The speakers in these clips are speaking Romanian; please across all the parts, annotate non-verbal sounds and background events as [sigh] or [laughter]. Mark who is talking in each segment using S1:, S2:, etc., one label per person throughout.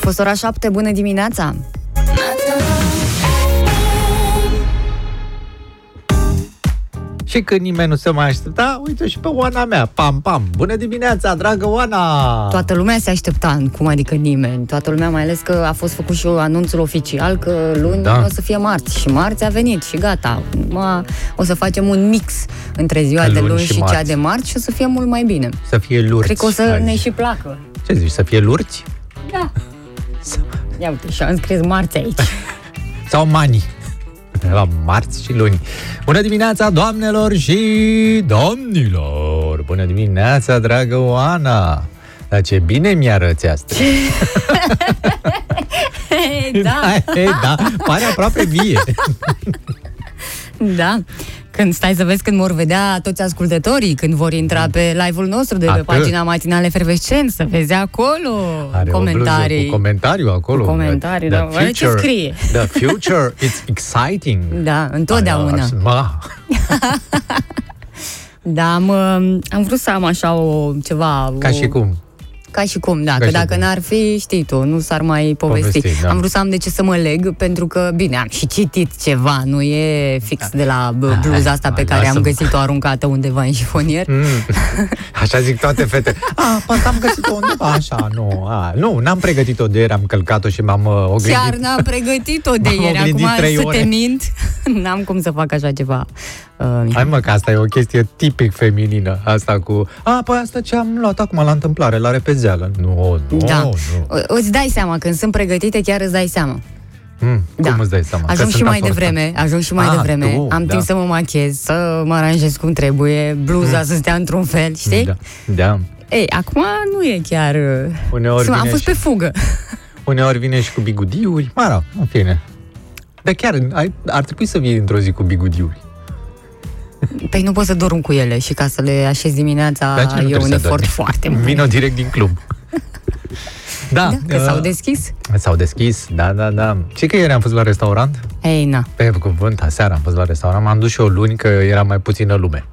S1: fost ora 7, bună dimineața!
S2: Și când nimeni nu se mai aștepta, uite și pe Oana mea, pam, pam. Bună dimineața, dragă Oana!
S1: Toată lumea se aștepta, cum adică nimeni? Toată lumea, mai ales că a fost făcut și anunțul oficial că luni
S2: Da.
S1: o să fie marți. Și marți a venit și gata. Ma, o să facem un mix între ziua
S2: Luni
S1: de luni
S2: și
S1: și, cea
S2: marți.
S1: de marți și o să fie mult mai bine.
S2: Să fie lurți.
S1: Cred că o să
S2: ai
S1: ne
S2: zis.
S1: și placă.
S2: Ce zici, să fie lurți?
S1: Da. Ia uite, și-am scris marți aici. [laughs]
S2: Sau mani? La marți și luni. Bună dimineața, doamnelor și domnilor! Bună dimineața, dragă Oana! Dar ce bine mi-arăți astăzi! [laughs]
S1: da,
S2: Hei, da, pare aproape vie.
S1: da. Când stai să vezi când vor vedea toți ascultătorii, când vor intra pe live-ul nostru de pe
S2: Atât.
S1: pagina matinale Efervescent, să vezi acolo
S2: Are
S1: comentarii.
S2: O bluză cu comentariu acolo.
S1: Cu comentarii,
S2: The
S1: da. Oare ce
S2: future-
S1: scrie?
S2: The future, it's exciting. [laughs]
S1: Da, întotdeauna.
S2: Ma, [laughs]
S1: Da, am, uh, am vrut să am așa o ceva...
S2: ca
S1: o,
S2: și cum.
S1: Ca și cum, da,
S2: Ca
S1: că
S2: și
S1: dacă
S2: cum.
S1: n-ar fi, știi tu, nu s-ar mai povesti.
S2: Povesti, da.
S1: Am vrut să am de ce să mă leg, pentru că, bine, am și citit ceva, nu e fix de la bă, bluza asta pe care am
S2: Lasă-mă.
S1: găsit-o aruncată undeva în șifonier.
S2: Mm. Așa zic toate fete. [laughs] A, poate am găsit-o undeva așa, nu. A, nu, n-am pregătit-o de ieri, am călcat-o și m-am uh, oglindit.
S1: Chiar n-am pregătit-o de
S2: M-am
S1: ieri,
S2: oglindit
S1: acum
S2: trei
S1: să
S2: ore.
S1: te mint, [laughs] n-am cum să fac așa ceva. Uh,
S2: Hai mă, că asta e o chestie tipic feminină, asta cu... A, păi asta ce am luat acum la întâmplare, la repezeală. Nu, nu,
S1: da.
S2: nu.
S1: O- Îți dai seama, când sunt pregătite, chiar îți dai seama.
S2: Mm,
S1: Da.
S2: Cum îți dai seama? Că
S1: Ajung și
S2: sunt
S1: mai
S2: asortat.
S1: devreme, ajung și mai
S2: Ah,
S1: devreme.
S2: tu,
S1: am
S2: da.
S1: timp să mă machez, să mă aranjez cum trebuie, bluza să stea într-un fel, știi?
S2: Da, da.
S1: Ei, acum nu e chiar... uh,
S2: Uneori
S1: Sunt- am
S2: vine
S1: fost
S2: și-
S1: pe fugă.
S2: Uneori vine și cu bigudiuri. Mă rog, în fine. Dar chiar ai, ar trebui să vii într-o zi cu bigudiuri.
S1: Păi nu pot să dorm cu ele și ca să le așez dimineața
S2: Dar ce nu
S1: e
S2: trebuie
S1: un
S2: să
S1: efort
S2: dormi?
S1: foarte mare.
S2: Vino direct din club. [laughs] da,
S1: Da, că
S2: uh,
S1: s-au deschis?
S2: S-au deschis, da, da, da. Ce că ieri am fost la restaurant?
S1: Ei, na.
S2: Pe cuvânt, aseară am fost la restaurant. M-am dus și o luni că era mai puțină lume.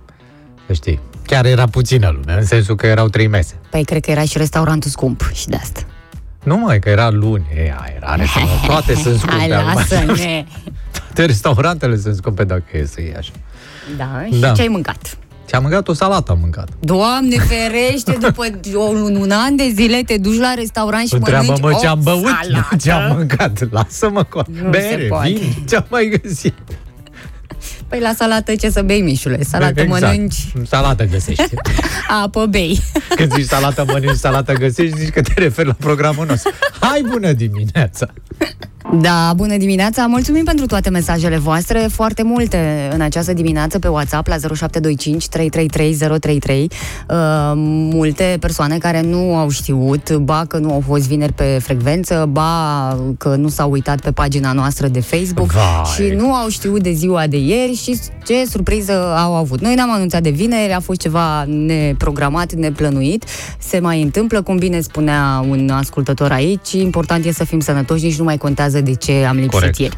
S2: Să știi. Chiar era puțină lume, în sensul că erau trei mese.
S1: Păi cred că era și restaurantul scump și de asta.
S2: Nu mai, că era luni. E, a, era restaurant. Toate sunt scumpe. [laughs]
S1: Hai,
S2: acum.
S1: lasă-ne! [laughs]
S2: Toate restaurantele sunt scumpe dacă e să iei așa.
S1: Da, și
S2: Da.
S1: ce ai mâncat?
S2: Ce am mâncat? O salată am mâncat.
S1: Doamne ferește, [laughs] după un, un an de zile te duci la restaurant și
S2: Întreabă-mă
S1: mănânci
S2: ce am
S1: o
S2: băut,
S1: salată.
S2: ce am mâncat. Lasă-mă cu
S1: Nu se
S2: bere,
S1: poate.
S2: vin, ce am mai găsit.
S1: Păi la salată ce să bei, Mișule? Salată
S2: exact.
S1: mănânci,
S2: Salată găsești. [laughs]
S1: apă bei. [laughs]
S2: Când zici salată mănânci, salată găsești, zici că te referi la programul nostru. Hai bună dimineața!
S1: Da, bună dimineața! Mulțumim pentru toate mesajele voastre, foarte multe în această dimineață pe WhatsApp la 0725 333 033. Uh, multe persoane care nu au știut, ba că nu au fost vineri pe frecvență, ba că nu s-au uitat pe pagina noastră de Facebook
S2: Vai.
S1: și nu au știut de ziua de ieri și ce surpriză au avut. Noi n-am anunțat de vineri, a fost ceva neprogramat, neplănuit. Se mai întâmplă, cum bine spunea un ascultător aici, important e să fim sănătoși, nici nu mai contează de ce am lipsit
S2: Corect.
S1: ieri.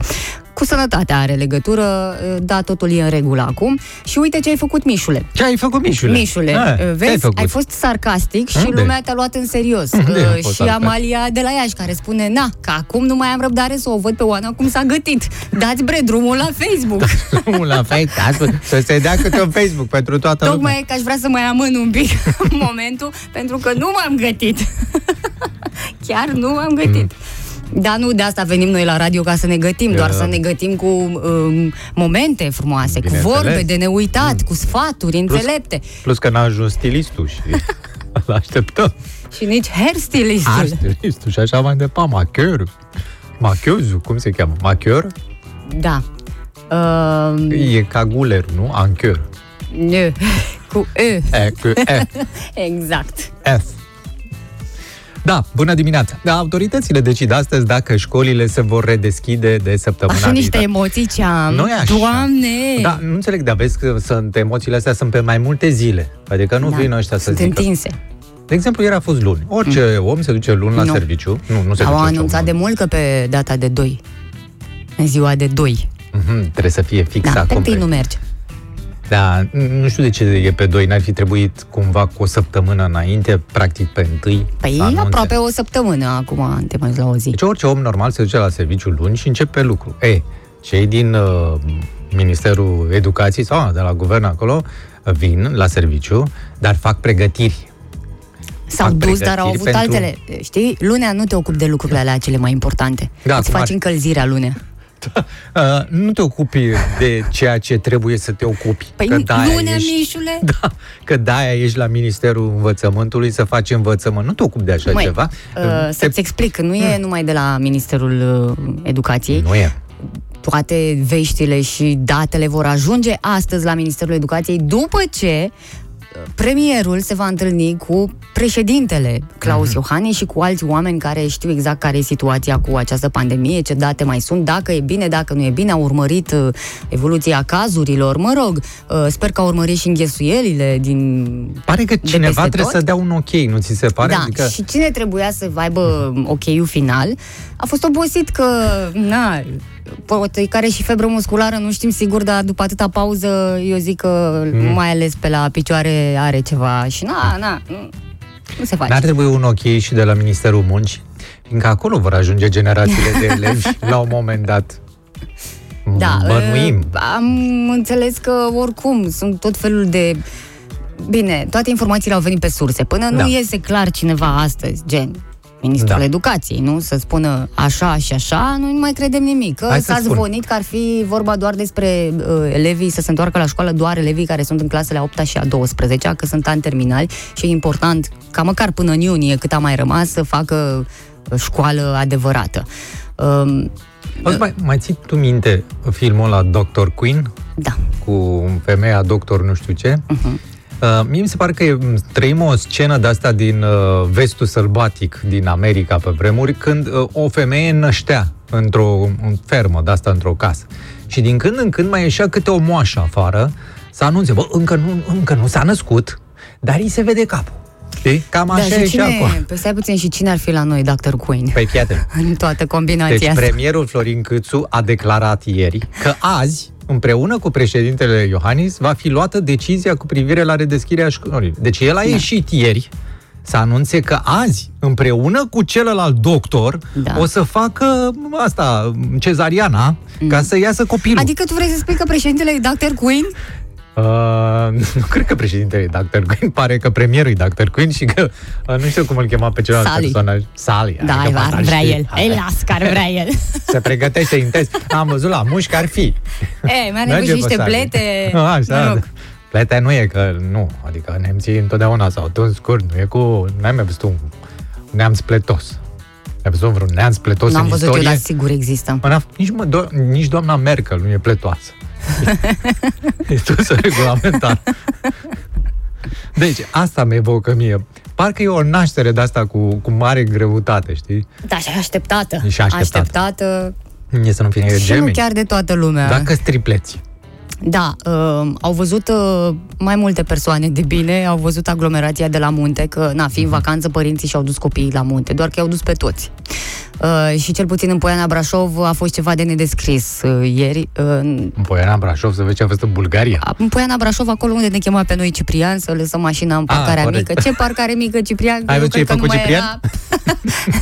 S1: Cu sănătatea are legătură, da, totul e în regulă acum. Și uite ce ai făcut, Mișule.
S2: Ce ai făcut, Mișule?
S1: Mișule,
S2: Ah, ce ai
S1: vezi,
S2: făcut?
S1: ai fost sarcastic și
S2: Unde?
S1: lumea te-a luat în serios.
S2: Unde am
S1: Uh,
S2: fost
S1: și
S2: sarcastic?
S1: Amalia de la Iași, care spune, na, că acum nu mai am răbdare să o văd pe Oana cum s-a gătit. Dați bre drumul la Facebook. [laughs]
S2: la Facebook, să se dea câte un Facebook pentru toată lumea.
S1: Tocmai că aș vrea să mai amân un pic [laughs] momentul, pentru că nu m-am gătit. [laughs] Chiar nu m-am gătit. Dar nu de asta venim noi la radio ca să ne gătim, doar
S2: Da.
S1: să ne gătim cu um, momente frumoase, cu
S2: Bineînțeles.
S1: vorbe de neuitat, cu sfaturi înțelepte.
S2: Plus că n-a ajuns stilistul și [laughs] îl așteptăm.
S1: Și nici hairstylistul.
S2: A, stilistul și așa mai departe, machiorul. Machiozul, cum se cheamă? Machior?
S1: Da. Um,
S2: E ca gulerul, nu? Anchior.
S1: nu. [laughs] Cu E.
S2: E, cu E, [laughs]
S1: Exact.
S2: F. Da, bună dimineața. Da, autoritățile decid astăzi dacă școlile se vor redeschide de săptămâna
S1: Așa niște
S2: viitoare.
S1: emoții ce am.
S2: Nu e așa.
S1: Doamne!
S2: Da, nu înțeleg, dar vezi că sunt emoțiile astea sunt pe mai multe zile. Adică nu
S1: Da,
S2: vin ăștia să
S1: Sunt
S2: zică.
S1: întinse.
S2: De exemplu, ieri a fost luni. Orice om se duce luni la
S1: Nu.
S2: serviciu. Nu, nu se
S1: Au
S2: duce orice
S1: anunțat
S2: om.
S1: de mult că pe data de 2. În ziua de 2.
S2: Mhm, trebuie să fie fix
S1: Da, pe
S2: acum.
S1: întâi nu merge.
S2: Da, nu știu de ce e pe 2, n-ar fi trebuit cumva cu o săptămână înainte, practic pe 1.
S1: Păi aproape o săptămână acum te mai la o zi.
S2: Deci orice om normal se duce la serviciu luni și începe lucru. E, cei din uh, Ministerul Educației sau de la guvern acolo vin la serviciu, dar fac pregătiri
S1: S-au dus, dar au avut pentru... altele. Știi, lunea nu te ocupi de lucrurile alea cele mai importante. Da, Îți faci ar... încălzirea lunea.
S2: Da, [laughs] uh, nu te ocupi de ceea ce trebuie să te ocupi.
S1: Păi că lunea, ești, Mișule? [laughs]
S2: Da, că de-aia ești la Ministerul Învățământului să faci învățământ. Nu te ocupi de așa Măi, ceva.
S1: Uh, să-ți te... explic, nu e hmm. numai de la Ministerul uh, Educației.
S2: Nu e
S1: toate veștile și datele vor ajunge astăzi la Ministerul Educației după ce premierul se va întâlni cu președintele Claus mm-hmm. Iohannis și cu alți oameni care știu exact care e situația cu această pandemie, ce date mai sunt, dacă e bine, dacă nu e bine, au urmărit uh, evoluția cazurilor, mă rog, uh, sper că au urmărit și înghesuielile din
S2: Pare că cineva trebuie tot. să dea un ok, nu ți se pare?
S1: Da, adică... și cine trebuia să aibă ok-ul final a fost obosit că, na, poate care și febră musculară, nu știm sigur, dar după atâta pauză, eu zic că mm. mai ales pe la picioare are ceva și na, na, nu, nu se face.
S2: N-ar trebui un ok și de la Ministerul Muncii? Fiindcă acolo vor ajunge generațiile de [laughs] elevi la un moment dat.
S1: Da, Bănuim. am înțeles că oricum sunt tot felul de Bine, toate informațiile au venit pe surse. Până da. nu iese clar cineva astăzi, gen, ministrul da. educației, nu? Să spună așa și așa, noi nu mai credem nimic. Că Hai s-a zvonit că ar fi vorba doar despre uh, elevii, să se întoarcă la școală doar elevii care sunt în clasele a 8 și a 12 că sunt ani terminali și e important ca măcar până în iunie, cât a mai rămas, să facă uh, școală adevărată. Um,
S2: Auzi, mai, mai ții tu minte filmul la Dr. Queen?
S1: Da.
S2: Cu femeia doctor nu știu ce? Uh-huh. Uh, mie mi se pare că trăim o scenă de asta din uh, vestul sălbatic din America pe vremuri, când uh, o femeie năștea într-o fermă de asta, într-o casă. Și din când în când mai ieșea câte o moașă afară să anunțe, bă, încă nu, încă nu s-a născut, dar îi se vede capul. Știi? Cam da, așa da, e și acum.
S1: Păi stai puțin, și cine ar fi la noi, Dr. Queen?
S2: Păi fiate. [laughs]
S1: în toată combinația
S2: Deci
S1: asta.
S2: premierul Florin Câțu a declarat ieri că azi împreună cu președintele Iohannis, va fi luată decizia cu privire la redeschiderea școlii. Deci el a da. ieșit ieri să anunțe că azi, împreună cu celălalt doctor, da. o să facă asta, cezariana, mm. ca să iasă copilul.
S1: Adică tu vrei să spui că președintele e Dr. Queen?
S2: Uh, [laughs] nu cred că președintele e Dr. Queen, pare că premierul e Dr. Queen și că uh, nu știu cum îl chema pe celălalt Sally. personaj. Sally.
S1: Da, adică ar vrea el. Ei, las că ar vrea el. [laughs]
S2: Se pregătește intens. Am văzut la mușchi ar fi.
S1: Ei, mi-a nevoie și niște plete.
S2: No, [laughs] așa, da. Plete nu e că, nu, adică nemții întotdeauna s-au tuns scurt, nu e cu, n-ai mai văzut un neamț pletos. Ai văzut vreun neamț pletos
S1: N-am
S2: în
S1: văzut
S2: istorie?
S1: eu, dar sigur există.
S2: Nici, mă, do- nici doamna Merkel nu e pletoasă. [laughs] e tot regulamentar. Deci, asta mi evocă mie. Parcă e o naștere de asta cu, cu mare greutate, știi?
S1: Da, și așteptată.
S2: Și așteptată.
S1: așteptată.
S2: E să nu fie
S1: și
S2: gemeni.
S1: nu chiar de toată lumea.
S2: Dacă tripleți.
S1: Da, uh, au văzut uh, mai multe persoane de bine, au văzut aglomerația de la munte, că, na, fi în mhm. vacanță, părinții și-au dus copiii la munte, doar că i-au dus pe toți. Uh, și cel puțin în Poiana Brașov a fost ceva de nedescris uh, ieri. Uh,
S2: în Poiana Brașov, să vezi ce a fost în Bulgaria.
S1: În Poiana Brașov, acolo unde ne chema pe noi Ciprian, să lăsăm mașina în ah, parcarea a, mică. Ce parcare mică, Ciprian?
S2: Ai văzut ce ai făcut Ciprian?
S1: Era,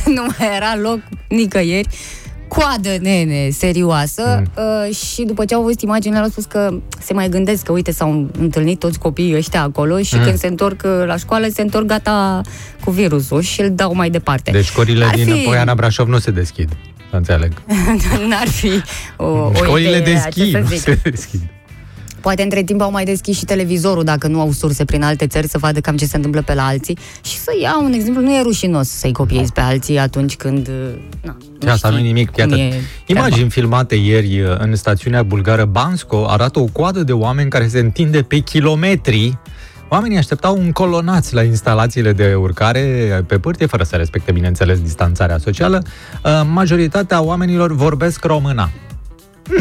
S1: [laughs] nu mai era loc nicăieri coadă, nene, serioasă mm. uh, și după ce au văzut imaginile au spus că se mai gândesc că, uite, s-au întâlnit toți copiii ăștia acolo și mm. când se întorc uh, la școală, se întorc gata cu virusul și îl dau mai departe.
S2: Deci școlile Ar din fi... Poiana Brașov nu se deschid, înțeleg. [laughs]
S1: N-ar fi o, o
S2: Școlile
S1: idee,
S2: deschid, nu se deschid.
S1: Poate între timp au mai deschis și televizorul dacă nu au surse prin alte țări să vadă cam ce se întâmplă pe la alții și să iau un exemplu. Nu e rușinos să-i copiezi pe alții atunci când... Na,
S2: nu asta nu nimic. Iată, imagini filmate ieri uh, în stațiunea bulgară Bansko arată o coadă de oameni care se întinde pe kilometri Oamenii așteptau încolonați la instalațiile de urcare pe pârtie, fără să respecte, bineînțeles, distanțarea socială. Uh, majoritatea oamenilor vorbesc româna.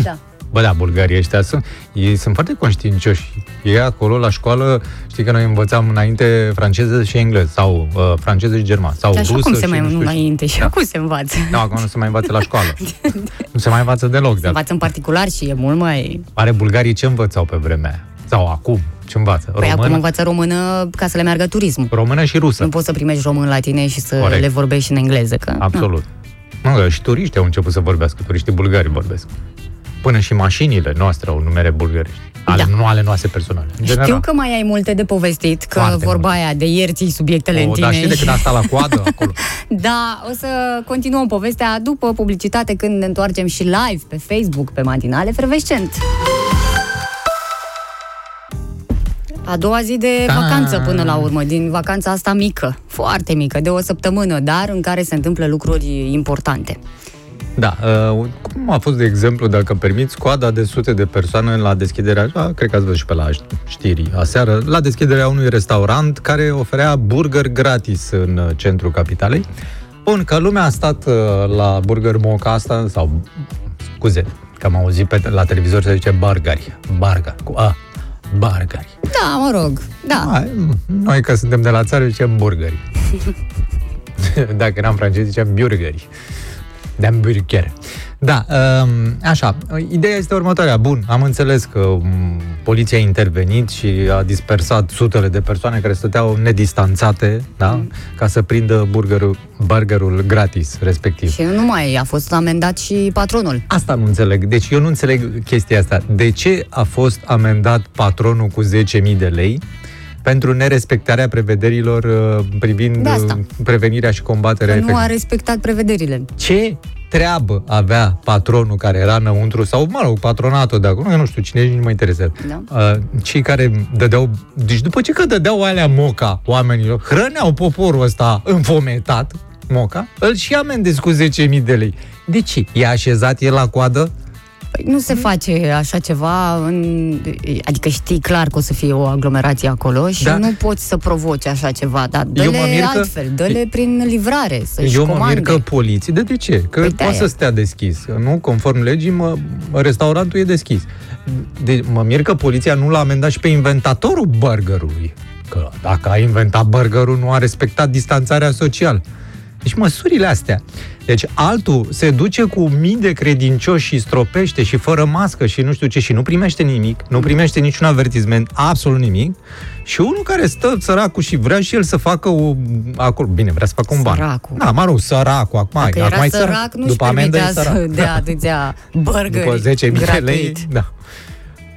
S1: Da.
S2: Bă, da, bulgarii ăștia sunt, ei sunt foarte conștiincioși. Ei acolo la școală, știi că noi învățam înainte franceză și engleză, sau uh, franceză și german, sau
S1: Dar
S2: rusă
S1: și acum se mai
S2: nu
S1: înainte și acum se învață.
S2: Nu, acum nu se mai învață la școală. [laughs] nu se mai învață deloc.
S1: Se învață în particular și e mult mai...
S2: Are bulgarii ce învățau pe vremea Sau acum, ce învață?
S1: Păi acum învață română ca să le meargă turismul.
S2: Română și rusă.
S1: Nu poți să primești român la tine și să Corect. le vorbești în engleză. Că,
S2: Absolut. Mă, și turiștii au început să vorbească, turiștii bulgari vorbesc. Până și mașinile noastre au numere bulgărești. Ale, da. Nu ale noastre personale.
S1: În general. Știu că mai ai multe de povestit, că Foarte vorba mult. aia de ieri ții subiectele o, în tine.
S2: Da, și de când asta la coadă [laughs] acolo.
S1: da, o să continuăm povestea după publicitate când ne întoarcem și live pe Facebook, pe Matinale Fervescent. A doua zi de da. vacanță până la urmă, din vacanța asta mică, foarte mică, de o săptămână, dar în care se întâmplă lucruri importante.
S2: Da, uh, cum a fost, de exemplu, dacă permiți, coada de sute de persoane la deschiderea, a, cred că ați văzut și pe la știri, aseară, la deschiderea unui restaurant care oferea burger gratis în uh, centrul capitalei. Bun, că lumea a stat uh, la Burger Moca asta, sau, scuze, că am auzit pe, la televizor se zice bargari, barga, cu A, bargari.
S1: Da, mă rog, da. A,
S2: noi că suntem de la țară zicem burgeri. [laughs] Dacă eram francezi zicem burgeri de hamburger. Da, um, așa, ideea este următoarea. Bun, am înțeles că um, poliția a intervenit și a dispersat sutele de persoane care stăteau nedistanțate, da, mm. ca să prindă burgerul, burgerul gratis, respectiv.
S1: Și nu mai a fost amendat și patronul.
S2: Asta nu înțeleg. Deci eu nu înțeleg chestia asta. De ce a fost amendat patronul cu 10.000 de lei? Pentru nerespectarea prevederilor uh, privind uh, prevenirea și combaterea
S1: că nu a respectat prevederile.
S2: Ce treabă avea patronul care era înăuntru, sau, mă rog, patronatul de acolo, nu știu cine, nu mă interesează. Da. Uh, cei care dădeau, deci după ce că dădeau alea moca oamenilor, hrăneau poporul ăsta înfometat, moca, îl și amendezi cu 10.000 de lei. De ce? E așezat el la coadă?
S1: Păi nu se face așa ceva, în... adică știi clar că o să fie o aglomerație acolo și da. nu poți să provoci așa ceva, dar dă-le altfel, dă-le prin livrare, să-și
S2: Eu mă mir că poliții, de, de ce? Că păi poate să stea deschis, nu? Conform legii, mă, restaurantul e deschis. De, mă mir că poliția nu l-a amendat și pe inventatorul burgerului. Că dacă a inventat burgerul, nu a respectat distanțarea socială. Deci măsurile astea. Deci altul se duce cu mii de credincioși și stropește și fără mască și nu știu ce și nu primește nimic, nu primește niciun avertizment, absolut nimic. Și unul care stă săracul și vrea și el să facă o, acolo, bine, vrea să facă un ban.
S1: Săracul.
S2: Da, mă rog, săracul, acum,
S1: Dacă
S2: acum
S1: era sărac, sărac, nu-și permitea să dea atâția burgeri
S2: După 10.000 de lei, da.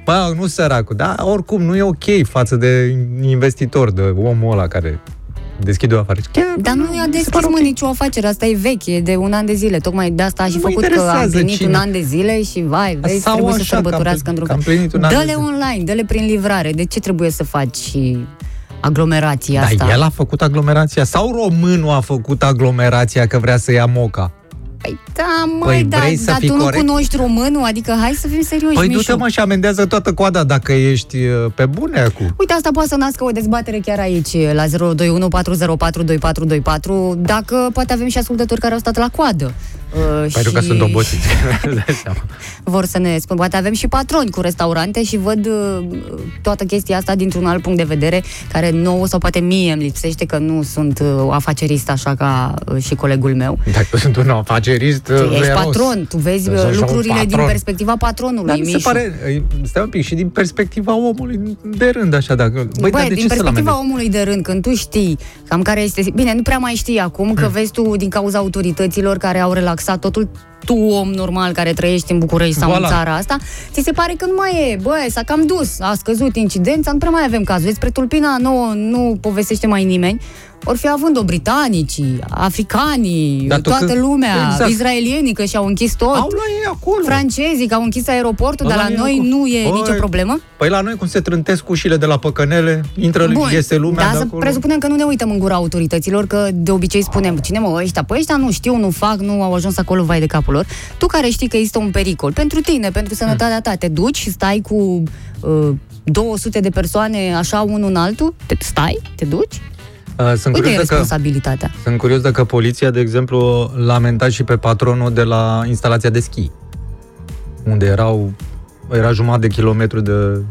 S2: Bă, nu săracul, dar oricum nu e ok față de investitor, de omul ăla care deschide o afacere.
S1: Chiar, Dar nu i-a deschis, mă, nicio afacere. Asta e veche, de un an de zile. Tocmai de asta a și făcut că a împlinit cine. un an de zile și, vai, vezi, Sau trebuie așa, să sărbătorească într-un fel. Dă-le online, dă-le prin livrare. De ce trebuie să faci și aglomerația
S2: asta? Dar el a făcut aglomerația sau românul a făcut aglomerația că vrea să ia moca?
S1: Păi da, măi, păi, da, vrei dar tu corect? nu cunoști românul, adică hai să fim serioși,
S2: Păi du-te mă și amendează toată coada dacă ești uh, pe bune acum.
S1: Uite, asta poate să nască o dezbatere chiar aici, la 021 404 2424, dacă poate avem și ascultători care au stat la coadă.
S2: Uh, Pentru și... că sunt obosiți. [laughs]
S1: Vor să ne spun. Poate avem și patroni cu restaurante și văd uh, toată chestia asta dintr-un alt punct de vedere, care nouă sau poate mie îmi lipsește că nu sunt uh, afacerist așa ca uh, și colegul meu.
S2: Dacă sunt un afacerist, tu
S1: ești patron, tu vezi uh, lucrurile patron. din perspectiva patronului. Dar
S2: mi se pare, stai un pic, și din perspectiva omului de rând, așa, dacă... Băi, Băi de
S1: din perspectiva omului de rând, când tu știi cam care este... Bine, nu prea mai știi acum, că hmm. vezi tu din cauza autorităților care au relaxat relaxat totul, tu, om normal care trăiești în București sau voilà. în țara asta, ți se pare că nu mai e, băi, s-a cam dus, a scăzut incidența, nu prea mai avem cazul. Spre Tulpina nouă nu povestește mai nimeni, or fi având-o britanicii, africanii, Dar toată că... lumea, exact. izraelienii că și-au închis tot,
S2: Au la ei acolo.
S1: francezii că au închis aeroportul, dar la, la noi acolo. nu e Băi, nicio problemă.
S2: Păi la noi cum se trântesc ușile de la păcănele, intră, Bun, iese lumea
S1: da,
S2: de
S1: să
S2: acolo.
S1: presupunem că nu ne uităm în gura autorităților, că de obicei spunem, cine mă, ăștia, păi ăștia nu știu, nu fac, nu au ajuns acolo, vai de capul lor. Tu care știi că există un pericol pentru tine, pentru sănătatea ta, te duci și stai cu uh, 200 de persoane așa unul în altul, te stai, te duci?
S2: Uh, sunt
S1: Uite curios responsabilitatea. Dacă,
S2: sunt curios dacă poliția, de exemplu, l-a amendat și pe patronul de la instalația de schi, unde erau, era jumătate de kilometru de,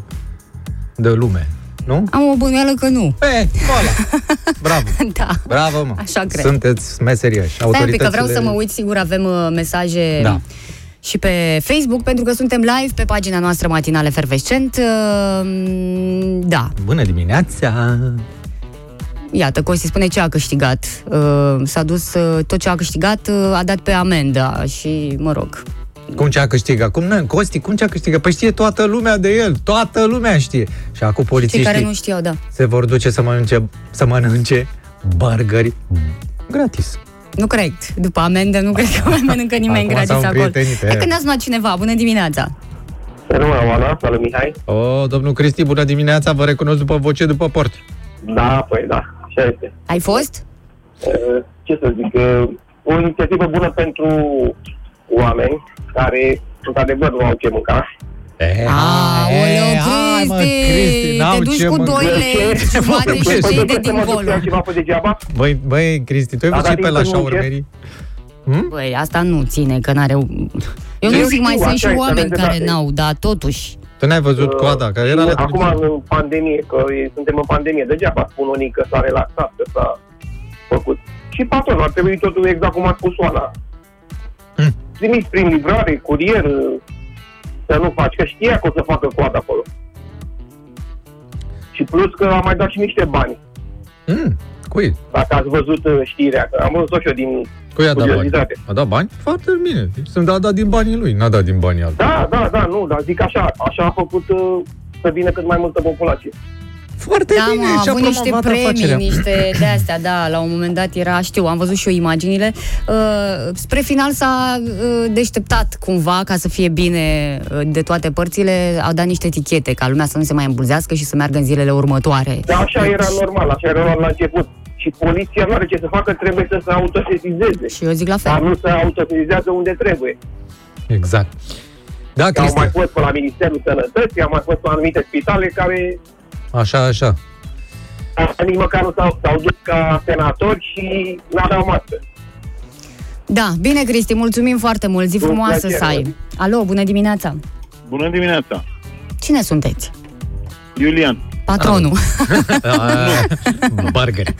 S2: de lume. Nu?
S1: Am o bănuială că nu.
S2: E, voilà. Bravo. [laughs]
S1: da.
S2: Bravo, mă.
S1: Așa cred.
S2: Sunteți meserioși.
S1: Stai un pic, că vreau să mă uit, sigur avem uh, mesaje
S2: da.
S1: și pe Facebook, pentru că suntem live pe pagina noastră matinale Fervescent. Uh, Da,
S2: Bună dimineața!
S1: iată, Costi spune ce a câștigat. Uh, S-a dus, uh, tot ce a câștigat uh, a dat pe amenda și, mă rog,
S2: Cum ce a câștigat? Cum, nu, Costi, cum ce a câștigat? Păi știe toată lumea de el, toată lumea știe. Și acum
S1: cei
S2: polițiștii
S1: care nu știau, da.
S2: se vor duce să mănânce, să mănânce burgeri gratis.
S1: Nu cred. După amendă, nu cred că mai mănâncă [laughs] nimeni
S2: Acum
S1: gratis
S2: s-au
S1: acolo.
S2: împrietenit,
S1: Hai
S2: e.
S1: că ne-a sunat cineva. Bună dimineața!
S3: Rămână, Oana, salut Mihai.
S2: O, domnul Cristi, bună dimineața, vă recunosc după voce, după port.
S3: Da, păi da, așa este.
S1: Ai fost?
S3: Uh, Ce să zic, uh, o inițiativă bună pentru oameni care, într-adevăr, nu au ce mânca.
S2: E,
S1: Aoleu,
S2: hai, mă,
S1: Cristi,
S2: n-au
S1: te duci
S2: ce
S1: cu
S2: mânca.
S1: doi lei, jumate și
S3: Păi,
S1: cei
S3: păi,
S1: de
S3: să mă duc
S1: dincolo.
S3: la ceva pe degeaba?
S2: Băi, băi, Cristi, tu ai
S3: Da,
S2: văzut
S3: da,
S2: și pe la
S3: din tănunche.
S2: șaurmerii? Hm?
S1: Băi, asta nu ține, că n-are... Eu nu
S3: Eu
S1: zic, mai
S3: știu,
S1: sunt și
S3: așa este,
S1: oameni
S3: aveți
S1: care
S3: dreptate.
S1: n-au, dar totuși.
S2: Tu n-ai văzut
S3: Uh,
S2: coada, care
S3: și
S2: era la
S3: Acum, în pandemie, că e- suntem în pandemie, degeaba spun unii că s-a relaxat, că s-a făcut. Și patronul ar trebui totul exact cum a spus Oana.
S2: Hmm.
S3: Trimis prin livrare, curier, să nu faci, că știa că o să facă coadă acolo. Și plus că am mai dat și niște bani.
S2: Mm, cui?
S3: Dacă ați văzut uh, știrea, că am văzut-o și eu din
S2: Cui a dat bani?
S3: curiozitate.
S2: A dat bani? Foarte bine. Sunt a dat din banii lui, n-a dat din banii altor.
S3: Da, da, da, nu, dar zic așa, așa a făcut uh, să vină cât mai multă populație.
S2: Foarte
S1: Da,
S2: bine,
S1: mă,
S2: și
S1: a
S2: a
S1: avut niște
S2: promovat
S1: premii,
S2: afacerea.
S1: niște de astea, da, la un moment dat era, știu, am văzut și eu imaginile. Uh, spre final s-a uh, deșteptat cumva ca să fie bine uh, de toate părțile, au dat niște etichete ca lumea să nu se mai îmbulzească și să meargă în zilele următoare.
S3: Dar așa era normal, așa era normal la început. Și poliția nu are ce să facă, trebuie să se autosesizeze.
S1: Și eu zic la
S3: Dar
S1: fel.
S3: nu se autosesizează unde trebuie.
S2: Exact. Da,
S3: Au
S2: Cristi,
S3: mai fost pe la Ministerul Sănătății, au mai fost pe anumite spitale care
S2: așa, așa.
S3: nici măcar nu s-au, s-au dus ca senatori și n-aveau mască.
S1: Da, bine, Cristi, mulțumim foarte mult, zi
S3: Cu
S1: frumoasă
S3: plăcere.
S1: să ai. Alo, bună dimineața!
S4: Bună dimineața!
S1: Cine sunteți?
S4: Iulian.
S1: Patronul. [laughs] [laughs]
S2: Burgeri.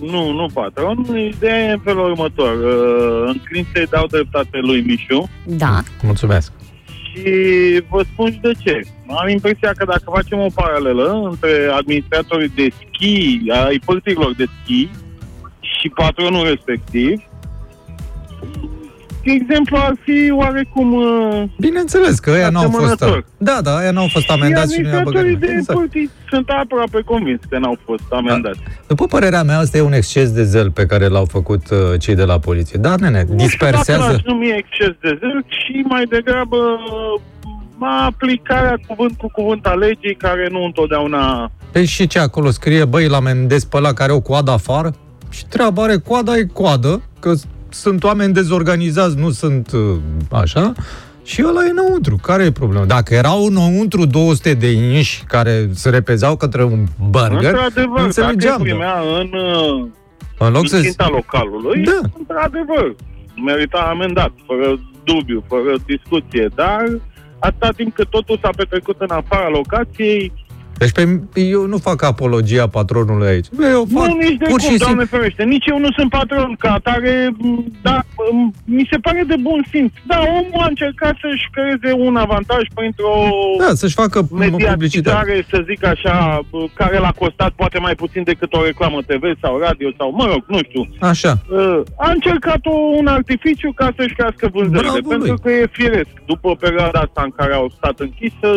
S4: Nu, nu patron. Ideea e în felul următor. Uh, În clințe dau dreptate lui Mișu
S1: Da.
S2: Mulțumesc.
S4: Și vă spun și de ce. Am impresia că dacă facem o paralelă între administratorii de schi, ai politicilor de schi și patronul respectiv, exemplu ar fi oarecum uh,
S2: Bineînțeles că ăia n-au fost...
S4: Asemănător.
S2: Da, da, ăia n-au fost amendați și nu i-a băgat
S4: administratorii
S2: nimeni.
S4: de
S2: Exact.
S4: politici sunt aproape convins că n-au fost amendați.
S2: După părerea mea, asta e un exces de zel pe care l-au făcut uh, cei de la poliție. Da, nene,
S4: Nu știu dacă
S2: dispersează...
S4: l-aș numi exces de zel și mai degrabă ma aplicarea cuvânt cu cuvânt a legii care nu întotdeauna...
S2: Păi și ce acolo scrie, băi, la amendez pe ăla care au coadă afară? Și treaba are coada, e coadă, că s- sunt oameni dezorganizați, nu sunt uh, așa, și ăla e înăuntru. Care e problema? Dacă erau înăuntru 200 de inși care se repezau către un burger,
S4: Într-adevăr, dacă
S2: înțelegeam.
S4: îi primea în, uh,
S2: În loc
S4: în
S2: să...
S4: ținta localului,
S2: Da.
S4: într-adevăr, merita amendat, fără dubiu, fără discuție, dar atâta timp cât totul s-a petrecut în afara locației,
S2: Deci pe, eu nu fac apologia patronului aici. Eu fac
S4: nu, nici de
S2: pur
S4: cum,
S2: și
S4: Doamne
S2: simplu...
S4: ferește. Nici eu nu sunt patron ca atare, m, dar m, mi se pare de bun simț. Da, omul a încercat să-și creeze un avantaj printr-o
S2: Da, să-și facă publicitate.
S4: mediatizare, să zic așa, b, care l-a costat poate mai puțin decât o reclamă TV sau radio sau, mă rog, nu știu.
S2: Așa.
S4: Uh, A încercat o, un artificiu ca să-și crească vânzările,
S2: Bravo
S4: pentru
S2: lui.
S4: că e firesc, după perioada asta în care au stat închis, să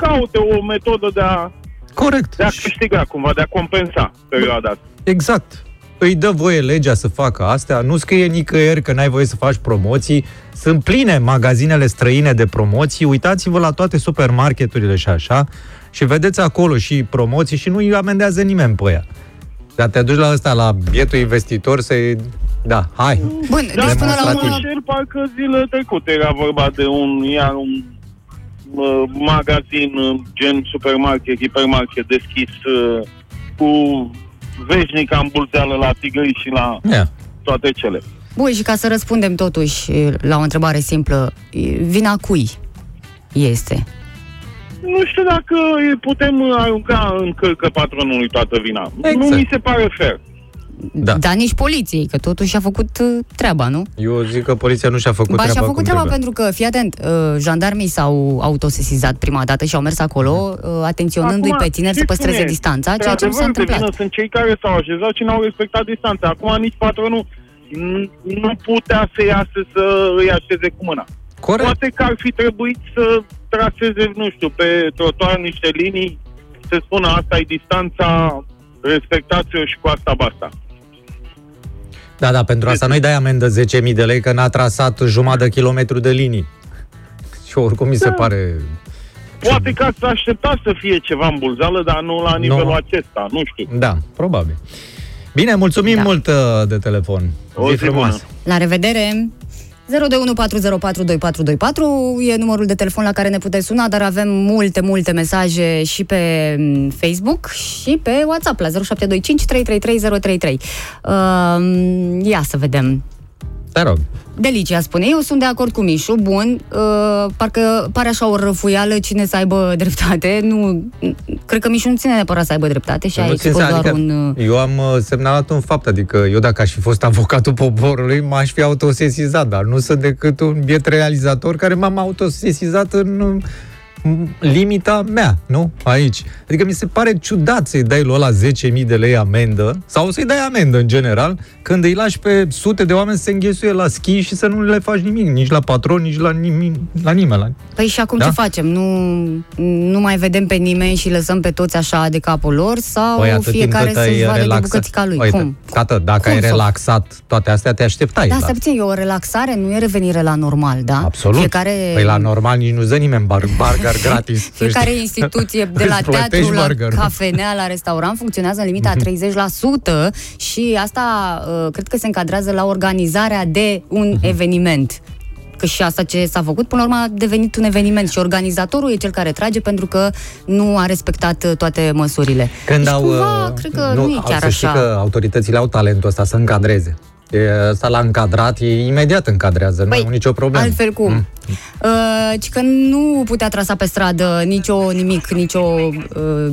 S4: caute o metodă de a,
S2: Corect.
S4: de a
S2: Și-
S4: câștiga cumva, de a compensa perioada asta.
S2: Exact. Îi dă voie legea să facă astea, nu scrie nicăieri că n-ai voie să faci promoții. Sunt pline magazinele străine de promoții, uitați-vă la toate supermarketurile și așa și vedeți acolo și promoții și nu îi amendează nimeni pe ea. Dar te duci la ăsta, la bietul investitor să Da, hai.
S1: Bun,
S4: Da,
S1: deci până la
S4: mă
S1: urmă...
S4: înșel, parcă zile trecute era vorba de un, iar un uh, magazin uh, gen supermarket, hipermarket deschis uh, cu veșnică ambulzeală la tigăi și la
S2: Ia.
S4: toate cele.
S1: Bun, și ca să răspundem totuși la o întrebare simplă, vina cui este?
S4: Nu știu dacă putem arunca în cărcă patronului toată vina.
S2: Exact.
S4: Nu mi se pare fair.
S2: Da.
S1: Dar nici poliției, că totuși a făcut uh, treaba, nu?
S2: Eu zic că poliția nu și-a făcut
S1: ba,
S2: treaba
S1: și-a făcut
S2: cum
S1: treaba
S2: trebuie.
S1: pentru că, fii atent, uh, jandarmii s-au autosesizat prima dată și au mers acolo, uh, atenționându-i
S4: Acum,
S1: pe tineri să
S4: știți
S1: păstreze
S4: cum e?
S1: distanța,
S4: Pe
S1: ceea ce nu s-a
S4: adevăr, de
S1: întâmplat.
S4: vină sunt cei care s-au așezat și n-au respectat distanța. Acum nici patronul n- nu putea să iasă să îi așeze cu mâna.
S2: Corect.
S4: Poate că ar fi trebuit să traseze, nu știu, pe trotuar niște linii, să spună asta e distanța, respectați-o și cu asta basta.
S2: Da, da, pentru asta nu-i dai amendă 10.000 de lei că n-a trasat jumătate de kilometru de linii. Și oricum mi se
S4: Da.
S2: pare...
S4: Poate că ați aștepta să fie ceva în bulzală, dar nu la nivelul
S2: Nu.
S4: acesta, nu știu.
S2: Da, probabil. Bine, mulțumim
S1: Da.
S2: mult uh, de telefon.
S4: O
S2: Zi
S4: zi
S2: frumoasă.
S4: bună.
S1: La revedere! 0214042424 e numărul de telefon la care ne puteți suna, dar avem multe, multe mesaje și pe mm, Facebook și pe WhatsApp la 0725 333033. Uh, ia să vedem.
S2: Te rog.
S1: Delicia spune, eu sunt de acord cu Mișu, bun, uh, parcă pare așa o răfuială cine să aibă [laughs] dreptate, nu, cred că Mișu nu ține neapărat să aibă dreptate și
S2: Nu
S1: aici
S2: țin
S1: scos
S2: să-
S1: doar
S2: adică
S1: un... uh,
S2: Eu am uh, semnalat un fapt, adică eu dacă aș fi fost avocatul [laughs] poporului, m-aș fi autosesizat, dar nu sunt decât un biet realizator care m-am autosesizat în uh, limita mea, nu? Aici. Adică mi se pare ciudat să-i dai lui ăla 10.000 de lei amendă, sau să-i dai amendă în general, când îi lași pe sute de oameni să se înghesuie la schi și să nu le faci nimic, nici la patron, nici la, nimic, la nimeni. La...
S1: Păi și acum
S2: Da?
S1: ce facem? Nu, nu mai vedem pe nimeni și lăsăm pe toți așa de capul lor sau
S2: Păi, atât timp
S1: fiecare
S2: cât
S1: să-și
S2: ai
S1: vadă de
S2: relaxat.
S1: bucățica lui?
S2: Uite,
S1: Cum?
S2: Tată, dacă
S1: Cum
S2: ai
S1: să-
S2: relaxat toate astea, te așteptai.
S1: Da,
S2: la-
S1: stai puțin, e o relaxare, nu e revenire la normal, da?
S2: Absolut.
S1: Fiecare,
S2: Păi la normal nici nu-ți dă nimeni bar- burger gratis. să
S1: fiecare
S2: știi.
S1: instituție, de la
S2: Îți plătești
S1: teatru, la
S2: burgerul.
S1: cafenea, la restaurant, funcționează în limita 30% și asta uh, cred că se încadrează la organizarea de un
S2: Mhm.
S1: eveniment. Că și asta ce s-a făcut, până la urmă a devenit un eveniment și organizatorul e cel care trage pentru că nu a respectat uh, toate măsurile.
S2: Când
S1: deci,
S2: au,
S1: cumva,
S2: uh,
S1: cred că nu, e
S2: au-
S1: chiar
S2: să știi
S1: așa.
S2: că autoritățile au talentul ăsta să încadreze. E, ăsta l-a încadrat, e imediat încadrează, nu
S1: Păi,
S2: au nicio problemă.
S1: Altfel cum? Mm. Uh, ci că nu putea trasa pe stradă nicio nimic, nicio uh,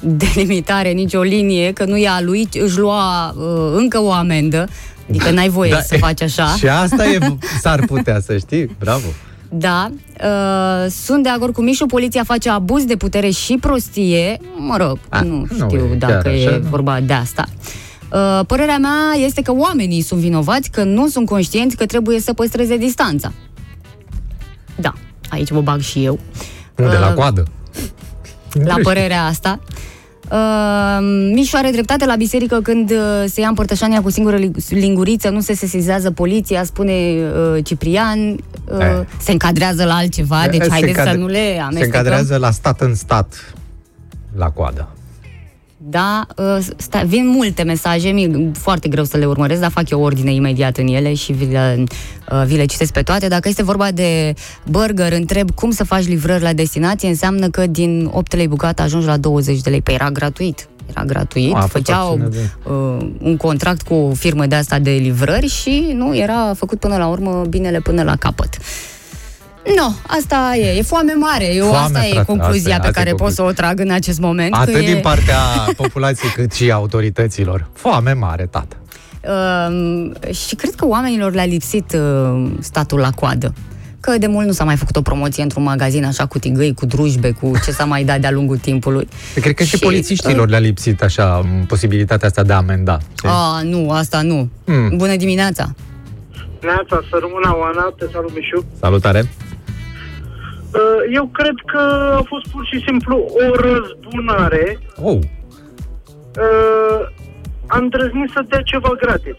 S1: delimitare, nicio linie, că nu e a lui, își lua uh, încă o amendă. Adică n-ai voie
S2: Da,
S1: să faci așa. [laughs]
S2: Și asta e, s-ar putea să știi, bravo.
S1: Da, uh, sunt de acord cu Mișu, poliția face abuz de putere și prostie. Mă rog,
S2: A,
S1: nu
S2: nu
S1: știu
S2: e
S1: dacă
S2: chiar
S1: e
S2: așa, nu?
S1: vorba de asta. Uh, părerea mea este că oamenii sunt vinovați, că nu sunt conștienți că trebuie să păstreze distanța. Da, aici mă bag și eu.
S2: Unde, la
S1: Uh,
S2: coadă?
S1: la părerea asta. Uh, Mișu are dreptate la biserică când uh, se ia împărtășania cu singură li- linguriță, nu se sesizează poliția, spune uh, Ciprian, uh,
S2: Eh.
S1: se încadrează la altceva, deci
S2: Se
S1: haideți să
S2: încadre-
S1: nu le
S2: Se
S1: amestecăm.
S2: încadrează la stat în stat, la coadă.
S1: Da, uh, sta, vin multe mesaje, mi foarte greu să le urmăresc, dar fac eu ordine imediat în ele și vi le, uh, vi le citesc pe toate. Dacă este vorba de burger, întreb cum să faci livrări la destinație, înseamnă că din 8 lei bucată ajungi la 20 de lei. Păi era gratuit. Era gratuit,
S2: A, a fost
S1: făceau
S2: acțiune de-
S1: uh, un contract cu o firmă de asta de livrări și nu era făcut până la urmă binele până la capăt. Nu, asta e, e foame mare. Eu
S2: Foame,
S1: asta e
S2: frate,
S1: concluzia
S2: asta e-
S1: pe
S2: asta e
S1: care pot
S2: concluzia.
S1: să o trag în acest moment. că
S2: Atât
S1: e...
S2: din partea populației cât și autorităților. Foame mare, tată.
S1: Uh, și cred că oamenilor le-a lipsit uh, statul la coadă. Că de mult nu s-a mai făcut o promoție într-un magazin așa cu tigăi, cu drujbe, cu ce s-a mai dat de-a lungul timpului.
S2: Cred că și,
S1: Și,
S2: polițiștilor le-a lipsit așa m, posibilitatea asta de a amenda. știi?
S1: A, nu, asta nu.
S2: Hmm.
S1: Bună dimineața!
S5: Neața, să rămână Oana, te salut Mișu.
S2: Salutare!
S5: Uh, Eu cred că a fost pur și simplu o răzbunare.
S2: Oh,
S5: Uh, Am îndrăznit să dea ceva gratis.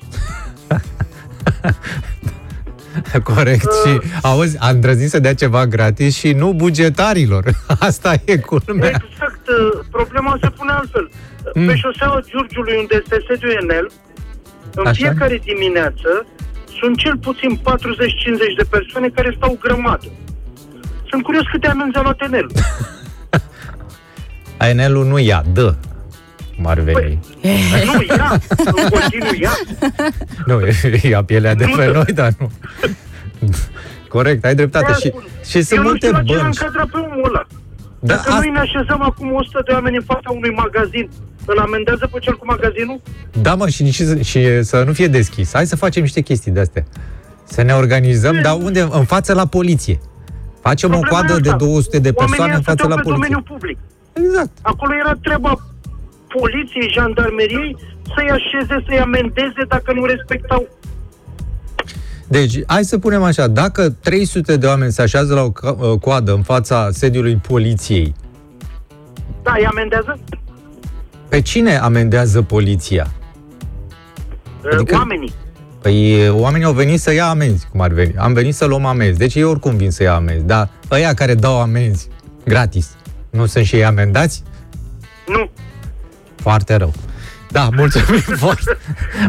S5: [laughs]
S2: corect. Și, auzi, a îndrăznit să dea ceva gratis și nu bugetarilor. [laughs] Asta e culmea.
S5: Exact, uh, problema se pune altfel. [laughs]
S2: Mm.
S5: Pe șoseaua Giurgiului, unde este sediul Enel, în
S2: Așa.
S5: fiecare dimineață sunt cel puțin 40-50 de persoane care stau grămadă. Sunt curios câte amenzi a luat Enel. [laughs]
S2: ANL-ul nu ia, dă. Cum ar veni.
S5: nu, ia, în continuu ia. [laughs]
S2: Nu, ia pielea de
S5: Nu
S2: pe
S5: dă.
S2: noi, dar nu. Corect, ai dreptate.
S5: Aia
S2: Și,
S5: spun.
S2: și sunt
S5: Eu nu
S2: multe
S5: știu la ce l-a
S2: bănci.
S5: încadrat pe omul ăla.
S2: Da,
S5: Dacă noi ne așezăm acum 100 de oameni în fața unui magazin Îl amendează pe cel cu magazinul?
S2: Da, mă, și, și, și să nu fie deschis. Hai să facem niște chestii de-astea. Să ne organizăm, dar unde? În față la poliție. Facem
S5: Problema
S2: o coadă
S5: e
S2: de
S5: asta.
S2: 200 de persoane
S5: Oamenii
S2: în față
S5: stăteau
S2: la
S5: pe
S2: poliție.
S5: domeniul public.
S2: Exact.
S5: Acolo era treaba poliției, jandarmeriei să-i așeze, să-i amendeze dacă nu respectau.
S2: Deci, hai să punem așa, dacă 300 de oameni se așează la o ca- uh, coadă în fața sediului poliției,
S5: Da, îi amendează?
S2: pe cine amendează poliția? Adică-
S5: Adică... Oamenii.
S2: Păi oamenii au venit să ia amenzi, cum ar veni. Am venit să luăm amenzi. Deci ei oricum vin să ia amenzi. Dar ăia care dau amenzi gratis, nu sunt și ei amendați?
S5: Nu.
S2: Foarte rău. Da, mulțumim [laughs] foarte,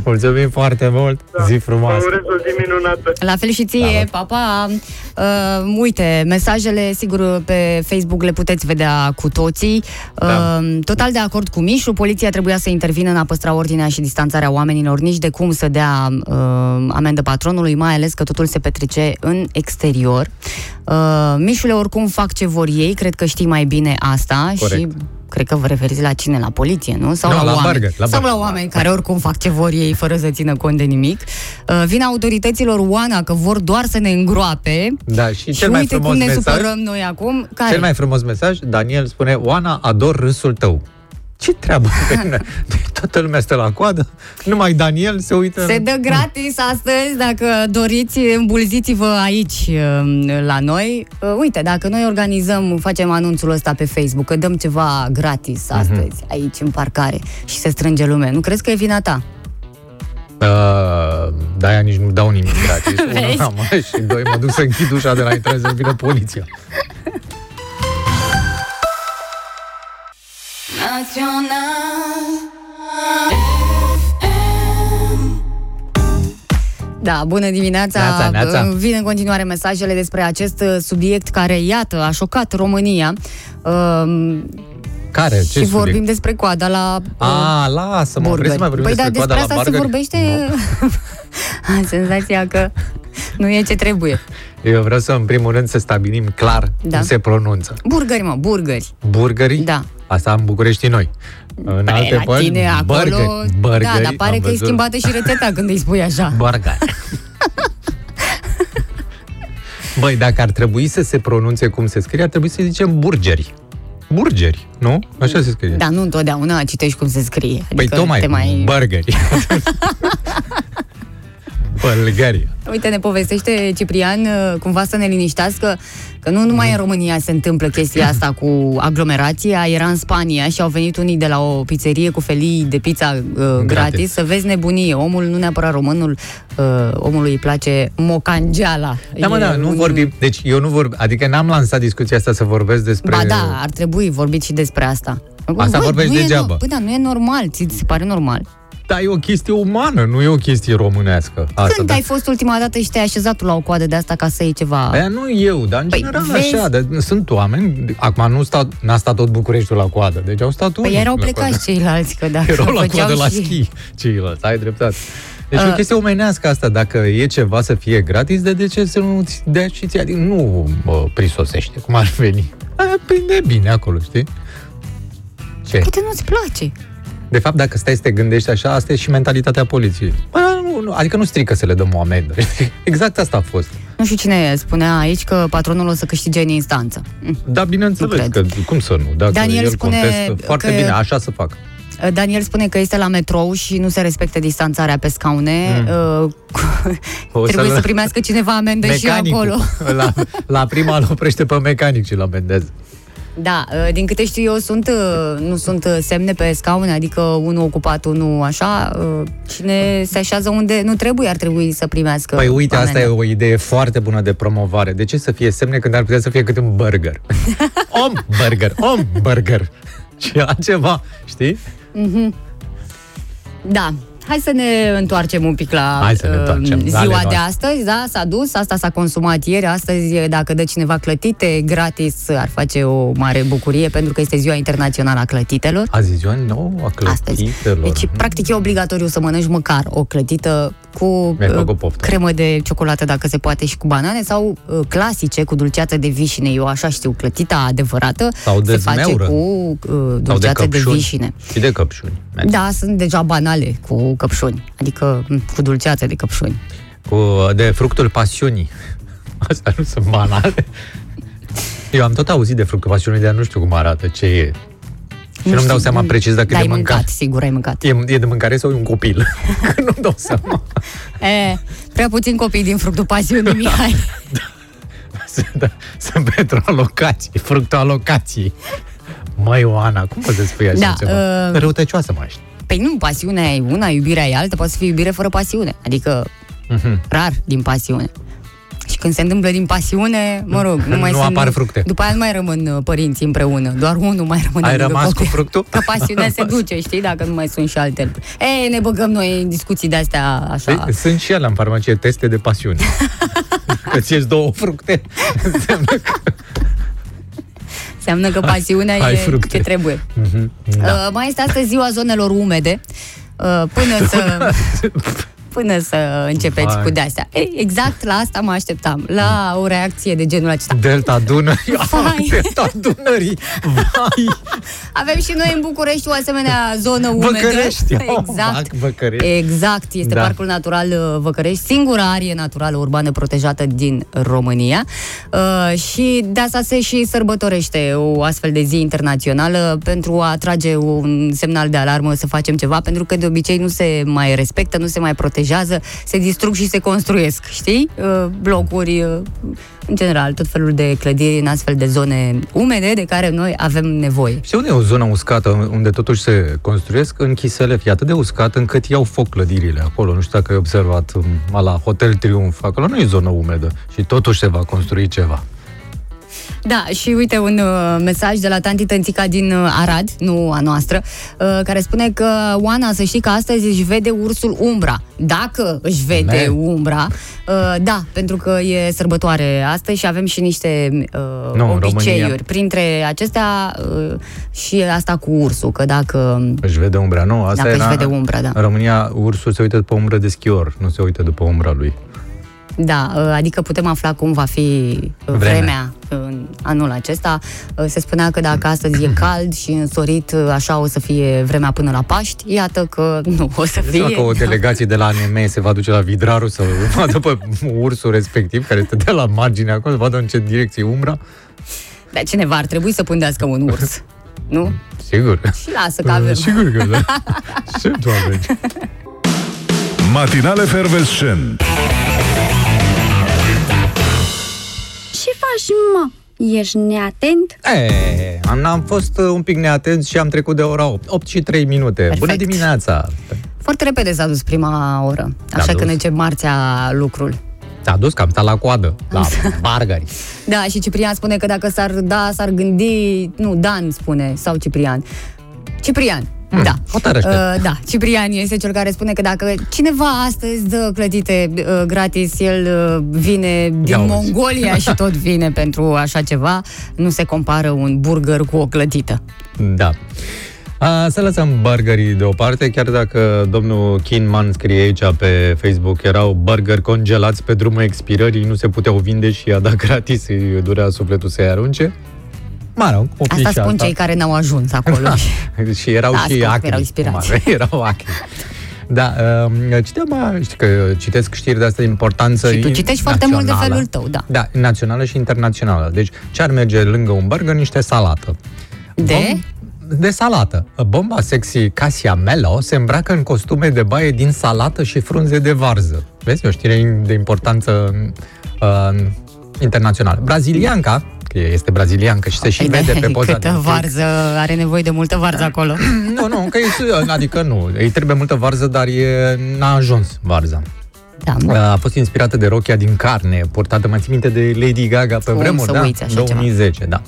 S2: mulțumim foarte mult.
S5: Da.
S2: Zi
S5: Vă
S2: frumoasă.
S5: urez o zi minunată.
S1: La fel și ție,
S2: Da,
S1: pa, pa. Uh, uite, mesajele, sigur, pe Facebook le puteți vedea cu toții. Uh,
S2: Da.
S1: Total de acord cu Mișu, poliția trebuia să intervină în a păstra ordinea și distanțarea oamenilor, nici de cum să dea uh, amendă patronului, mai ales că totul se petrece în exterior. Uh, Mișule, oricum fac ce vor ei, cred că știi mai bine asta
S2: Corect.
S1: și cred că vă referiți la cine? La poliție, nu? Sau
S2: Nu,
S1: la,
S2: la
S1: oameni?
S2: burger, la
S1: Sau
S2: burger.
S1: la oameni care oricum fac ce vor ei fără să țină cont de nimic. Uh, Vin autorităților Oana că vor doar să ne îngroape.
S2: Da, și
S1: Și
S2: cel mai
S1: uite
S2: frumos
S1: cum ne
S2: mesaj,
S1: supărăm noi acum. Care?
S2: cel mai frumos mesaj, Daniel spune, Oana, ador râsul tău. Ce treabă? [laughs] Toată lumea stă la coadă, numai Daniel se uită.
S1: Se dă gratis astăzi, dacă doriți, îmbulziți-vă aici um, la noi. Uh, Uite, dacă noi organizăm, facem anunțul ăsta pe Facebook, că dăm ceva gratis
S2: Mhm.
S1: astăzi, aici în parcare, și se strânge lume. Nu crezi că e vina ta?
S2: Uh, de-aia nici nu dau nimic gratis. [laughs] Unul,
S1: Vezi?
S2: am, și doi, mă duc să închid ușa de la intrare să vină poliția.
S1: Da, bună dimineața!
S2: Neața, neața.
S1: Uh, Vin în continuare mesajele despre acest uh, subiect care, iată, a șocat România. Uh,
S2: Care? Ce
S1: și
S2: subiect?
S1: vorbim despre coada la uh,
S2: A, lasă-mă, vrei
S1: burgeri.
S2: să mai vorbim
S1: păi da,
S2: despre
S1: despre
S2: coada
S1: asta
S2: la
S1: se
S2: burgeri?
S1: vorbește. [laughs] Am senzația că nu e ce trebuie.
S2: Eu vreau să, în primul rând, să stabilim clar
S1: Da.
S2: cum se pronunță.
S1: Burgeri, mă, burgeri.
S2: Burgerii?
S1: Da.
S2: Asta în București noi. În
S1: Păi,
S2: alte
S1: la
S2: părți,
S1: tine acolo...
S2: burgeri. burgeri,
S1: da, dar pare
S2: am
S1: că e
S2: văzut.
S1: schimbată și rețeta când îi spui așa. [laughs]
S2: Burgeri. Băi, dacă ar trebui să se pronunțe cum se scrie, ar trebui să zicem burgeri. Burgeri, nu? Așa se scrie.
S1: Dar nu întotdeauna citești cum se scrie. Adică
S2: Păi tocmai,
S1: te mai...
S2: burgeri. [laughs] Bulgaria.
S1: Uite, ne povestește Ciprian uh, cumva să ne liniștească că nu numai în România se întâmplă chestia asta cu aglomerația, era în Spania și au venit unii de la o pizzerie cu felii de pizza uh, gratis.
S2: Gratis.
S1: să vezi nebunie. Omul, nu neapărat românul, uh, omului îi place mocangeala.
S2: Da, mă,
S1: E
S2: da, nu
S1: un-
S2: vorbim, deci eu nu vorb, adică n-am lansat discuția asta să vorbesc despre...
S1: Ba da, ar trebui vorbit și despre asta.
S2: Asta vorbești
S1: nu e
S2: degeaba.
S1: no- Bă, da, nu e normal. Ți se pare normal?
S2: Da, e o chestie umană, nu e o chestie românească. Asta,
S1: Când
S2: da.
S1: ai fost ultima dată și te-ai așezat tu la o coadă de asta ca să iei ceva?
S2: Aia nu eu, dar în
S1: Păi,
S2: general
S1: vezi?
S2: așa, de, sunt oameni, acum nu sta, n-a stat tot Bucureștiul la coadă, deci au stat
S1: Păi
S2: unii
S1: erau
S2: la
S1: plecați
S2: coadă.
S1: ceilalți, că dacă
S2: Erau la
S1: făceau
S2: coadă la
S1: și...
S2: schi ceilalți, ai dreptate. Deci
S1: Uh.
S2: o chestie omenească asta, dacă e ceva să fie gratis, de, de ce să nu ți dea și ție? Adică nu mă, prisosește, cum ar veni. Aia prinde bine acolo, știi? Ce?
S1: Poate nu-ți place.
S2: De fapt, dacă stai să te gândești așa, asta e și mentalitatea poliției. Bă, nu, nu, adică nu strică să le dăm o amendă. [laughs] Exact asta a fost.
S1: Nu știu cine spunea aici că patronul o să câștige în instanță. Mm.
S2: Da, bineînțeles
S1: Nu
S2: că, cum să nu? Dacă
S1: Daniel
S2: el
S1: spune
S2: contestă, foarte
S1: că-
S2: bine, așa să fac.
S1: Daniel spune că este la metrou și nu se respectă distanțarea pe scaune. Mm.
S2: O [laughs]
S1: Trebuie
S2: să-l-
S1: să primească cineva amendă și
S2: Mecanicul.
S1: acolo. [laughs]
S2: La, la prima îl oprește pe mecanic și îl amendează.
S1: Da, uh, din câte știu eu, sunt, uh, nu sunt uh, semne pe scaune, adică unul ocupat, unul așa. uh, Cine se așează unde nu trebuie, ar trebui să primească
S2: Păi uite, asta e
S1: amendă.
S2: o idee foarte bună de promovare. De ce să fie semne când ar putea să fie cât un burger? [laughs] om burger, om burger. [laughs] Și altceva, știi?
S1: Da. Hai să ne întoarcem un pic la
S2: Hai să ne
S1: uh,
S2: întoarcem la
S1: ziua
S2: ale
S1: de
S2: noastre.
S1: astăzi, da, s-a dus, asta s-a consumat ieri, astăzi dacă dă cineva clătite gratis ar face o mare bucurie pentru că este ziua internațională a clătitelor.
S2: Azi e ziua nouă a
S1: Astăzi.
S2: clătitelor.
S1: Deci, practic, e obligatoriu să mănânci măcar o clătită cu
S2: Mi-ai
S1: uh,
S2: făcut poftă.
S1: cremă de ciocolată, dacă se poate, și cu banane, sau uh, clasice cu dulceață de vișine. Eu așa știu, clătita adevărată
S2: Sau de
S1: se face
S2: zmeură.
S1: cu uh,
S2: Sau de
S1: dulceață de,
S2: căpșuni.
S1: vișine.
S2: Și de căpșuni. Merge.
S1: Da, sunt deja banale cu căpșuni, adică m, cu dulceață de căpșuni.
S2: Cu, de fructul pasiunii. [laughs] Astea nu sunt banale. Eu am tot auzit de fructul pasiunii, dar nu știu cum arată, ce e. Și nu-mi dau seama precis dacă
S1: da,
S2: e de
S1: ai
S2: mâncat.
S1: mâncat, sigur ai mâncat.
S2: E, e de mâncare sau e un copil? [laughs] Că nu-mi dau seama. [laughs]
S1: E, prea puțin copii din fructul pasiunii, Mihai.
S2: Sunt, [laughs] sunt pentru alocații, fructul alocației. Măi, Oana, cum poți să spui așa
S1: Da,
S2: ceva?
S1: uh,
S2: Răutăcioasă mă ești.
S1: Păi nu, pasiunea e una, iubirea e alta, poate să fie iubire fără pasiune. Adică,
S2: Mhm.
S1: rar din pasiune. Și când se întâmplă din pasiune, mă rog, nu [laughs] mai
S2: Nu
S1: sunt,
S2: apar fructe.
S1: După aia nu mai rămân uh, părinții împreună, doar unul mai rămâne
S2: Ai
S1: lângă
S2: rămas
S1: copil.
S2: cu fructul?
S1: Că pasiunea se duce, știi, dacă nu mai sunt și alte. Ei, ne băgăm noi în discuții de-astea așa.
S2: Păi, Sunt și ele în farmacie teste de pasiune. [laughs] Că ți ieși două fructe, înseamnă că...
S1: Înseamnă că pasiunea
S2: Ai
S1: e
S2: fructe.
S1: ce trebuie.
S2: Mhm, Da.
S1: Uh, mai este astăzi ziua zonelor umede. Uh, până să [laughs] până să începeți
S2: Vai.
S1: cu de-astea. Ei, exact la asta mă așteptam, la o reacție de genul acesta.
S2: Delta Dunării.
S1: Vai.
S2: Delta Dunării. Vai.
S1: Avem și noi în București o asemenea zonă umedă.
S2: Văcărești. Oh,
S1: Exact.
S2: Vac, Văcărești.
S1: Exact, este
S2: Da.
S1: Parcul Natural uh, Văcărești, singura arie naturală urbană protejată din România uh, și de asta se și sărbătorește o astfel de zi internațională pentru a trage un semnal de alarmă să facem ceva, pentru că de obicei nu se mai respectă, nu se mai protejează, se distrug și se construiesc, știi? Uh, blocuri, uh, în general, tot felul de clădiri în astfel de zone umede de care noi avem nevoie.
S2: Știi unde e o zonă uscată unde totuși se construiesc? În Chiselef. E atât de uscat încât iau foc clădirile acolo. Nu știu dacă ai observat um, la Hotel Triumf. Acolo nu e zonă umedă și totuși se va construi ceva.
S1: Da, și uite un uh, mesaj de la tanti Tănțica din uh, Arad, nu a noastră, uh, care spune că Oana, să știi că astăzi își vede ursul umbra. Dacă își vede
S2: Ne.
S1: umbra, uh, da, pentru că e sărbătoare astăzi și avem și niște uh,
S2: Nu, în
S1: obiceiuri.
S2: România.
S1: Printre acestea uh, și asta cu ursul, că dacă...
S2: Își vede umbra, nu? Asta
S1: Dacă își
S2: era...
S1: vede umbra, da.
S2: În România, ursul se uită după umbră de schior, nu se uită după umbra lui.
S1: Da, uh, adică putem afla cum va fi uh,
S2: Vremea.
S1: vremea în anul acesta. Uh, Se spunea că dacă astăzi e cald și însorit, uh, așa o să fie vremea până la Paști. Iată că [laughs] nu o să
S2: Știu
S1: fie.
S2: că o delegație de la ANM se va duce la Vidraru să [laughs] vadă pe ursul respectiv, care este de la margine acolo, să vadă în ce direcție e umbra.
S1: Dar cineva ar trebui să pândească un urs. [laughs] Nu?
S2: Sigur.
S1: Și lasă că avem.
S2: Sigur că da. Ce doamne.
S6: Matinale Fervescent.
S7: Ce faci, mă? Ești neatent?
S2: E, am, am fost uh, un pic neatenți și am trecut de ora 8. 8 și 3 minute.
S1: Perfect.
S2: Bună dimineața!
S1: Foarte repede s-a dus prima oră. Așa
S2: dus.
S1: că ne ce marțea lucrul.
S2: S-a dus că am stat la coadă, la [laughs] bargari.
S1: Da, și Ciprian spune că dacă s-ar da, s-ar gândi... Nu, Dan spune, sau Ciprian. Ciprian, da.
S2: hotărăște.
S1: Uh, da, Ciprian este cel care spune că dacă cineva astăzi dă clătite uh, gratis, el uh, vine din
S2: Ia uzi.
S1: Mongolia și [laughs] tot vine pentru așa ceva, nu se compară un burger cu o clătită.
S2: Da. A, să lăsăm burgerii deoparte, chiar dacă domnul Kinman scrie aici pe Facebook, erau burger congelați pe drumul expirării, nu se puteau vinde și i-a dat [laughs] gratis, îi durea sufletul să-i arunce. Mă rog, o fi
S1: Asta
S2: și
S1: spun cei care n-au ajuns [laughs] acolo.
S2: Da. și erau
S1: Da,
S2: și
S1: scop,
S2: acri.
S1: erau inspirați.
S2: cum ar fi, erau acri. Da, uh, citeam, știi că citesc știri de asta de importanță
S1: Și tu citești foarte mult de
S2: națională.
S1: felul tău, da.
S2: Da, națională și internațională. Deci, ce ar merge lângă un burger? Niște salată.
S1: De?
S2: de salată. Bomba sexy Casia Melo se îmbracă în costume de baie din salată și frunze de varză. Vezi, o știre de importanță uh, internațională. Brazilianca, că este braziliancă și se și
S1: Păi
S2: vede
S1: de-
S2: pe poza
S1: Câtă
S2: din clip.
S1: varză, are nevoie de multă varză acolo. [clears throat]
S2: Nu, nu, că e, adică nu, îi trebuie multă varză, dar e, n-a ajuns varza.
S1: Da,
S2: A fost inspirată de rochia din carne, purtată, mai ții minte, de Lady Gaga pe
S1: Cum
S2: vremuri,
S1: să
S2: da?
S1: uiți așa ceva?
S2: 2010, da.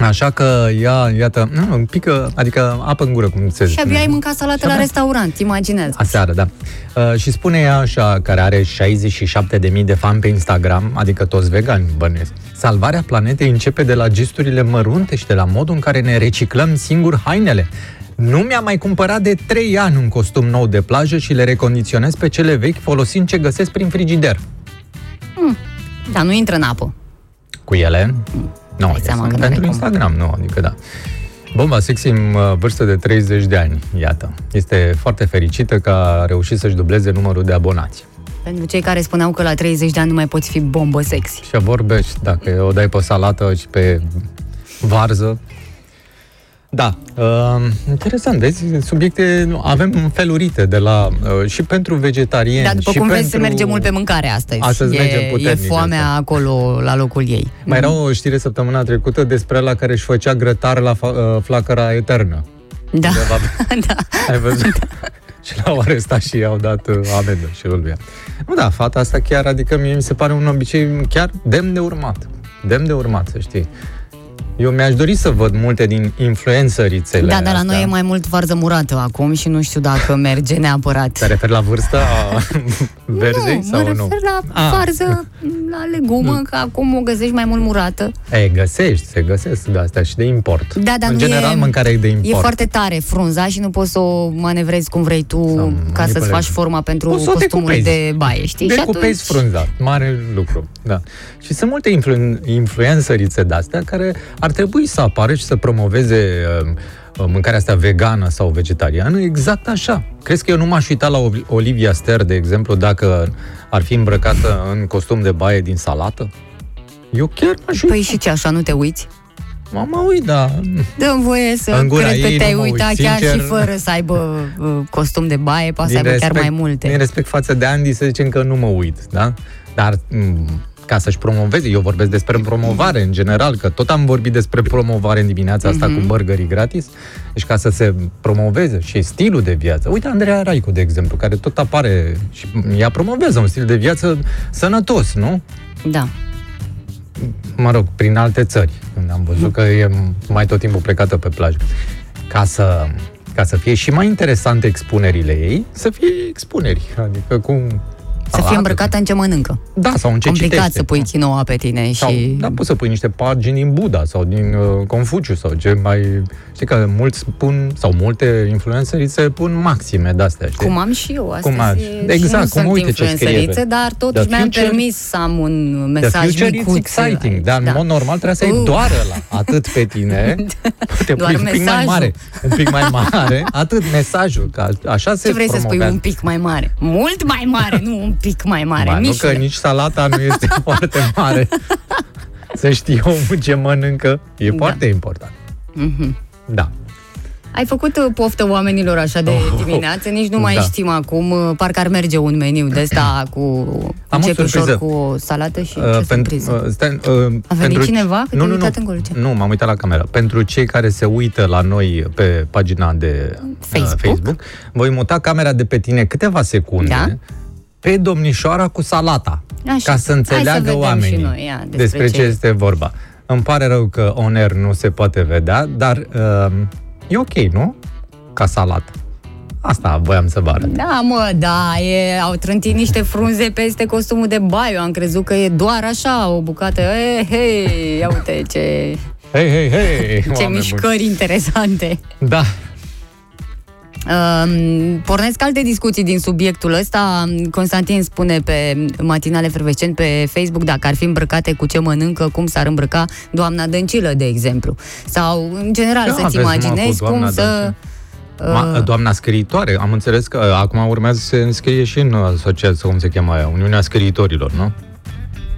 S2: Așa că ea, iată, nu, un pic, adică apă în gură, cum se
S1: Și
S2: spune.
S1: abia ai mâncat salată
S2: Și
S1: la
S2: abia-
S1: restaurant, imaginează.
S2: Aseară, da. Uh, și spune ea așa, care are 67.000 de fani pe Instagram, adică toți vegani, bănuiesc. Salvarea planetei începe de la gesturile mărunte și de la modul în care ne reciclăm singur hainele. Nu mi-am mai cumpărat de 3 ani un costum nou de plajă și le recondiționez pe cele vechi folosind ce găsesc prin frigider.
S1: Da, nu intră în apă.
S2: Cu ele? Nu,
S1: Dai
S2: no,
S1: seama
S2: sunt
S1: că
S2: pentru
S1: n-are cum.
S2: Instagram, nu, adică da. Bomba Sexy în uh, vârstă de 30 de ani, iată. Este foarte fericită că a reușit să-și dubleze numărul de abonați.
S1: Pentru cei care spuneau că la 30 de ani nu mai poți fi bombă sexy.
S2: Și vorbești, dacă o dai pe salată și pe varză. Da, uh, interesant, vezi, subiecte nu, avem felurite de la uh, și pentru vegetariani
S1: Dar după
S2: și
S1: cum
S2: pentru...
S1: vezi, se merge mult pe mâncare astăzi.
S2: Astăzi
S1: e,
S2: mergem
S1: e
S2: puternic
S1: foamea
S2: asta.
S1: acolo la locul ei.
S2: Mai era o știre săptămâna trecută despre la care își făcea grătar la fa- uh, flacăra eternă.
S1: Da.
S2: Undeva [laughs]
S1: da.
S2: Ai văzut? [laughs] și l-au arestat și i-au dat uh, amendă și îl via. Nu, da, fata asta chiar, adică mie mi se pare un obicei chiar demn de urmat. Demn de urmat, să știi. Eu mi-aș dori să văd multe din influențărițele
S1: Da, dar la
S2: astea.
S1: noi e mai mult varză murată acum și nu știu dacă merge neapărat.
S2: Te referi la vârsta [laughs] verzei
S1: nu,
S2: sau
S1: mă refer
S2: nu?
S1: la
S2: Ah.
S1: varză, la legumă, că acum o găsești mai mult murată.
S2: E, găsești, se găsesc de astea și de import.
S1: Da, dar
S2: În
S1: nu
S2: general,
S1: e,
S2: mâncarea e de import.
S1: E foarte tare frunza și nu poți să o manevrezi cum vrei tu
S2: Sau
S1: ca să-ți
S2: manipulezi.
S1: faci forma pentru
S2: Poți să o
S1: costumul
S2: decupezi.
S1: de baie, știi? Și
S2: Decupezi
S1: atunci-
S2: frunza, mare lucru. Da. Și sunt multe influ- influențărițe de-astea care ar trebui să apară și să promoveze uh, mâncarea asta vegană sau vegetariană exact așa. Crezi că eu nu m-aș uita la Ol- Olivia Ster, de exemplu, dacă ar fi îmbrăcată în costum de baie din salată? Eu chiar m-aș uita.
S1: Păi și ce, așa nu te uiți?
S2: M-am mă uit, da.
S1: Dă-mi voie să
S2: În gura
S1: cred că
S2: ei
S1: te-ai
S2: nu mă uit,
S1: uitat chiar
S2: sincer.
S1: și fără să aibă uh, costum de baie, poate să aibă chiar mai multe.
S2: Din respect față de Andy, să zicem că nu mă uit, da? Dar m, ca să-și promoveze, eu vorbesc despre promovare în general, că tot am vorbit despre promovare în dimineața asta
S1: Mhm.
S2: cu burgerii gratis, deci ca să se promoveze și stilul de viață. Uite, Andreea Raicu, de exemplu, care tot apare și ea promovează un stil de viață sănătos, nu?
S1: Da.
S2: mă rog, prin alte țări, când am văzut că e mai tot timpul plecată pe plajă. Ca să, ca să fie și mai interesante expunerile ei, să fie expuneri, adică cum...
S1: Să fie îmbrăcată în ce mănâncă.
S2: Da, sau în ce
S1: Complicat
S2: citește.
S1: să pui quinoa pe tine
S2: Sau,
S1: și...
S2: da, poți să pui niște pagini din Buddha sau din uh, Confuciu sau ce mai... Știi că mulți pun, sau multe influenceri se pun maxime de-astea, știi?
S1: Cum am și eu astăzi.
S2: Cum ai?
S1: și
S2: Exact,
S1: nu
S2: cum
S1: sunt
S2: uite ce scrie pe-
S1: influențăriță, dar totuși
S2: The
S1: mi-am
S2: future-
S1: permis să am un
S2: The
S1: mesaj
S2: future
S1: micuț.
S2: it's exciting,
S1: aici,
S2: dar în
S1: da.
S2: mod normal trebuie să ai
S1: Uh.
S2: doar la atât pe tine, [laughs] te
S1: Doar
S2: pui un pic mai
S1: mesajul.
S2: mare, un pic mai mare, atât mesajul, că așa se
S1: Ce vrei să spui?
S2: promovează.
S1: Un pic mai mare. Mult mai mare, nu un pic mai mare.
S2: Ba, nu
S1: Mișule.
S2: că nici salata nu este [laughs] foarte mare. Să știi omul ce mănâncă, e
S1: Da.
S2: foarte important.
S1: Mhm.
S2: Da.
S1: Ai făcut uh, poftă oamenilor așa de
S2: Oh,
S1: dimineață, nici nu mai
S2: da.
S1: știm acum, uh, parcă ar merge un meniu de ăsta cu
S2: Am o
S1: începi ușor
S2: surpriză.
S1: cu o salată și
S2: Uh,
S1: ce
S2: pentru,
S1: surpriză.
S2: uh, stai, uh,
S1: A venit
S2: pentru,
S1: cineva? Că
S2: nu,
S1: te-ai
S2: nu,
S1: uitat
S2: nu,
S1: încolo, ce?
S2: nu, m-am uitat la cameră. Pentru cei care se uită la noi pe pagina de uh,
S1: Facebook.
S2: Facebook voi muta camera de pe tine câteva secunde
S1: Da.
S2: Pe domnișoara cu salata.
S1: Așa.
S2: Ca să
S1: Hai
S2: înțeleagă
S1: să vedem
S2: oamenii
S1: și noi, ia, despre
S2: despre
S1: ce
S2: ce este vorba. Îmi pare rău că on air nu se poate vedea, dar uh, e ok, nu? Ca salată. Asta voiam să vă arăt.
S1: Da, mă, da, e, au trântit niște frunze peste costumul de baie. Eu am crezut că e doar așa, o bucată. E, hei, ia uite ce,
S2: Hei, hei, hei! [laughs]
S1: ce
S2: oameni
S1: mișcări interesante.
S2: buni. Da.
S1: Um, pornesc alte discuții din subiectul ăsta. Constantin spune pe Matinale Fervescent pe Facebook dacă ar fi îmbrăcate cu ce mănâncă, cum s-ar îmbrăca doamna Dăncilă, de exemplu. Sau, în general,
S2: Ce
S1: să-ți
S2: aveți, mă, cu
S1: imaginezi
S2: doamna
S1: cum să...
S2: Dăncilă? Ma, doamna scriitoare, am înțeles că uh, acum urmează să se înscrie și în asociația, cum se cheamă aia, Uniunea Scriitorilor, nu?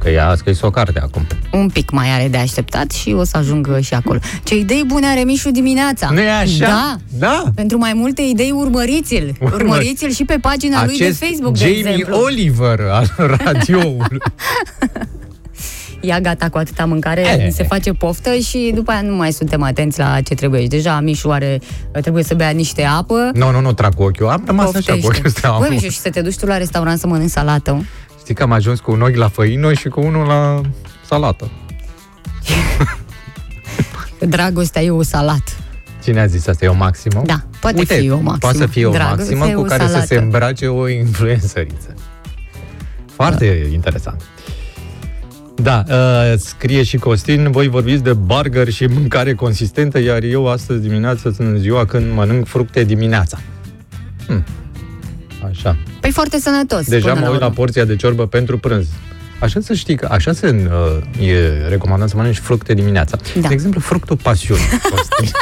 S2: Că ea a scris o carte acum.
S1: un pic mai are de așteptat și o să ajungă și acolo. Ce idei bune are Mișu dimineața!
S2: Nu e așa?
S1: Da!
S2: Da!
S1: Pentru mai multe idei, urmăriți-l.
S2: Urmă-
S1: Urmăriți-l și pe pagina lui de
S2: Acest
S1: Facebook, de
S2: Jamie
S1: exemplu.
S2: Oliver al [laughs] radioului.
S1: Ia gata cu atâta mâncare,
S2: E.
S1: se face poftă și după aia nu mai suntem atenți la ce trebuie. Și Deja Mișu are, trebuie să bea niște apă.
S2: nu, nu, nu trag cu ochiul. Am rămas așa cu ochiul ăsta.
S1: Băi, Mișu, și să te duci tu la restaurant să mănânci salată.
S2: Știi că am ajuns cu un ochi la făină și cu unul la salată. [laughs]
S1: Dragostea e o salat.
S2: Cine a zis asta? E o maximă?
S1: Da, poate
S2: Uite,
S1: fi o maximă.
S2: Poate să fie o
S1: Dragostea
S2: maximă
S1: e
S2: cu
S1: o
S2: care să
S1: salată.
S2: se îmbrace o influențăriță. Foarte interesant. Da, uh, scrie și Costin, voi vorbiți de burger și mâncare consistentă, iar eu astăzi dimineața sunt ziua când mănânc fructe dimineața. Hm. Așa.
S1: Păi foarte sănătos.
S2: Deja
S1: până
S2: mă uit la
S1: urmă.
S2: porția de ciorbă pentru prânz. Așa să știi că așa se uh, e recomandat să mănânci fructe dimineața.
S1: Da.
S2: De exemplu, fructul pasiune. Costin. [laughs]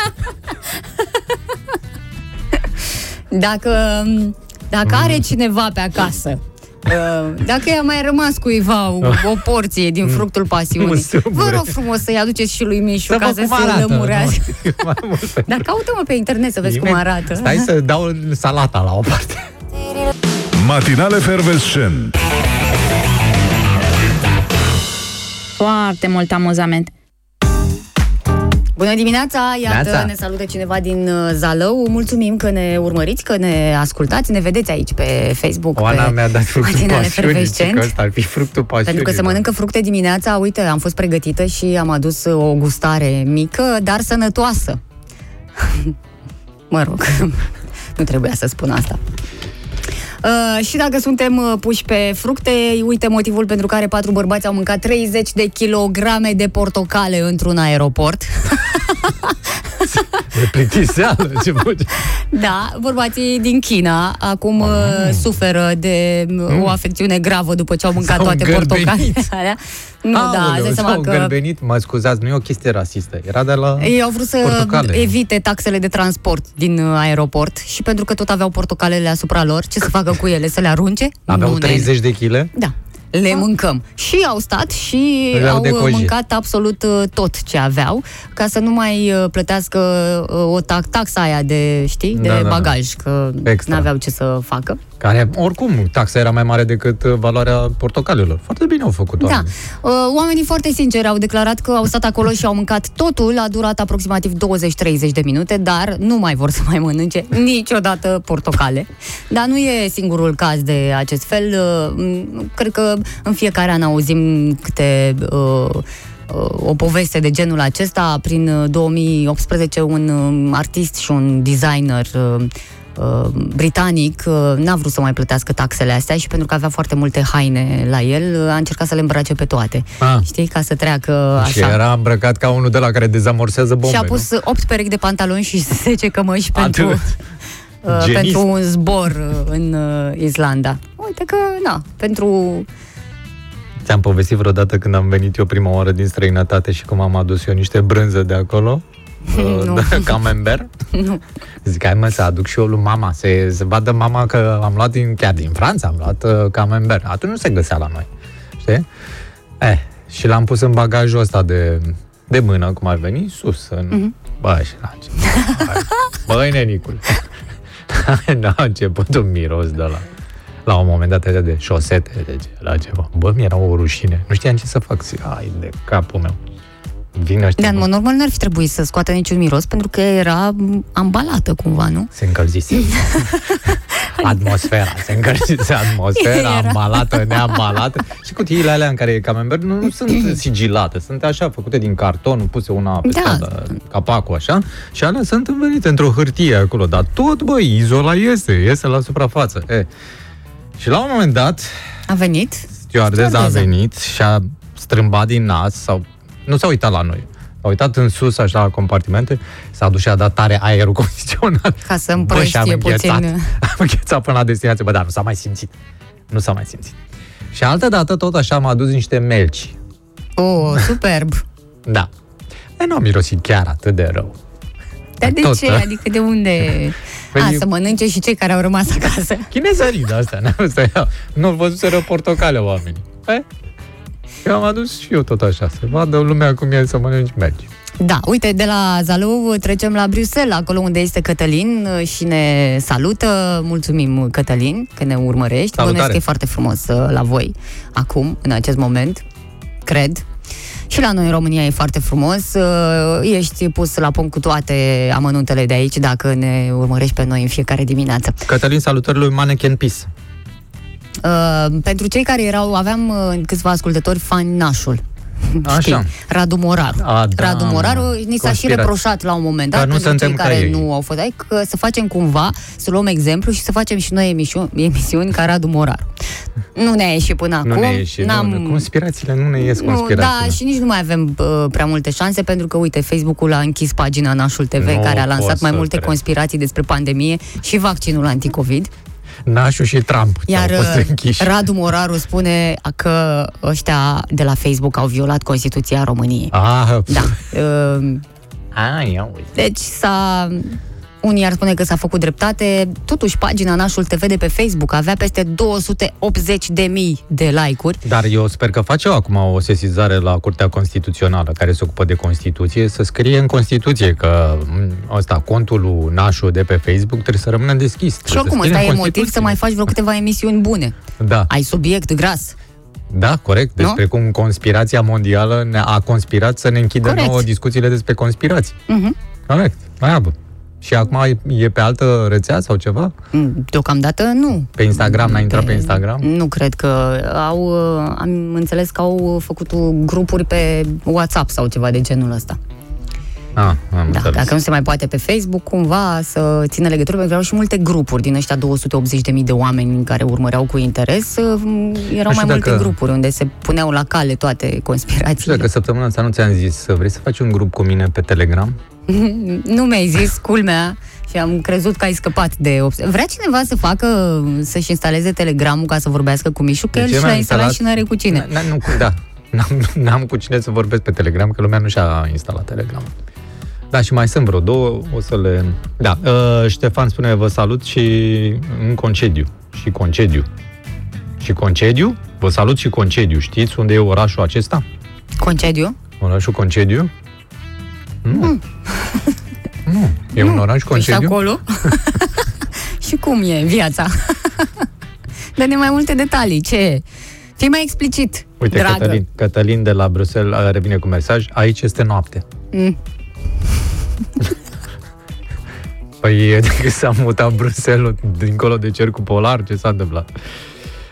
S1: Dacă, dacă are cineva pe acasă, uh, dacă i-a mai rămas cuiva o, o porție din fructul
S2: Un
S1: pasiunii,
S2: sâmbure.
S1: vă rog frumos să-i aduceți și lui Mișu ca
S2: văd
S1: să
S2: cum
S1: se
S2: arată,
S1: lămurească.
S2: nu? Mai mult pe-
S1: Dar caută-mă pe internet să vezi cum
S2: Nimeni-
S1: arată.
S2: Stai să dau salata la o parte.
S6: Matinale Fervescent.
S8: Foarte mult amuzament.
S1: Bună dimineața! Iată,
S2: Neața.
S1: ne salută cineva din uh, Zalău. Mulțumim că ne urmăriți, că ne ascultați, ne vedeți aici pe Facebook.
S2: Oana
S1: pe
S2: mi-a dat fructul
S1: Matinale
S2: pasiunii,
S1: Fervescent.
S2: că ăsta ar fi fructul pasiunii.
S1: Pentru că se
S2: da.
S1: mănâncă fructe dimineața, uite, am fost pregătită și am adus o gustare mică, dar sănătoasă. [laughs] mă rog, [laughs] nu trebuia să spun asta. Uh, și dacă suntem uh, puși pe fructe, uite motivul pentru care patru bărbați au mâncat 30 de kilograme de portocale într-un aeroport.
S2: De plictiseală, ce faci?
S1: Da, bărbații din China acum uh, suferă de uh, o afecțiune gravă după ce au mâncat
S2: S-au
S1: toate
S2: îngărbenit.
S1: portocalele alea. Nu, da, îți dai seama
S2: s-au
S1: că
S2: gărbenit, mă scuzați, nu e o chestie rasistă, era de la
S1: Ei au vrut să
S2: portocale.
S1: evite taxele de transport din uh, aeroport și pentru că tot aveau portocalele asupra lor, ce să facă cu ele? Să le arunce?
S2: Aveau
S1: Nu, nene.
S2: 30 de kg?
S1: Da. Le mâncăm. Și au stat și
S2: Aveau
S1: au
S2: de
S1: uh,
S2: coji.
S1: mâncat absolut uh, tot ce aveau, ca să nu mai uh, plătească uh, o tax, taxa aia de, știi, de
S2: Da, da, da.
S1: bagaj, că
S2: Extra.
S1: n-aveau ce să facă.
S2: Care, oricum, taxa era mai mare decât uh, valoarea portocalelor. Foarte bine au făcut
S1: Da.
S2: oamenii.
S1: Uh, Oamenii foarte sinceri au declarat că au stat acolo și au mâncat totul, a durat aproximativ 20-30 de minute, dar nu mai vor să mai mănânce niciodată portocale. Dar nu e singurul caz de acest fel. Uh, m, Cred că în fiecare an auzim câte uh, uh, o poveste de genul acesta. Prin uh, 2018 un um, artist și un designer uh, uh, britanic uh, n-a vrut să mai plătească taxele astea și pentru că avea foarte multe haine la el, uh, a încercat să le îmbrace pe toate.
S2: Ah.
S1: Știi? Ca să treacă
S2: Și
S1: așa.
S2: era îmbrăcat ca unul de la care dezamorsează bombe,
S1: și a pus 8 perechi de pantaloni și [laughs] 10 cămăși
S2: nu?
S1: pentru,
S2: Atât.
S1: uh,
S2: Genist.
S1: pentru un zbor uh, în uh, Islanda. Uite că, na, pentru...
S2: Ți-am povestit vreodată când am venit eu prima oară din străinătate și cum am adus eu niște brânză de acolo? [laughs]
S1: Nu.
S2: Uh, de camembert? [laughs]
S1: Nu.
S2: Zic, hai mă să aduc și eu lui mama, să, să vadă mama că am luat din, chiar din Franța, am luat uh, camembert. Atunci nu se găsea la noi, știi? Eh, și l-am pus în bagajul ăsta de, de mână, cum ar veni, sus, în... Mm-hmm. Bă, și la ce... Băi, nenicule. N-a [laughs] început un miros de la... La un moment dat așa de șosete, de ce, la ceva. Bă, mi-era o rușine. Nu știam ce să fac. Zic, ai de capul meu. Vin ăștia,
S1: Dar în
S2: bă,
S1: mod normal n-ar fi trebuit să scoată niciun miros pentru că era m, ambalată cumva, nu?
S2: se încălzise. [laughs] atmosfera, se încălzise atmosfera,
S1: Era.
S2: ambalată, neambalată. Și cutiile alea în care e camembert nu, nu sunt [clears throat] sigilate, sunt așa, făcute din carton, puse una pe
S1: Da.
S2: da. capacul așa, și alea sunt învelite într-o hârtie acolo, dar tot, băi, izola iese, iese la suprafață. E. Și la un moment dat,
S1: A venit?
S2: stewardeza a
S1: Stewardeza.
S2: venit și a strâmbat din nas sau nu s-a uitat la noi. A uitat în sus, așa, la compartimente, s-a dus și a dat tare aerul [laughs] condiționat.
S1: Ca să
S2: Bă, și am
S1: împrăștie
S2: înghețat.
S1: puțin. [laughs]
S2: Am înghețat până la destinație. Bă, dar nu s-a mai simțit. Nu s-a mai simțit. Și altă dată, tot așa, am adus niște melci.
S1: Oh, superb! [laughs]
S2: Da. E, nu am mirosit chiar atât de rău.
S1: Dar de
S2: Tot,
S1: ce?
S2: da.
S1: Adică de unde?
S2: Păi
S1: A,
S2: eu-
S1: să mănânce și cei care au rămas acasă.
S2: Chinezării de astea, n-am să iau. Nu văzuseră portocale oamenii. E? Eu am adus și eu tot așa, să vadă lumea cum e să mănânci melci.
S1: Da, uite, de la Zalău trecem la Bruxelles, acolo unde este Cătălin uh, și ne salută. Mulțumim, Cătălin, că ne urmărești.
S2: Salutare.
S1: Bănuiesc că e foarte frumos uh, la voi, acum, în acest moment, cred. Și la noi în România e foarte frumos. Uh, Ești pus la punct cu toate amănuntele de aici dacă ne urmărești pe noi în fiecare dimineață.
S2: Cătălin, salutări lui Mannequin Peace.
S1: Uh, pentru cei care erau, aveam uh, câțiva ascultători fani nașul.
S2: Așa.
S1: Știi, Radu Moraru.
S2: A, da,
S1: Radu Moraru
S2: mă.
S1: ni s-a și
S2: Conspirație.
S1: reproșat la un moment dat
S2: Că nu
S1: pentru
S2: suntem
S1: cei
S2: ca
S1: care
S2: ei.
S1: nu au fost aici, că să facem cumva, să luăm exemplu și să facem și noi emisiuni, emisiuni ca Radu Moraru. Nu ne-a ieșit până
S2: Nu
S1: acum.
S2: ne ieși,
S1: n-am...
S2: nu, conspirațiile nu ne ies
S1: Nu,
S2: conspirațiile.
S1: da, și nici nu mai avem uh, prea multe șanse pentru că, uite, Facebook-ul a închis pagina Nașul TV,
S2: Nu
S1: care a
S2: pot
S1: lansat mai
S2: să
S1: multe
S2: cred.
S1: conspirații despre pandemie și vaccinul anticovid.
S2: Nașu și Trump
S1: Iar
S2: au fost
S1: uh,
S2: închiși.
S1: Radu Moraru spune că ăștia de la Facebook au violat Constituția României.
S2: Ah,
S1: Da. [laughs] Uh,
S2: Ai, ia uite.
S1: Deci s-a... Unii ar spune că s-a făcut dreptate, totuși pagina Nașul TV de pe Facebook avea peste 280 de mii de like-uri.
S2: Dar eu sper că face acum o sesizare la Curtea Constituțională care se ocupă de Constituție să scrie în Constituție că m, ăsta, contul lui Nașu de pe Facebook trebuie să rămână deschis.
S1: Și
S2: Trebuie
S1: oricum,
S2: să scrie
S1: ăsta
S2: în
S1: e motiv
S2: Constituție.
S1: să mai faci vreo câteva emisiuni bune.
S2: Da,
S1: Ai subiect gras.
S2: da, corect. Despre cum conspirația mondială ne- a conspirat să ne închidă
S1: Corect.
S2: nouă discuțiile despre conspirații.
S1: Mhm.
S2: Corect, treabă. Și acum e- e pe altă rețea sau ceva?
S1: Mm, Deocamdată nu.
S2: Pe Instagram, n-a intrat pe Instagram?
S1: Nu cred că au, uh, am înțeles că au făcut grupuri pe WhatsApp sau ceva de genul ăsta.
S2: Ah, am
S1: Da,
S2: înțeles.
S1: dacă nu se mai poate pe Facebook, cumva să țină legătură, pentru că erau și multe grupuri din ăștia 280.000 de oameni care urmăreau cu interes, uh, erau
S2: Nu știu
S1: mai multe
S2: dacă-
S1: grupuri unde se puneau la cale toate
S2: Nu știu
S1: conspirațiile.
S2: dacă săptămâna asta nu ți-am zis, vrei să faci un grup cu mine pe Telegram?
S1: nu mi-ai zis, culmea, și am crezut că ai scăpat de... Obs- Vrea cineva să facă, să-și instaleze Telegramul ca să vorbească cu Mișu, că
S2: De
S1: el
S2: ce
S1: și
S2: mi-a
S1: l-a instalat
S2: instalat?
S1: și nu are cu cine.
S2: N- n- nu, cu- da. N-am, n-am cu cine să vorbesc pe Telegram, că lumea nu și-a instalat Telegram. Da, și mai sunt vreo două, o să le... Da, uh, Ștefan spune, vă salut și în concediu. Și concediu. Și concediu? Vă salut și concediu. Știți unde e orașul acesta?
S1: Concediu?
S2: Orașul concediu? Nu. [laughs] nu. E un oraș
S1: Ești
S2: concediu?
S1: acolo? [laughs] [laughs] și cum e viața? Dă-ne mai multe detalii. Ce e? Fii mai explicit,
S2: Uite,
S1: dragă.
S2: Cătălin, Cătălin de la Bruxelles uh, revine cu mesaj. Aici este noapte.
S1: Mm. [laughs]
S2: Păi e că s-a mutat Bruxelles dincolo de cercul polar, ce s-a întâmplat?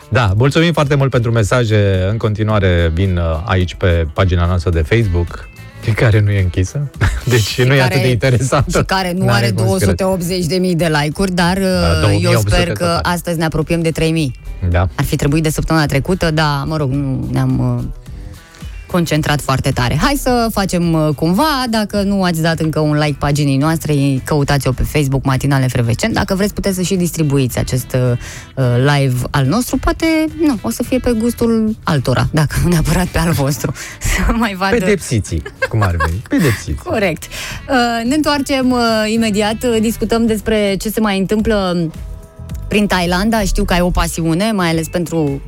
S2: Da, mulțumim foarte mult pentru mesaje. În continuare vin uh, aici pe pagina noastră de Facebook, care nu e închisă, [laughs] deci nu e
S1: care-
S2: atât de interesantă.
S1: Și care nu
S2: N-are
S1: are
S2: conspirație.
S1: 280.000 de like-uri, dar uh,
S2: Da,
S1: eu
S2: 2800
S1: sper că
S2: total.
S1: astăzi ne apropiem de 3000.
S2: Da.
S1: Ar fi trebuit de săptămâna trecută, dar, mă rog, nu ne-am uh, concentrat foarte tare. Hai să facem uh, cumva, dacă nu ați dat încă un like paginii noastre, căutați-o pe Facebook Matinale Frevecent. Dacă vreți, puteți să și distribuiți acest uh, uh, live al nostru. Poate, nu, o să fie pe gustul altora, dacă nu [laughs] neapărat pe al vostru. [laughs] Să mai vadă...
S2: Pedepsiții, cum ar veni. Pedepsiți.
S1: Corect. Uh, Ne întoarcem uh, imediat, uh, discutăm despre ce se mai întâmplă prin Thailanda. Știu că ai o pasiune, mai ales pentru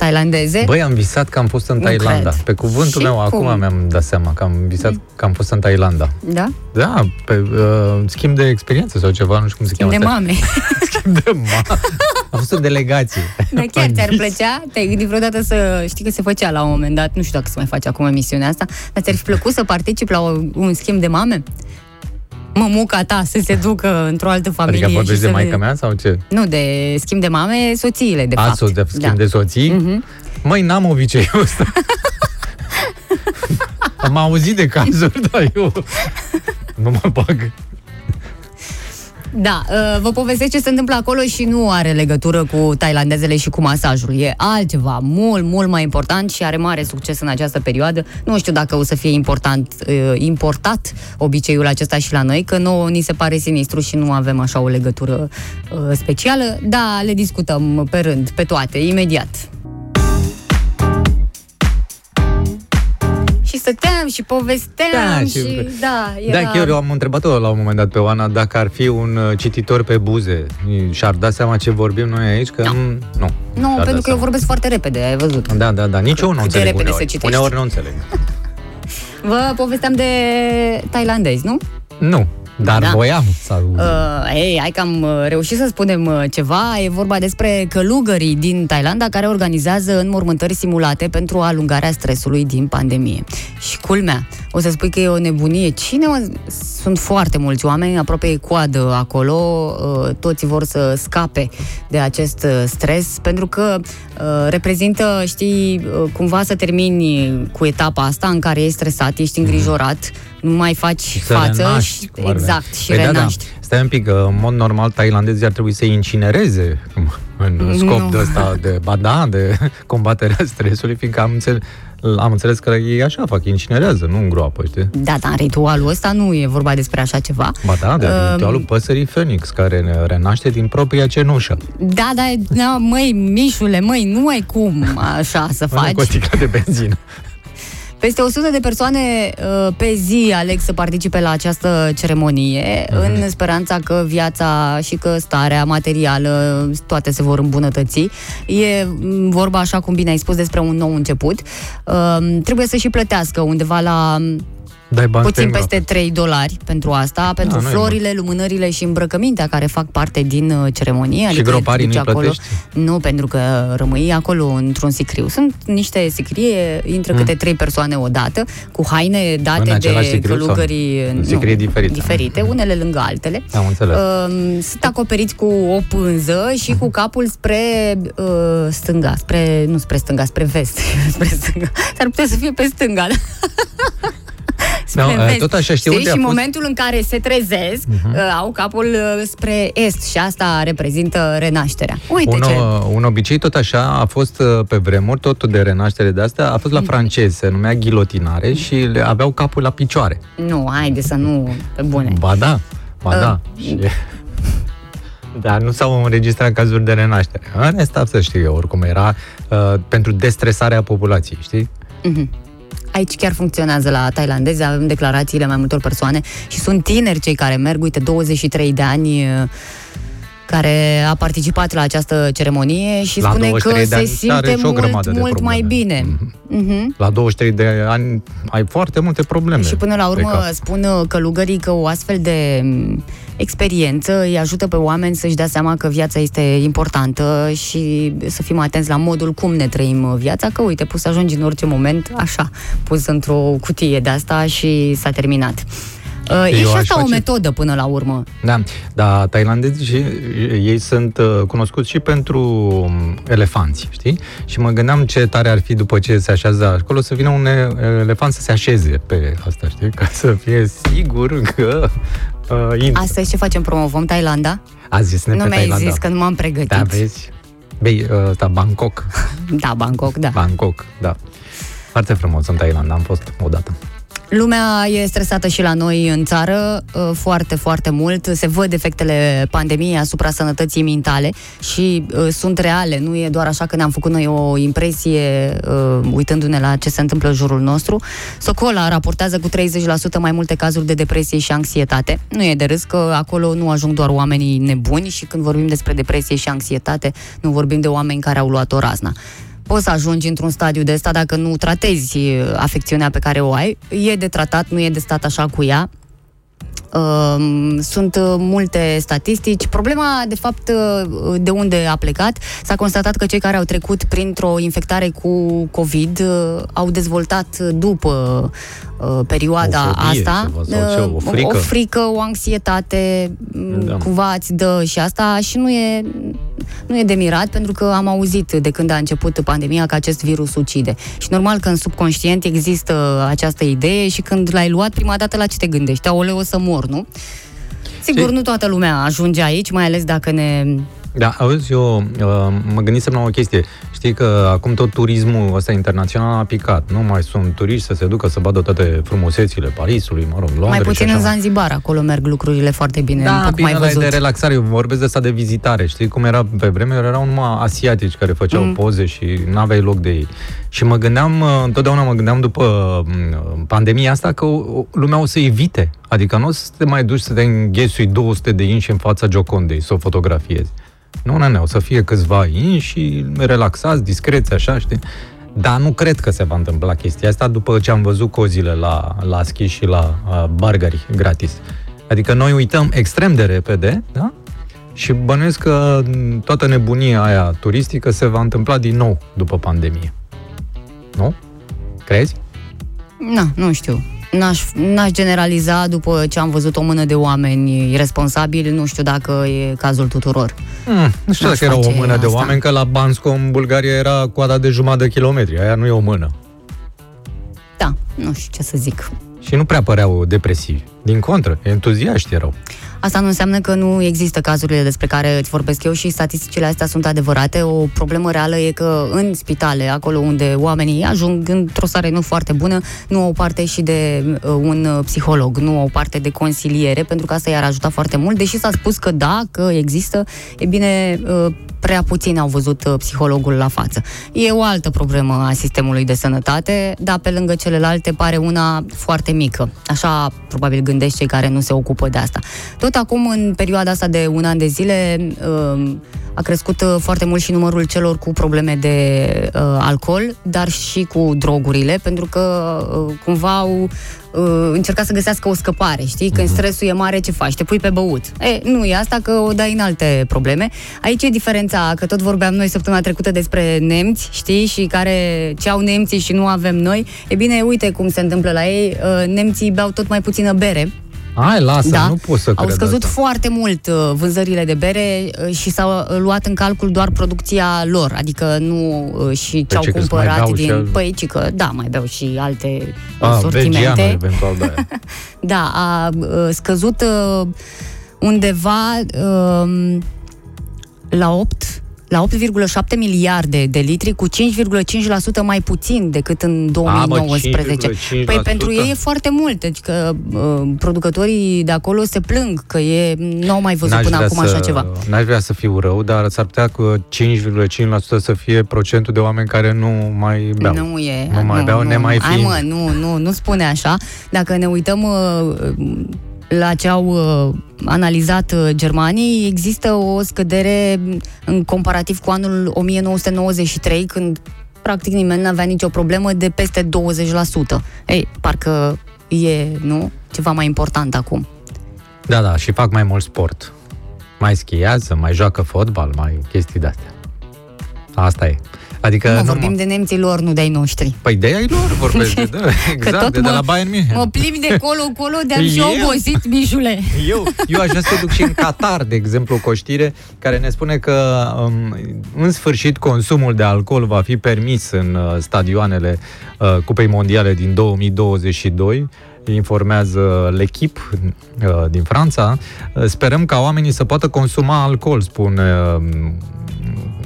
S1: tailandeze.
S2: Băi, am visat că am fost în
S1: Nu
S2: Thailanda.
S1: cred.
S2: Pe cuvântul
S1: Și
S2: meu,
S1: cum?
S2: acum mi-am dat seama că am visat că am fost în Thailanda.
S1: Da?
S2: Da, pe uh, schimb de experiență sau ceva, nu știu cum se
S1: Schimb de
S2: cheamă.
S1: mame. [laughs]
S2: schimb de mame. [laughs] Am fost o delegație.
S1: Dar chiar
S2: Am
S1: ți-ar
S2: vis.
S1: plăcea? Te-ai gândit vreodată să... Știi că se făcea la un moment dat, nu știu dacă se mai face acum emisiunea asta, dar ți-ar fi plăcut să participi la o, un schimb de mame? Mămuca ta să se ducă într-o altă familie
S2: Adică vorbești
S1: și
S2: de
S1: să
S2: maica mea sau ce?
S1: Nu, de schimb de mame, soțiile, de
S2: A,
S1: fapt.
S2: so- de schimb
S1: da.
S2: de soții?
S1: Mhm.
S2: Măi, n-am obiceiul ăsta. [laughs] Am auzit de cazuri, dar eu nu mă bag.
S1: Da, uh, vă povestesc ce se întâmplă acolo și nu are legătură cu tailandezele și cu masajul. E altceva, mult, mult mai important și are mare succes în această perioadă. Nu știu dacă o să fie important, uh, importat obiceiul acesta și la noi, că nouă ni se pare sinistru și nu avem așa o legătură uh, specială. Da, le discutăm pe rând, pe toate, imediat. Și stăteam și povesteam
S2: Da,
S1: și,
S2: și-
S1: da, era...
S2: Da, chiar eu am întrebat-o la un moment dat pe Oana dacă ar fi un uh, cititor pe buze și-ar da seama ce vorbim noi aici, că
S1: Da.
S2: mm, nu.
S1: Nu,
S2: Și-ar da
S1: pentru că eu
S2: seama.
S1: vorbesc foarte repede, ai văzut.
S2: Da, da, da, nici eu nu
S1: Cât de
S2: înțeleg
S1: repede
S2: uneori.
S1: se citește.
S2: Uneori nu înțeleg.
S1: Vă povesteam de tailandezi, nu?
S2: Nu, Dar
S1: Da.
S2: voiam să aud.
S1: Uh, ei, hai că am uh, reușit să spunem uh, ceva. E vorba despre călugării din Thailanda care organizează înmormântări simulate pentru alungarea stresului din pandemie. Și culmea, o să spui că e o nebunie. Cine mă... Sunt foarte mulți oameni, aproape e coadă acolo, uh, toți vor să scape de acest uh, stres, pentru că uh, reprezintă, știi, uh, cumva să termini cu etapa asta în care ești stresat, ești îngrijorat, nu mai faci
S2: Și să
S1: față
S2: renaști,
S1: și,
S2: cum ar veni.
S1: exact, și
S2: Păi da, da.
S1: renaști.
S2: Stai un pic, că în mod normal tailandezii ar trebui să incinereze [laughs] în scop
S1: Nu.
S2: de ăsta de, ba da, de [laughs] combaterea stresului, fiindcă am înțeles, am înțeles că ei așa fac, incinerează, nu îngroapă, știi?
S1: Da, dar în ritualul ăsta nu e vorba despre așa ceva.
S2: Ba da, de
S1: Um,
S2: ritualul păsării Phoenix, care ne renaște din propria cenușă.
S1: Da, da, da, măi, Mișule, măi, nu ai cum așa să
S2: Cu o
S1: faci.
S2: sticlă de benzină.
S1: Peste 100 de persoane uh, pe zi aleg să participe la această ceremonie
S2: Mhm.
S1: în speranța că viața și că starea materială toate se vor îmbunătăți. E m, vorba, așa cum bine ai spus, despre un nou început. Uh, trebuie să și plătească undeva la
S2: Dai bani
S1: puțin
S2: pe
S1: peste 3 dolari pentru asta, pentru
S2: nu e
S1: florile, lumânările și îmbrăcămintea care fac parte din uh, ceremonie.
S2: Și
S1: adică
S2: groparii
S1: te duci
S2: nu-i
S1: acolo.
S2: plătești?
S1: Nu, pentru că rămâi acolo într-un sicriu. Sunt niște sicrie, intră
S2: Mm.
S1: câte trei persoane odată, cu haine date
S2: În același
S1: de
S2: sicriu sau
S1: călugării
S2: în
S1: nu,
S2: sicrie diferite?
S1: diferite, unele lângă altele.
S2: Am înțeles.
S1: Um, sunt acoperiți cu o pânză și cu capul spre uh, stânga, spre, nu spre stânga, spre vest. [laughs] spre stânga. S-ar putea să fie pe stânga. [laughs] da? Spre
S2: No, uh,
S1: vest.
S2: tot așa știu
S1: Știi?
S2: unde a
S1: Și în
S2: fost-
S1: momentul în care se trezesc,
S2: Mhm.
S1: uh, au capul uh, spre est și asta reprezintă renașterea. Uite
S2: un,
S1: ce...
S2: uh, un obicei tot așa a fost uh, pe vremuri, tot de renaștere de asta, a fost
S1: Mm.
S2: la francezi, se numea ghilotinare și le aveau capul la picioare.
S1: Nu, haide să nu... Pe bune.
S2: Ba da, ba
S1: Uh,
S2: da. Și... [laughs] Dar nu s-au înregistrat cazuri de renaștere. În rest, să știu eu, oricum era uh, pentru destresarea populației, știi?
S1: Mhm. Aici chiar funcționează la tailandezi, avem declarațiile mai multor persoane și sunt tineri cei care merg, uite, 23 de ani uh, care a participat la această ceremonie și
S2: La
S1: spune că
S2: 23 de
S1: se
S2: ani
S1: simte
S2: are și o
S1: mult,
S2: grămadă de
S1: mult mai
S2: probleme.
S1: bine. Mhm.
S2: La 23 de ani ai foarte multe probleme.
S1: Și până la
S2: pe
S1: urmă
S2: cap.
S1: spun uh, călugării că o astfel de m, experiență îi ajută pe oameni să-și dea seama că viața este importantă și să fim atenți la modul cum ne trăim uh, viața, că uite, poți să ajungi în orice moment așa, pus într-o cutie de asta și s-a terminat. Uh, e
S2: Eu
S1: și
S2: aș
S1: asta o
S2: face-
S1: metodă până la urmă.
S2: Da, dar tailandezii și ei sunt uh, cunoscuți și pentru um, elefanți, știi? Și mă gândeam ce tare ar fi după ce se așează acolo să vină un e- elefant să se așeze pe asta, știi? Ca să fie sigur că uh, intră.
S1: Asta e ce facem, promovăm Thailanda?
S2: A zis ne
S1: nu
S2: pe
S1: mi-ai
S2: Thailanda.
S1: zis că nu m-am pregătit.
S2: Da, vezi? Băi, ăsta, Bangkok. [laughs]
S1: Da, Bangkok, da.
S2: Bangkok, da. Foarte frumos în Thailanda, am fost odată.
S1: Lumea e stresată și la noi în țară uh, foarte, foarte mult. Se văd efectele pandemiei asupra sănătății mentale și uh, sunt reale. Nu e doar așa că ne-am făcut noi o impresie uh, uitându-ne la ce se întâmplă în jurul nostru. Socola raportează cu 30% mai multe cazuri de depresie și anxietate. Nu e de râs că acolo nu ajung doar oamenii nebuni și când vorbim despre depresie și anxietate, nu vorbim de oameni care au luat o razna poți să ajungi într-un stadiu de ăsta dacă nu tratezi uh, afecțiunea pe care o ai. E de tratat, nu e de stat așa cu ea. Um, Sunt uh, multe statistici. Problema, de fapt, uh, de unde a plecat, s-a constatat că cei care au trecut printr-o infectare cu COVID uh, au dezvoltat uh, după uh, perioada
S2: O fobie
S1: asta
S2: ceva sau ce, o
S1: uh,
S2: frică?
S1: o frică, o anxietate,
S2: Da.
S1: da. cumva îți dă și asta și nu e, nu e de mirat pentru că am auzit de când a început pandemia că acest virus ucide. Și normal că în subconștient există această idee și când l-ai luat prima dată la ce te gândești? Aoleu, o să mor, nu? Sigur,
S2: Și-
S1: nu toată lumea ajunge aici, mai ales dacă ne...
S2: Da, auzi, eu uh, mă gândisem la o chestie. Știi că acum tot turismul ăsta internațional a picat. Nu mai sunt turiști să se ducă să vadă toate frumusețile Parisului, mă rog, Londra
S1: mai
S2: și
S1: puțin
S2: așa
S1: în
S2: mai-
S1: Zanzibar, acolo merg lucrurile foarte bine,
S2: Da,
S1: tot
S2: bine,
S1: mai
S2: ăla e
S1: văzut.
S2: de relaxare. Eu vorbesc de asta de vizitare. Știi cum era pe vremuri? Erau numai asiatici care făceau
S1: Mm.
S2: poze și n-aveai loc de ei. Și mă gândeam, uh, întotdeauna mă gândeam după mm, pandemia asta că o- o- lumea o să evite. Adică nu o să te mai duci să te înghesui 200 de inși în fața Giocondei să o fotografiezi. Nu, nene, o să fie câțiva inși și relaxați, discreți, așa, știi? Dar nu cred că se va întâmpla chestia asta după ce am văzut cozile la, la schi și la uh, burgeri gratis. Adică noi uităm extrem de repede, da? Și bănuiesc că toată nebunia aia turistică se va întâmpla din nou după pandemie. Nu? Crezi?
S1: Na, nu știu. N-aș, n-aș generaliza după ce am văzut o mână de oameni responsabili, nu știu dacă e cazul tuturor.
S2: Hmm, nu știu
S1: N-aș
S2: dacă era o
S1: face
S2: mână de
S1: asta.
S2: oameni, că la Bansko, în Bulgaria, era coada de jumătate de kilometri. Aia nu e o mână.
S1: Da, nu știu ce să zic.
S2: Și nu prea păreau depresivi. Din contră, entuziaști erau.
S1: Asta nu înseamnă că nu există cazurile despre care îți vorbesc eu și statisticile astea sunt adevărate. O problemă reală e că în spitale, acolo unde oamenii ajung într-o stare nu foarte bună, nu au parte și de uh, un uh, psiholog, nu au parte de consiliere, pentru că asta i-ar ajuta foarte mult, deși s-a spus că da, că există, e bine, uh, prea puțini au văzut uh, psihologul la față. E o altă problemă a sistemului de sănătate, dar pe lângă celelalte pare una foarte mică. Așa probabil gândesc cei care nu se ocupă de asta. Tot acum, în perioada asta de un an de zile, um, a crescut uh, foarte mult și numărul celor cu probleme de uh, alcool, dar și cu drogurile, pentru că uh, cumva au uh, încercat să găsească o scăpare, știi? Când stresul e mare, ce faci? Te pui pe băut. E, nu e asta, că o dai în alte probleme. Aici e diferența, că tot vorbeam noi săptămâna trecută despre nemți, știi? Și care ce au nemții și nu avem noi. E bine, uite cum se întâmplă la ei. Uh, nemții beau tot mai puțină bere.
S2: Hai, lasă,
S1: Da.
S2: nu pot să
S1: Au
S2: cred
S1: scăzut
S2: asta.
S1: foarte mult uh, vânzările de bere uh, și s-au uh, luat în calcul doar producția lor, adică nu uh, și ce au
S2: ce, că îți mai
S1: cumpărat
S2: beau și
S1: din...
S2: al-
S1: Păi, ci că, da, mai beau și alte
S2: Ah,
S1: sortimente.
S2: vegiană, [laughs] eventual, da.
S1: Da, a uh, scăzut uh, undeva uh, la 8 la 8,7 miliarde de litri cu 5,5% mai puțin decât în 2019.
S2: 5,5%?
S1: păi pentru ei e foarte mult, deci că uh, producătorii de acolo se plâng că e nu au mai văzut
S2: N-aș
S1: până
S2: vrea
S1: acum
S2: să,
S1: așa ceva.
S2: N-aș vrea să fiu rău, dar s-ar putea cu 5,5% să fie procentul de oameni care nu mai beau.
S1: Nu e.
S2: Nu mai beau, nemai
S1: Hai
S2: fiind.
S1: mă, nu, nu, nu spune așa. Dacă ne uităm uh, la ce au uh, analizat uh, germanii, există o scădere în comparativ cu anul 1993, când practic nimeni n-avea nicio problemă de peste 20%. Ei, parcă e, nu, ceva mai important acum.
S2: Da, da, și fac mai mult sport. Mai schiază, mai joacă fotbal, mai chestii de-astea. Asta e. Adică
S1: Mă,
S2: nu
S1: vorbim de nemții lor, nu de ai noștri.
S2: Păi de ai lor vorbesc, [laughs] de, da, exact,
S1: tot
S2: de, de
S1: mă-
S2: la Bayern München.
S1: Mă plimbi de colo-colo, de-am și
S2: Eu?
S1: obosit, Mișule. [laughs]
S2: Eu, eu aș vrea să te duc și în Qatar, de exemplu, cu o știre care ne spune că um, în sfârșit consumul de alcool va fi permis în uh, stadioanele uh, Cupei Mondiale din 2022 informează L'Equipe uh, din Franța. Uh, Sperăm ca oamenii să poată consuma alcool, spun uh,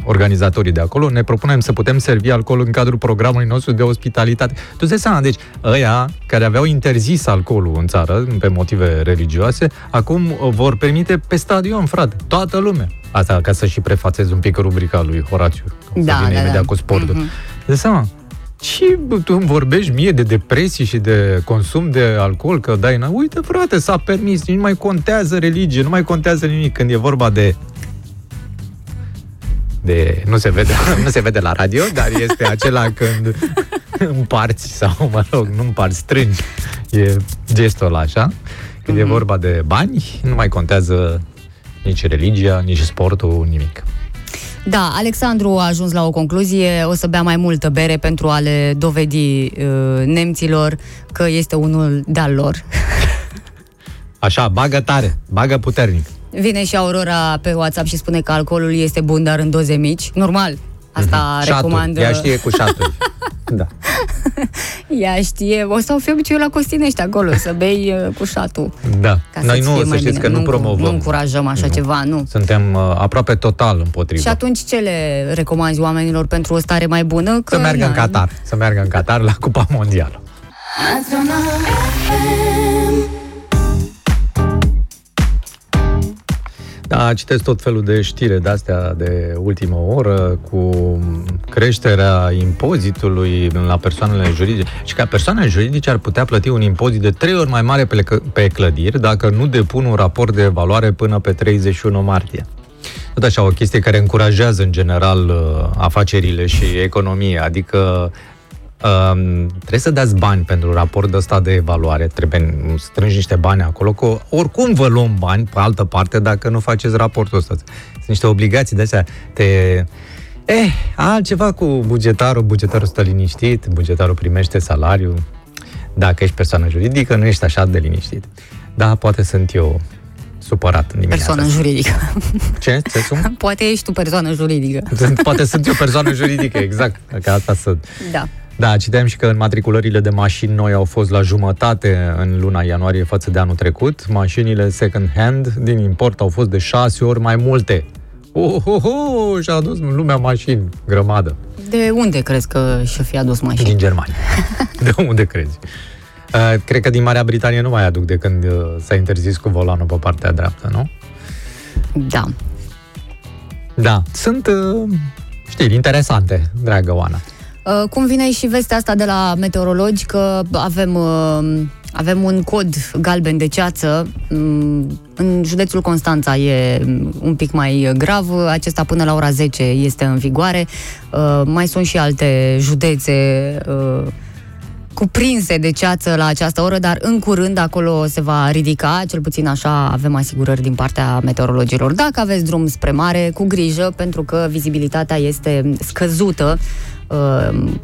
S2: organizatorii de acolo. Ne propunem să putem servi alcool în cadrul programului nostru de ospitalitate. Tu îți dai seama, deci ăia care aveau interzis alcoolul în țară, pe motive religioase, acum uh, vor permite pe stadion, frate, toată lumea. Asta ca să și prefațez un pic rubrica lui Horațiu, că
S1: Da,
S2: să vină
S1: da,
S2: imediat
S1: da.
S2: cu sportul.
S1: Mhm.
S2: Mm-hmm. De seama, și bă, tu îmi vorbești mie de depresii și de consum de alcool, că dai în... Uite, frate, s-a permis, nu mai contează religie, nu mai contează nimic când e vorba de de, nu se vede, [laughs] nu se vede la radio, dar este acela când împarți sau, mă rog, nu împarți, strângi. E gestul ăla așa. Când
S1: Mhm.
S2: e vorba de bani, nu mai contează nici religia, nici sportul, nimic.
S1: Da, Alexandru a ajuns la o concluzie, o să bea mai multă bere pentru a le dovedi uh, nemților că este unul de-al lor.
S2: Așa, bagă tare, bagă puternic.
S1: Vine și Aurora pe WhatsApp și spune că alcoolul este bun, dar în doze mici. Normal, asta
S2: Șaturi,
S1: recomandă...
S2: ea știe cu șaturi. [laughs] da.
S1: Ea știe, o să o fiu eu la Costinești acolo, să bei uh, cu șatul.
S2: Da.
S1: Ca
S2: Noi
S1: să-ți
S2: nu,
S1: fie
S2: să
S1: mai
S2: știți
S1: bine.
S2: că nu,
S1: Nu-
S2: promovăm.
S1: nu încurajăm așa ceva, nu.
S2: Suntem uh, aproape total împotriva.
S1: Și atunci ce le recomanzi oamenilor pentru o stare mai bună? Că,
S2: Să meargă în
S1: na,
S2: Qatar. Să meargă în Qatar la Cupa Mondială. Da, citesc tot felul de știre de-astea de ultimă oră cu creșterea impozitului la persoanele juridice și ca persoanele juridice ar putea plăti un impozit de trei ori mai mare pe, lecă- pe clădiri dacă nu depun un raport de evaluare până pe 31 martie. Tot așa, o chestie care încurajează în general uh, afacerile și economia, adică Um, trebuie să dați bani pentru raport de ăsta de evaluare, trebuie să strângi niște bani acolo, că oricum vă luăm bani pe altă parte dacă nu faceți raportul ăsta. Sunt niște obligații de astea. Te... Eh, altceva cu bugetarul, bugetarul stă liniștit, bugetarul primește salariu. Dacă ești persoană juridică, nu ești așa de liniștit. Da, poate sunt eu supărat în dimineața
S1: Persoană
S2: asta.
S1: juridică.
S2: Ce? Ce sunt? [laughs]
S1: Poate ești tu persoană juridică.
S2: Sunt- Poate sunt eu persoană juridică, exact. Că asta sunt.
S1: Da.
S2: Da, citeam și că înmatriculările de mașini noi au fost la jumătate în luna ianuarie față de anul trecut. Mașinile second hand din import au fost de șase ori mai multe. Oh, oh, oh, și-a adus lumea mașini, grămadă,
S1: De unde crezi că și-o fi adus mașini?
S2: din Germania. [laughs] De unde crezi? Uh, cred că din Marea Britanie nu mai aduc de când uh, s-a interzis cu volanul pe partea dreaptă, nu?
S1: Da.
S2: Da, sunt uh, știri interesante, dragă Oana.
S1: Uh, Cum vine și vestea asta de la meteorologi că avem, uh, avem un cod galben de ceață. Mm, În județul Constanța e un pic mai grav. Acesta până la ora 10 este în vigoare. Uh, Mai sunt și alte județe uh, cuprinse de ceață la această oră, dar în curând acolo se va ridica, cel puțin așa avem asigurări din partea meteorologilor. Dacă aveți drum spre mare, cu grijă, pentru că vizibilitatea este scăzută, uh,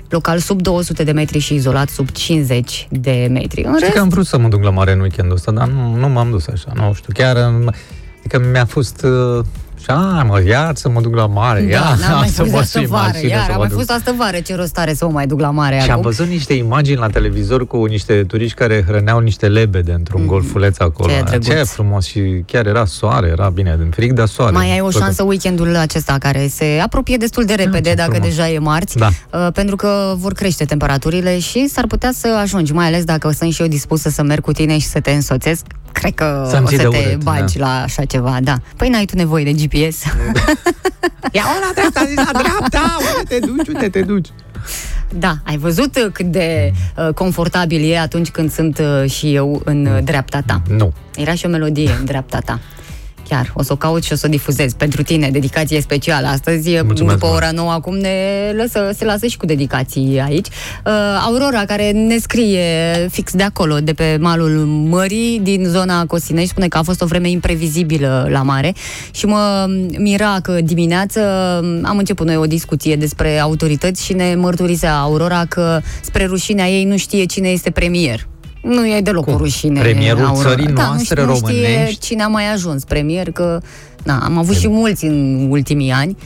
S1: local sub 200 de metri și izolat sub 50 de metri. În
S2: Știi
S1: rest,
S2: că am vrut să mă duc la mare în weekendul ăsta, dar nu, nu m-am dus așa, nu știu, chiar... um, Adică mi-a fost... Uh, și a, mă, iar să mă duc la mare,
S1: da,
S2: iar
S1: n-am mai
S2: să
S1: fost
S2: mă
S1: astă
S2: sui
S1: vară,
S2: mașină,
S1: iar,
S2: să
S1: a
S2: mă
S1: mai
S2: duc.
S1: fost astă vară, ce rost are să mă mai duc la mare
S2: Și am
S1: acum?
S2: văzut niște imagini la televizor cu niște turiști care hrăneau niște lebede într-un golfuleț acolo.
S1: Ce drăguț.
S2: Ce frumos și chiar era soare, era bine, din fric, dar soare.
S1: Mai ai o
S2: Tot-
S1: șansă weekendul acesta care se apropie destul de repede
S2: ce
S1: dacă
S2: frumos.
S1: deja e marți,
S2: Da.
S1: uh, pentru că vor crește temperaturile și s-ar putea să ajungi, mai ales dacă sunt și eu dispusă să merg cu tine și să te însoțesc. Cred că
S2: Să-mi
S1: o
S2: ții
S1: să
S2: de
S1: te
S2: urât,
S1: bagi
S2: da.
S1: la așa ceva, da. Păi n-ai tu nevoie de GPS. [laughs]
S2: Ia o la dreapta, zis la dreapta, unde te duci, unde te duci?
S1: da, ai văzut uh, cât de uh, confortabil e atunci când sunt uh, și eu în uh, dreapta ta.
S2: Nu.
S1: Era și o melodie în dreapta ta. Chiar, o să o caut și o să o difuzez pentru tine, dedicație specială. Astăzi,
S2: Mulțumesc
S1: după
S2: mult.
S1: ora 9, acum ne lăsă, se lasă și cu dedicații aici. Uh, Aurora, care ne scrie fix de acolo, de pe malul mării, din zona Cosinești, spune că a fost o vreme imprevizibilă la mare și mă mira că dimineață am început noi o discuție despre autorități și ne mărturisea Aurora că spre rușinea ei nu știe cine este premier. Nu e deloc
S2: Cum?
S1: o rușine.
S2: Premierul
S1: Aurora.
S2: țării
S1: da,
S2: noastre
S1: nu, știe- nu știe
S2: românești?
S1: cine a mai ajuns premier, că na, am avut și mulți în ultimii ani.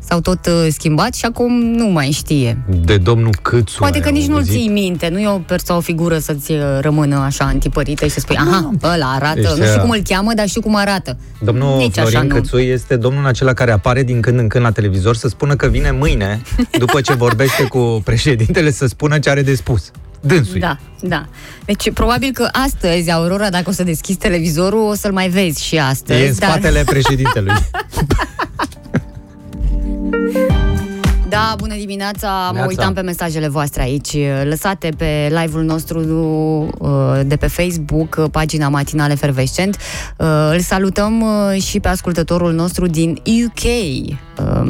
S1: S-au tot uh, schimbat și acum nu mai știe.
S2: De domnul Câțu
S1: Poate că
S2: ai
S1: nici nu-l
S2: auzit?
S1: ții minte, nu e o persoană, o figură să-ți uh, rămână așa întipărită și să spui, aha, ăla arată,
S2: Deci,
S1: nu știu
S2: uh,
S1: cum îl cheamă, dar știu cum arată.
S2: Domnul
S1: Nici așa
S2: Florin
S1: nu.
S2: Cățu este domnul acela care apare din când în când la televizor să spună că vine mâine, după ce vorbește cu președintele, să spună ce are de spus. Dânsui.
S1: Da, da. Deci probabil că astăzi, Aurora, dacă o să deschizi televizorul, o să-l mai vezi și astăzi.
S2: E în
S1: dar-
S2: spatele președintelui. [laughs]
S1: Da, bună dimineața! Mă
S2: Neața.
S1: uitam pe mesajele voastre aici, lăsate pe live-ul nostru uh, de pe Facebook, uh, pagina Matinal Efervescent. Uh, Îl salutăm uh, și pe ascultătorul nostru din UK um,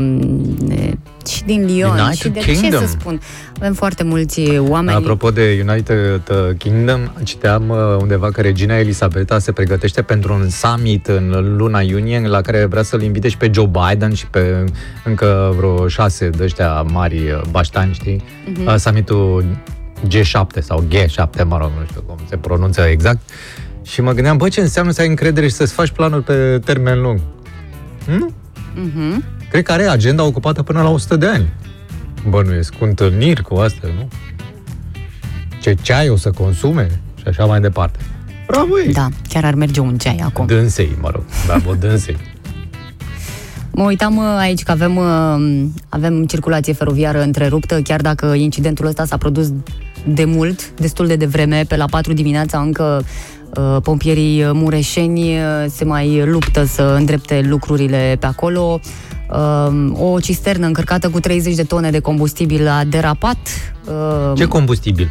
S1: ne- și din Lyon
S2: United
S1: și de
S2: Kingdom.
S1: ce să spun. Avem foarte mulți oameni.
S2: Apropo de United uh, Kingdom, citeam uh, undeva că regina Elisabeta se pregătește pentru un summit în luna iunie la care vrea să-l invite și pe Joe Biden și pe încă vreo șase de ăștia mari uh, baștani, știi? Uh, summitul G7 sau G7, mă rog, nu știu cum se pronunță exact. Și mă gândeam, bă, ce înseamnă să ai încredere și să-ți faci planuri pe termen lung? Nu?
S1: Mhm.
S2: Cred că are agenda ocupată până la 100 de ani. Bănuiesc, cu întâlniri cu astea, nu? Ce ceai o să consume și așa mai departe. Bravo ei!
S1: Da, chiar ar merge un ceai acum.
S2: Dânsei, mă rog. Bravo, dânsei.
S1: Mă uitam uh, aici că avem, uh, avem circulație feroviară întreruptă, chiar dacă incidentul ăsta s-a produs de mult, destul de devreme, pe la 4 dimineața încă uh, pompierii mureșeni uh, se mai luptă să îndrepte lucrurile pe acolo. Uh, o cisternă încărcată cu 30 de tone de combustibil a derapat. Uh,
S2: Ce combustibil?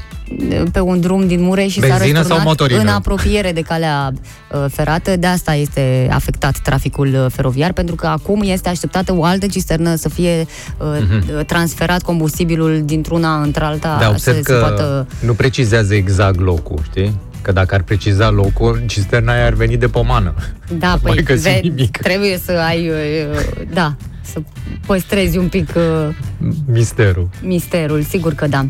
S1: pe un drum din Mureș și s-a
S2: Benzină sau
S1: răsturnat
S2: motorină?
S1: în apropiere de calea uh, ferată. De asta este afectat traficul uh, feroviar, pentru că acum este așteptată o altă cisternă să fie uh,
S2: Mhm.
S1: transferat combustibilul dintr-una într-alta
S2: Da,
S1: să
S2: observ
S1: se
S2: că
S1: poată...
S2: nu precizează exact locul, știi? Că dacă ar preciza locul, cisterna aia ar veni de pomană.
S1: Da,
S2: mai
S1: păi
S2: găsi
S1: ve-
S2: nimic.
S1: trebuie să ai, uh, da, să păstrezi un pic uh,
S2: Misterul.
S1: misterul, sigur că da.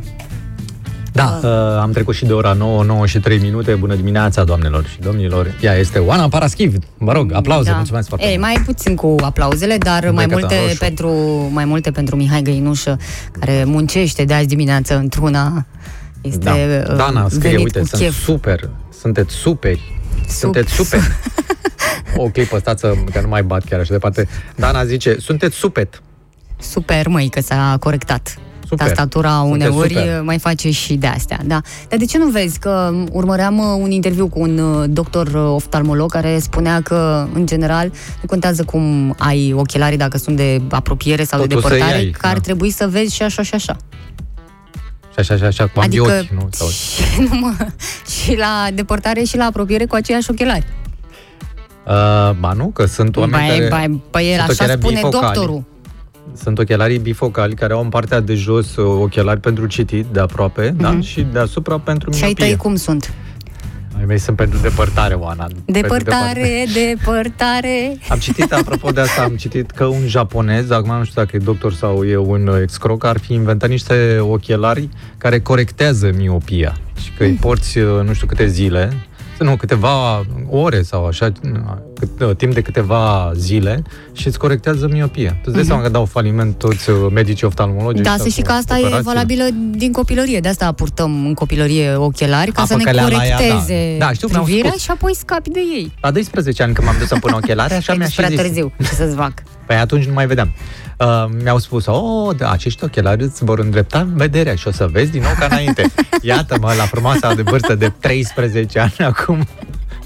S2: Da, uh, am trecut și de ora 9, 9 și 3 minute. Bună dimineața, doamnelor și domnilor. Ea este Oana Paraschiv. Mă rog, aplauze,
S1: da.
S2: mulțumesc foarte
S1: Ei,
S2: mult.
S1: mai puțin cu aplauzele, dar mai
S2: Becătă
S1: multe,
S2: în roșu.
S1: pentru, mai multe pentru Mihai Găinușă, care muncește de azi dimineață într-una. Este
S2: Da.
S1: uh,
S2: Dana scrie,
S1: venit
S2: uite,
S1: cu
S2: sunt
S1: chef.
S2: super, sunteți superi. Sunteți super. [laughs] o clipă, stați să, că nu mai bat chiar așa departe. Dana zice, sunteți supet.
S1: Super, măi, că s-a corectat.
S2: Super.
S1: Tastatura
S2: Sunteți
S1: uneori
S2: super.
S1: mai face și de astea, da. Dar de ce nu vezi că urmăream uh, un interviu cu un uh, doctor uh, oftalmolog care spunea că, în general, nu contează cum ai ochelarii, dacă sunt de apropiere sau de
S2: Totul să
S1: depărtare,
S2: iei,
S1: că ar
S2: da.
S1: trebui să vezi și așa și așa.
S2: Și așa, și așa, cu
S1: Adică
S2: ambii ochi, nu? Sau... [laughs]
S1: și, nu mă, și la depărtare și la apropiere cu aceiași ochelari.
S2: Uh, ba nu, că sunt oameni
S1: Bai,
S2: care...
S1: bai, păi el
S2: sunt
S1: așa
S2: ochelari
S1: spune
S2: bifocali.
S1: doctorul.
S2: Sunt ochelarii bifocali care au în partea de jos uh, ochelari pentru citit de aproape, da?
S1: Mhm.
S2: Și deasupra pentru
S1: Și ai
S2: miopie.
S1: tăi cum sunt?
S2: Ai mei sunt pentru depărtare, Oana. Pentru
S1: Depărtare, depărtare.
S2: Am citit, apropo de asta, am citit că un japonez, acum nu știu dacă e doctor sau e un uh, excroc, ar fi inventat niște ochelari care corectează miopia și că îi porți uh, nu știu câte zile, nu, câteva ore sau așa, cât, uh, timp de câteva zile și îți corectează miopia. Tu îți dai seama că dau faliment toți uh, medicii oftalmologi.
S1: Da,
S2: ăștia
S1: să știi
S2: cu
S1: că asta e
S2: operații.
S1: valabilă din copilărie. De asta purtăm în copilărie ochelari, ca
S2: A,
S1: să ne
S2: păcăleala aia, da.
S1: corecteze
S2: Da, știu, mi-au
S1: privirea
S2: spus.
S1: și apoi scapi de ei.
S2: La 12 ani când m-am dus să pun ochelari, așa
S1: E
S2: mi-a și
S1: prea
S2: zis.
S1: târziu, ce să-ți fac.
S2: Păi atunci nu mai vedeam. Uh, mi-au spus, oh, da, acești ochelari îți vor îndrepta vederea și o să vezi din nou ca înainte. [laughs] Iată-mă la frumoasa de vârstă de 13 ani acum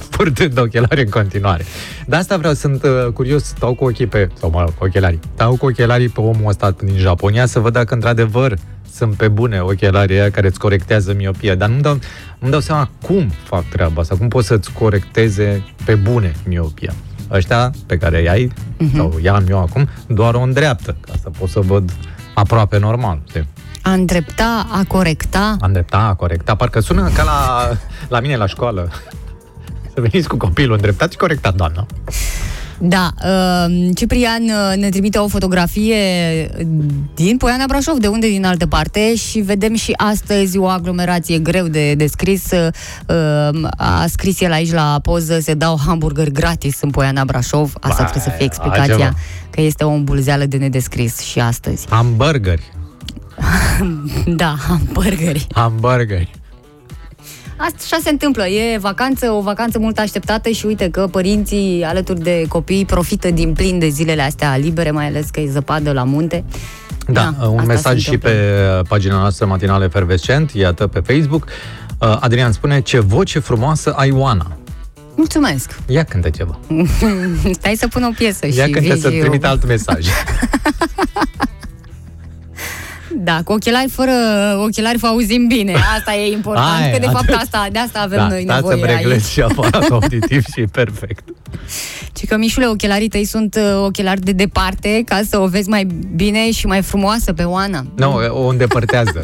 S2: purtând ochelari în continuare. De asta vreau, sunt uh, curios, stau cu ochii pe, sau mă rog, cu ochelarii, stau cu ochelarii pe omul ăsta din Japonia să văd dacă într-adevăr sunt pe bune ochelarii aia care îți corectează miopia, dar nu-mi dau, nu-mi dau seama cum fac treaba asta, cum poți să-ți corecteze pe bune miopia. Ăștia pe care i-ai,
S1: Mhm.
S2: sau i-am eu acum, doar o îndreaptă, ca să pot să văd aproape normal. Știi?
S1: A îndrepta, a corecta.
S2: A îndrepta, a corecta, parcă sună ca la, la mine la școală. [laughs] Să veniți cu copilul îndreptat și corectat, doamnă.
S1: Da, uh, Ciprian uh, ne trimite o fotografie din Poiana Brașov, de unde din altă parte și vedem și astăzi o aglomerație greu de descris. Uh, a scris el aici la poză, se dau hamburgeri gratis în Poiana Brașov. Asta
S2: Vai,
S1: trebuie să fie explicația,
S2: altceva.
S1: că este o îmbulzeală de nedescris și astăzi.
S2: Hamburgeri. [laughs]
S1: Da, hamburgeri.
S2: Hamburgeri.
S1: Asta așa se întâmplă, e vacanță, o vacanță mult așteptată și uite că părinții alături de copii profită din plin de zilele astea libere, mai ales că e zăpadă la munte.
S2: Da,
S1: Da,
S2: un
S1: asta
S2: mesaj
S1: se
S2: și
S1: întâmplă.
S2: pe pagina noastră matinală efervescent, iată pe Facebook. Uh, Adrian spune, ce voce frumoasă ai, Oana.
S1: Mulțumesc!
S2: Ia cântă ceva. [laughs]
S1: Stai să pun o piesă
S2: Ia
S1: și
S2: cântă
S1: vezi
S2: să
S1: eu.
S2: trimite alt mesaj. [laughs]
S1: Da, cu ochelari fără ochelari vă auzim bine. Asta e important,
S2: Hai,
S1: că de fapt
S2: atât.
S1: asta, de asta avem
S2: da,
S1: noi
S2: stați să-mi
S1: nevoie
S2: reglez
S1: aici.
S2: și aparatul auditiv [laughs] și e perfect.
S1: Și că, Mișule, ochelarii tăi sunt uh, ochelari de departe ca să o vezi mai bine și mai frumoasă pe Oana.
S2: Nu, o îndepărtează.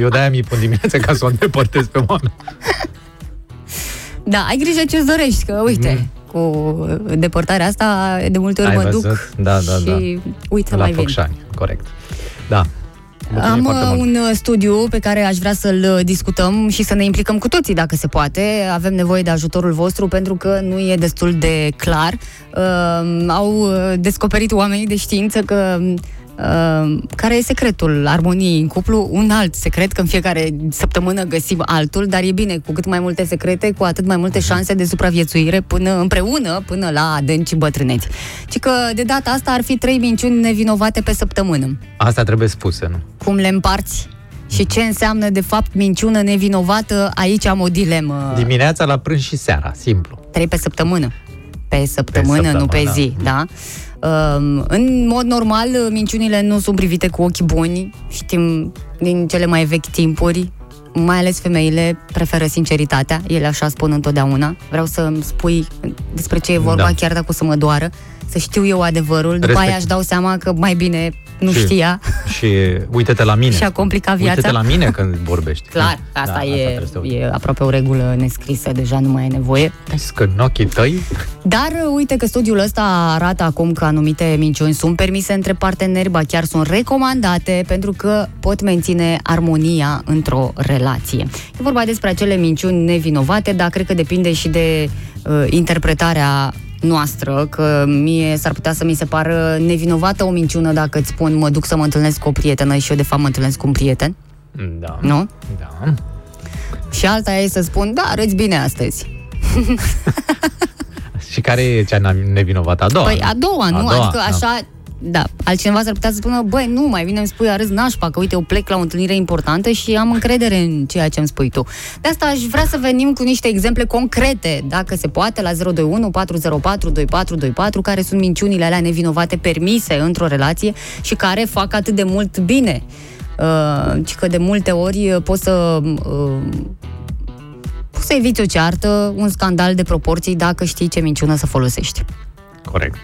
S2: Eu de-aia mi-i pun dimineața ca să o îndepărtez pe Oana.
S1: Da, ai grijă ce-ți dorești, că uite, cu depărtarea asta de multe ori
S2: Mhm. Ai
S1: mă
S2: văzut?
S1: duc
S2: Da, da, da.
S1: și uite,
S2: La
S1: mai vin.
S2: Focșani, corect. Da. Mulțumim
S1: Am
S2: foarte
S1: uh,
S2: mult.
S1: un uh, studiu pe care aș vrea să-l uh, discutăm și să ne implicăm cu toții, dacă se poate. Avem nevoie de ajutorul vostru pentru că nu e destul de clar. Uh, au uh, descoperit oamenii de știință că uh, care e secretul armoniei în cuplu? Un alt secret, că în fiecare săptămână găsim altul, dar e bine, cu cât mai multe secrete, cu atât mai multe șanse de supraviețuire până împreună, până la adânci bătrâneți. Și că de data asta ar fi trei minciuni nevinovate pe săptămână
S2: Asta trebuie spuse, nu?
S1: cum le împarți și ce înseamnă de fapt minciună nevinovată, aici am o dilemă.
S2: Dimineața la prânz și seara, simplu.
S1: Trei pe săptămână. Pe săptămână,
S2: săptămână,
S1: nu pe zi, da? Uh, în mod normal, minciunile nu sunt privite cu ochi buni. Știm din cele mai vechi timpuri, mai ales femeile preferă sinceritatea, ele așa spun întotdeauna. Vreau să-mi spui despre ce e vorba,
S2: Da.
S1: chiar dacă o să mă doară, să știu eu adevărul, după
S2: Respect.
S1: aia aș dau seama că mai bine nu
S2: Și-
S1: știa
S2: Și uite-te la mine.
S1: și a complicat viața.
S2: Uite-te la mine când vorbești.
S1: Clar, asta,
S2: Da,
S1: e,
S2: trebuie să te uiți.
S1: e aproape o regulă nescrisă, deja nu mai e nevoie.
S2: Vezi că în ochii tăi
S1: Dar uh, uite că studiul ăsta arată acum că anumite minciuni sunt permise între parteneri, ba chiar sunt recomandate pentru că pot menține armonia într-o relație. E vorba despre acele minciuni nevinovate, dar cred că depinde și de uh, interpretarea noastră, că mie s-ar putea să mi se pară nevinovată o minciună dacă îți spun mă duc să mă întâlnesc cu o prietenă și eu de fapt mă întâlnesc cu un prieten,
S2: Da.
S1: nu?
S2: Da.
S1: Și alta e să spun, da, arăți bine astăzi. [laughs]
S2: Și care e cea nevinovată? A doua.
S1: Păi a doua, nu?
S2: A doua,
S1: adică
S2: da.
S1: așa, da. Altcineva s-ar putea să spună, băi, nu, mai bine îmi spui arăți nașpa, că uite, eu plec la o întâlnire importantă și am încredere în ceea ce îmi spui tu. De asta aș vrea să venim cu niște exemple concrete, dacă se poate, la 021 404 2424, care sunt minciunile alea nevinovate permise într-o relație și care fac atât de mult bine. Uh, și că de multe ori uh, poți să uh, poți să eviți o ceartă, un scandal de proporții dacă știi ce minciună să folosești.
S2: Corect.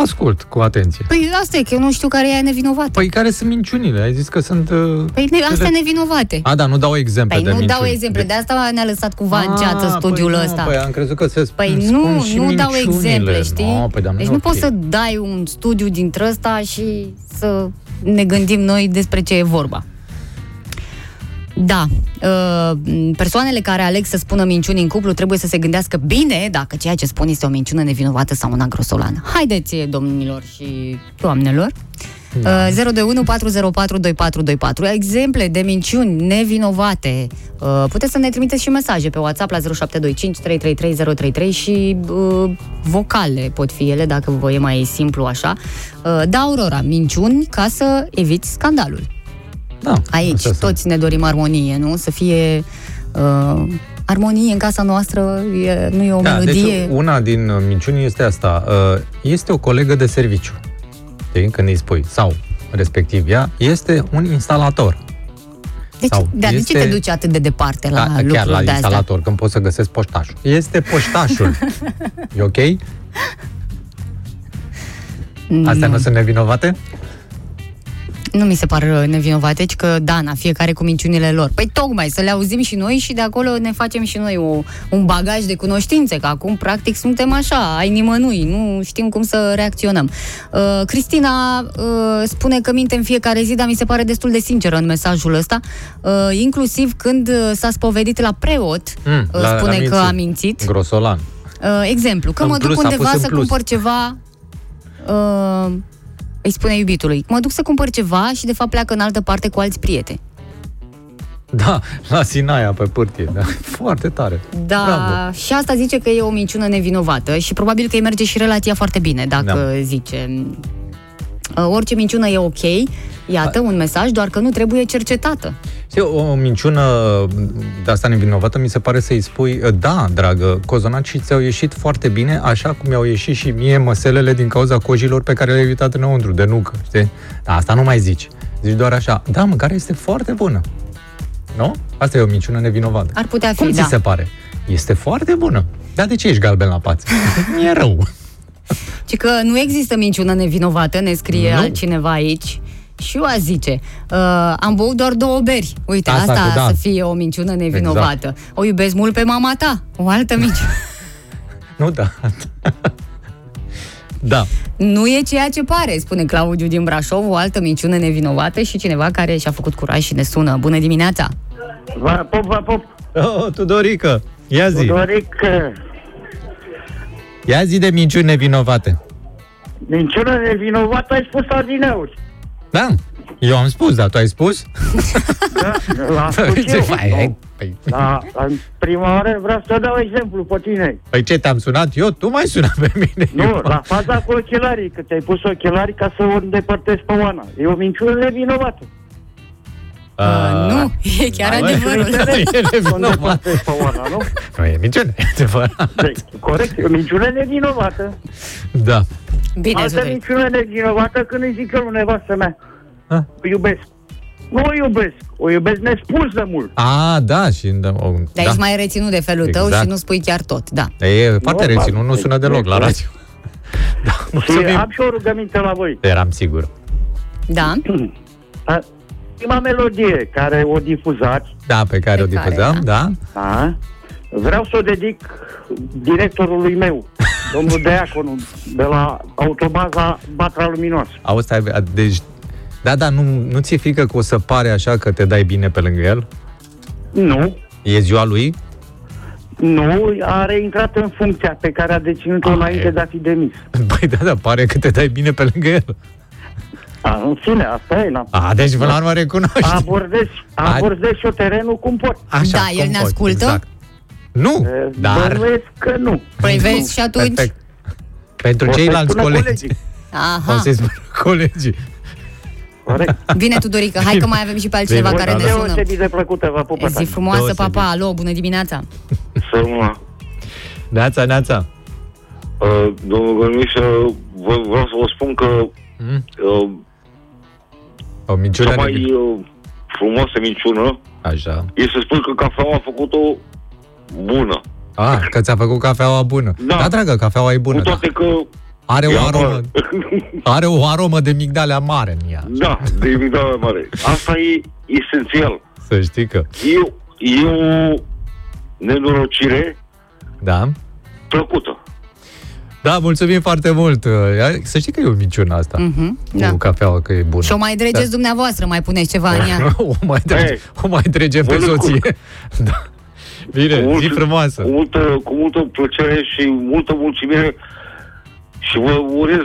S2: Ascult cu atenție.
S1: Păi asta e, că eu nu știu care e nevinovată.
S2: Păi care sunt minciunile? Ai zis că sunt... Uh...
S1: Păi ne, astea nevinovate.
S2: A, da, nu dau exemple
S1: Păi
S2: de
S1: nu
S2: minciuni.
S1: dau exemple, de asta ne-a lăsat cumva în ceață
S2: Ah,
S1: studiul
S2: păi
S1: ăsta.
S2: Nu, păi am crezut că se
S1: Păi
S2: spun
S1: nu,
S2: și
S1: nu dau
S2: minciunile.
S1: exemple, știi?
S2: No, păi, dar
S1: deci
S2: e
S1: nu
S2: ok.
S1: poți să dai un studiu dintre ăsta și să ne gândim noi despre ce e vorba. Da, uh, persoanele care aleg să spună minciuni în cuplu trebuie să se gândească bine dacă ceea ce spun este o minciună nevinovată sau una grosolană. Haideți, domnilor și doamnelor, da. 021 404 2424. Exemple de minciuni nevinovate. Uh, Puteți să ne trimiteți și mesaje pe WhatsApp la 0725 333 033 și uh, vocale pot fi ele, dacă vă e mai simplu așa. Uh, da, Aurora, minciuni ca să eviți scandalul.
S2: Da,
S1: Aici
S2: astea sunt.
S1: toți ne dorim armonie, nu? Să fie uh, armonie în casa noastră, e, nu e o
S2: Da,
S1: melodie.
S2: deci una din uh, minciuni este asta. Uh, Este o colegă de serviciu. Știi? Când îi spui. Sau, respectiv ea, este un instalator.
S1: Deci,
S2: sau
S1: dar de
S2: este-
S1: ce te duci atât de departe la
S2: Da,
S1: lucruri
S2: chiar la
S1: de astea?
S2: instalator, când poți să găsesc poștașul. Este poștașul. [laughs] e ok? Astea nu sunt nevinovate?
S1: Nu mi se par uh, nevinovate, ci că, Dana, fiecare cu minciunile lor. Păi tocmai, să le auzim și noi și de acolo ne facem și noi o, un bagaj de cunoștințe, că acum, practic, suntem așa, ai nimănui, nu știm cum să reacționăm. Uh, Cristina uh, spune că minte în fiecare zi, dar mi se pare destul de sinceră în mesajul ăsta, uh, inclusiv când uh, s-a spovedit la preot,
S2: Mm,
S1: uh,
S2: la-
S1: spune
S2: a
S1: că
S2: mințit.
S1: a mințit.
S2: Grosolan.
S1: Uh, exemplu, că
S2: În
S1: mă duc
S2: plus, a
S1: undeva
S2: pus în
S1: să
S2: plus.
S1: cumpăr ceva, uh, îi spune iubitului, mă duc să cumpăr ceva și de fapt pleacă în altă parte cu alți prieteni.
S2: Da, la Sinaia pe pârtie. Da. [laughs] Foarte tare.
S1: Da,
S2: Bravo.
S1: și asta zice că e o minciună nevinovată și probabil că îi merge și relația foarte bine dacă
S2: Da.
S1: zice uh, orice minciună e ok, iată un mesaj, doar că nu trebuie cercetată.
S2: Știi, o, o minciună de asta nevinovată mi se pare să-i spui da, dragă, cozonaci ți-au ieșit foarte bine, așa cum mi-au ieșit și mie măselele din cauza cojilor pe care le-ai evitat înăuntru, de nucă, știi? Da, asta nu mai zici. Zici doar așa, da, mâncarea este foarte bună. Nu? Asta e o minciună nevinovată.
S1: Ar putea fi,
S2: Cum
S1: da.
S2: ți se pare? Este foarte bună. Dar de ce ești galben la pață? Mi-e rău.
S1: Ci că nu există minciună nevinovată, ne scrie
S2: Nu.
S1: altcineva aici. Și eu aș zice, uh, am băut doar două beri. Uite,
S2: Asta
S1: asta,
S2: cu da.
S1: să fie o minciună nevinovată. O iubesc mult pe mama ta, o altă minciună. [laughs] [laughs]
S2: Nu, da. da.
S1: nu e ceea ce pare, spune Claudiu din Brașov, o altă minciună nevinovată și cineva care și-a făcut curaj și ne sună. Bună dimineața!
S5: Va pop, va pop.
S2: Oh, Tudorică, ia zi.
S5: Doric,
S2: Ia zi de minciuni nevinovate.
S5: minciună nevinovată ai spus adineuri.
S2: Da, eu am spus, dar tu ai spus?
S5: Da, l-am [laughs] spus
S2: Ce
S5: eu.
S2: faci? Hai, Păi,
S5: Da, în prima oară vreau să dau exemplu pe tine.
S2: păi ce, te-am sunat eu? Tu mai sunat pe mine.
S5: Nu,
S2: Eu-
S5: la faza cu ochelarii, că ți-ai pus ochelarii ca să o îndepărtezi pe Oana. E o minciună nevinovată.
S1: Uh, nu, e chiar
S2: Bă,
S1: adevărul.
S2: nu [laughs] e
S5: Să o
S2: nevinovat.
S5: îndepărtezi pe Oana, nu?
S2: Nu e minciună, e adevărat.
S5: Deci, corect, e o minciună nevinovată.
S2: Da.
S1: Bine,
S5: Asta
S1: Tudoric.
S5: niciuna nevinovată când îi zic eu lui nevastă mea.
S2: Ah.
S5: O iubesc. Nu o iubesc. O iubesc nespus de mult.
S2: A, da, și... Da, o,
S1: Dar
S2: da.
S1: ești mai reținut de felul tău
S2: Exact.
S1: și nu spui chiar tot, da.
S2: E foarte
S5: Nu,
S2: reținut, nu
S5: ba-
S2: sună deloc la radio. [laughs] Da,
S5: Și
S2: mulțumim.
S5: am și o rugăminte la voi.
S2: Eram sigur.
S1: Da? [clears throat]
S5: A, Prima melodie care o difuzați,
S2: Da, pe care
S1: Pe
S2: o
S1: care,
S2: difuzăm, da?
S5: da? vreau să o dedic directorului meu, [laughs] domnul Deaconu, de la autobaza Batra Luminoasă.
S2: Auzi, stai, deci... Da, da, nu, nu ți-e frică că o să pare așa că te dai bine pe lângă el?
S5: Nu,
S2: E ziua lui?
S5: nu, a reintrat în funcția pe care a deținut-o
S2: Ah,
S5: înainte
S2: e.
S5: de a fi demis.
S2: Băi, da, da, pare că te dai bine pe lângă el.
S5: A, în fine, asta e, la
S2: A, deci până la urmă recunoști.
S5: abordez, abordez și-o terenul cum pot.
S2: Așa,
S1: Da, el
S2: cum
S1: ne
S2: poți,
S1: ascultă?
S2: Exact. Nu,
S5: E,
S2: dar...
S5: Bănuiesc că nu.
S1: Păi vezi și atunci...
S2: Perfect. Pentru
S5: O să-i
S2: ceilalți
S5: spună
S2: colegi.
S5: colegii.
S2: O
S1: Aha.
S2: să-i spun colegii.
S5: Corect.
S1: Bine, Tudorică, hai că mai avem și pe altcineva
S2: Bine,
S1: care ne
S2: da, da.
S1: sună.
S5: Deosebit de plăcută, vă pupă
S1: Zi
S5: tare.
S1: frumoasă,
S2: Deosebit.
S1: papa, alo, bună dimineața.
S4: Să
S2: Neața, neața.
S4: Uh, domnul Gănușă, vă- vreau să vă spun că
S2: Mm?
S4: uh,
S2: O minciună
S4: cea mai
S2: de...
S4: uh, frumoasă minciună
S2: Așa.
S4: e să spui că cafeaua a făcut-o bună.
S2: Ah, că ți-a făcut cafeaua bună.
S4: Da.
S2: da dragă, cafeaua e bună.
S4: Cu
S2: Da.
S4: toate că...
S2: Are, o
S4: ea,
S2: aromă,
S4: mă,
S2: are o aromă de migdale mare în ea.
S4: da, de migdale mare. Asta e esențial.
S2: Să știi că...
S4: E, e o nenorocire
S2: Da.
S4: plăcută.
S2: Da, mulțumim foarte mult. Să știi că e o minciună asta.
S1: Mhm,
S2: Cu
S1: da.
S2: cafeaua, că e bună.
S1: Și o mai dregeți dumneavoastră, mai puneți ceva în ea. [laughs]
S2: o mai, drege,
S4: Ei,
S2: o mai dregem pe
S4: vă descurc.
S2: soție. [laughs] da. Bine,
S4: Cu
S2: zi
S4: mult-
S2: frumoasă.
S4: Cu multă, cu multă plăcere și multă mulțumire și vă urez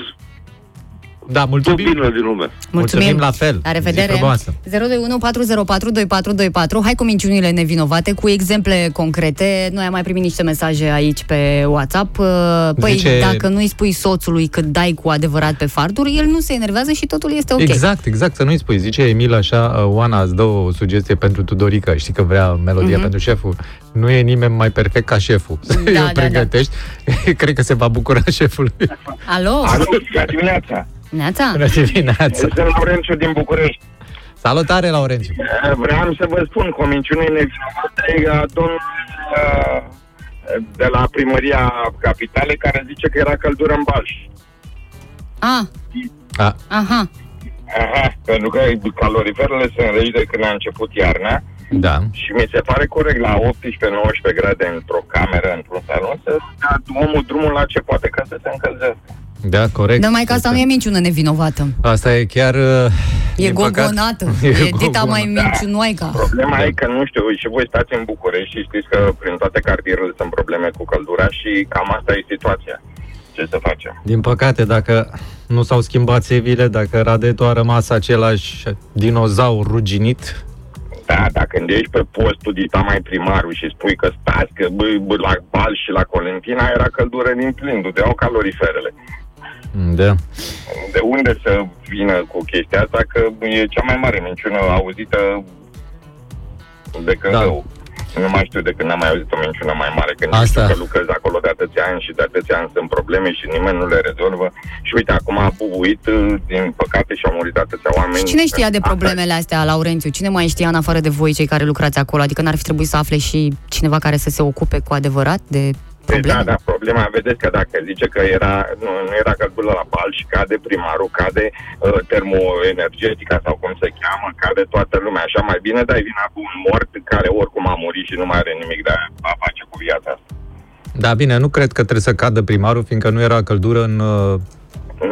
S2: Da,
S4: tot
S2: mulțumim.
S4: binele din lume.
S2: Mulțumim la fel.
S1: La
S2: Zi
S1: revedere.
S2: frumoasă.
S1: 021 404 2424. Hai cu minciunile nevinovate, cu exemple concrete. Noi am mai primit niște mesaje aici pe WhatsApp. Uh, Păi,
S2: Zice-
S1: dacă nu-i spui soțului cât dai cu adevărat pe farduri, el nu se enervează și totul este ok.
S2: Exact, exact, să nu-i spui. Zice Emil așa, uh, Oana îți dă o sugestie pentru Tudorica, știi că vrea melodia
S1: Mhm.
S2: pentru șeful. Nu e nimeni mai perfect ca șeful. Să
S1: Da, [laughs]
S2: o
S1: da,
S2: pregătești. [laughs] Cred că se va bucura [laughs] șeful lui.
S1: Alo?
S9: Alo, bună dimineața!
S1: Neața?
S2: Bună dimineața!
S9: Sunt Laurențiu din București.
S2: Salutare, Laurențiu!
S9: Vreau să vă spun, cu o minciună nevinovată e a domnul uh, de la primăria capitalei care zice că era căldură în Balș.
S1: A,
S2: A,
S1: aha.
S9: Aha, pentru că caloriferele se înregi de când a început iarna
S2: da.
S9: și mi se pare corect la 18-19 grade într-o cameră, într-un salon, să dea omul drumul la ce poate ca să se încălzească.
S2: Da, corect.
S1: Numai că asta nu e minciună nevinovată.
S2: Asta e chiar... uh,
S1: E
S2: din păcat-
S1: gogonată. [laughs]
S2: E
S1: E dita
S2: gogonă.
S1: mai minciunoica.
S9: Problema
S2: Da.
S9: e că, nu știu, și voi stați în București și știți că prin toate cartierele sunt probleme cu căldura și cam asta e situația. Ce să facem?
S2: Din păcate, dacă nu s-au schimbat țevile, dacă Radetu a rămas același dinozaur ruginit,
S9: Da, dacă ești pe postul dita mai primarul și spui că stați, că bă, bă, la Bal și la Colentina era căldură din plin, dudeau caloriferele.
S2: Da.
S9: De unde să vină cu chestia asta? Că e cea mai mare minciună auzită de când
S2: Da.
S9: da. eu. Nu mai știu de când n-am mai auzit o minciună mai mare. Când
S2: Asta.
S9: știu că lucrez acolo de atâția ani și de atâția ani sunt probleme și nimeni nu le rezolvă. Și uite, acum a bubuit, din păcate, și au murit atâția oameni.
S1: Și cine știa de
S9: Asta e.
S1: problemele astea, Laurențiu? Cine mai știa în afară de voi, cei care lucrați acolo? Adică n-ar fi trebuit să afle și cineva care să se ocupe cu adevărat de
S9: Păi
S1: probleme?
S9: Da, da, problema, vedeți că dacă zice că era, nu, nu era căldură la bal și cade primarul, cade uh, termoenergetica sau cum se cheamă, cade toată lumea. Așa mai bine dai vina cu un mort care oricum a murit și nu mai are nimic de a face cu viața asta.
S2: Da, bine, nu cred că trebuie să cadă primarul, fiindcă nu era căldură în... uh,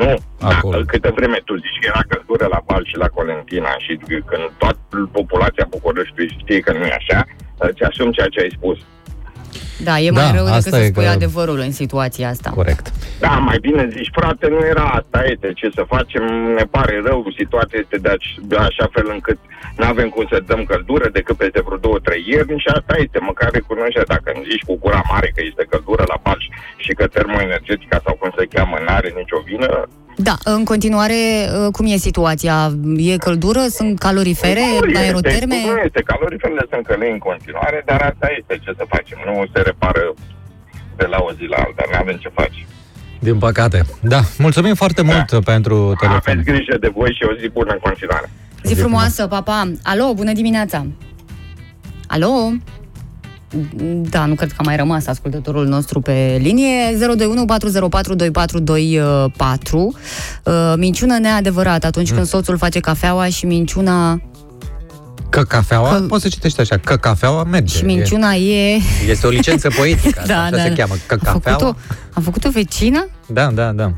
S9: Nu,
S2: Acolo.
S9: Da, câte vreme tu zici că era căldură la Bal și la Colentina și când toată populația Bucureștiului știe că nu e așa, îți asumi ceea ce ai spus.
S1: Da, e
S2: Da,
S1: mai rău decât
S2: asta
S1: să
S2: e
S1: spui
S2: că-
S1: adevărul în situația asta.
S2: Corect.
S9: Da, mai bine zici, frate, nu era asta, este, ce să facem, ne pare rău, situația este de, aș, de așa fel încât nu avem cum să dăm căldură decât peste vreo două, trei ierni și asta este, măcar recunoștea, dacă îmi zici cu gura mare că este căldură la Balș și că termoenergetica sau cum se cheamă n-are nicio vină,
S1: Da, în continuare, uh, cum e situația? E căldură? Sunt calorifere?
S9: nu este,
S1: Aeroterme?
S9: nu este, caloriferele sunt călei în continuare, dar asta este, ce să facem, nu se repară de la o zi la alta, nu avem ce face.
S2: Din păcate. Da, mulțumim foarte mult da. pentru telefon.
S9: Aveți grijă de voi și o zi bună în continuare.
S1: Zi frumoasă, papa. Alo, bună dimineața. Alo? Da, nu cred că a mai rămas ascultătorul nostru pe linie. 021 404 2424. Uh, Minciună neadevărată atunci
S2: Mm.
S1: când soțul face cafeaua și minciuna
S2: Că cafeaua,
S1: Că-
S2: că... poți să citești așa, că cafeaua merge.
S1: și minciuna e...
S2: E, este o licență [laughs] poetică,
S1: Da,
S2: așa
S1: da,
S2: se
S1: da.
S2: cheamă, că
S1: A făcut-o,
S2: cafeaua.
S1: a făcut-o vecină?
S2: Da, da, da.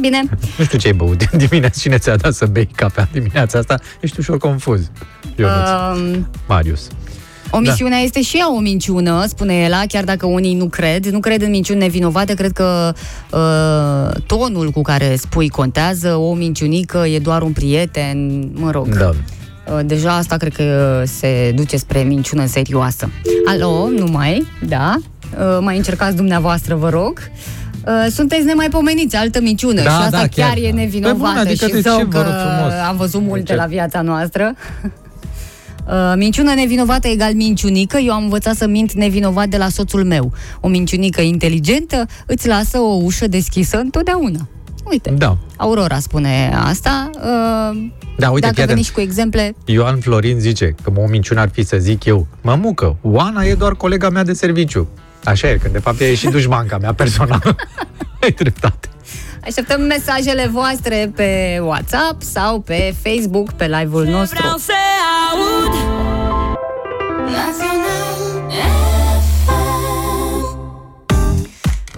S1: Bine.
S2: Nu știu ce ai băut dimineața, cine ți-a dat să bei cafea dimineața asta, ești ușor confuz. Ionuț,
S1: Um,
S2: Marius.
S1: Omisiunea da. este și ea o minciună, spune Ela, chiar dacă unii nu cred. Nu cred în minciuni nevinovate, cred că uh, tonul cu care spui contează. O minciunică e doar un prieten, mă rog.
S2: Da.
S1: Uh, Deja asta cred că se duce spre minciună serioasă. Alo, nu mai, da? Uh, Mai încercați dumneavoastră, vă rog. Uh, Sunteți nemaipomeniți, altă minciună
S2: Da,
S1: și asta
S2: da,
S1: chiar,
S2: chiar,
S1: e
S2: da.
S1: nevinovată
S2: Pe bune, adică
S1: și
S2: de ce,
S1: zău
S2: vă
S1: că
S2: rog frumos?
S1: am văzut multe
S2: De ce?
S1: la viața noastră. Uh, minciună nevinovată egal minciunică. Eu am învățat să mint nevinovat de la soțul meu. O minciunică inteligentă îți lasă o ușă deschisă întotdeauna. Uite,
S2: Da.
S1: Aurora spune asta. Uh,
S2: Da, uite,
S1: Dacă
S2: chiar
S1: veniți cu exemple,
S2: Ioan Florin zice că o minciună ar fi să zic eu, mămucă, Oana e doar colega mea de serviciu. Așa e, când de fapt ea e și dușmanca mea personală. [laughs] Ai dreptate.
S1: Așteptăm mesajele voastre pe WhatsApp sau pe Facebook, pe live-ul nostru.
S10: să aud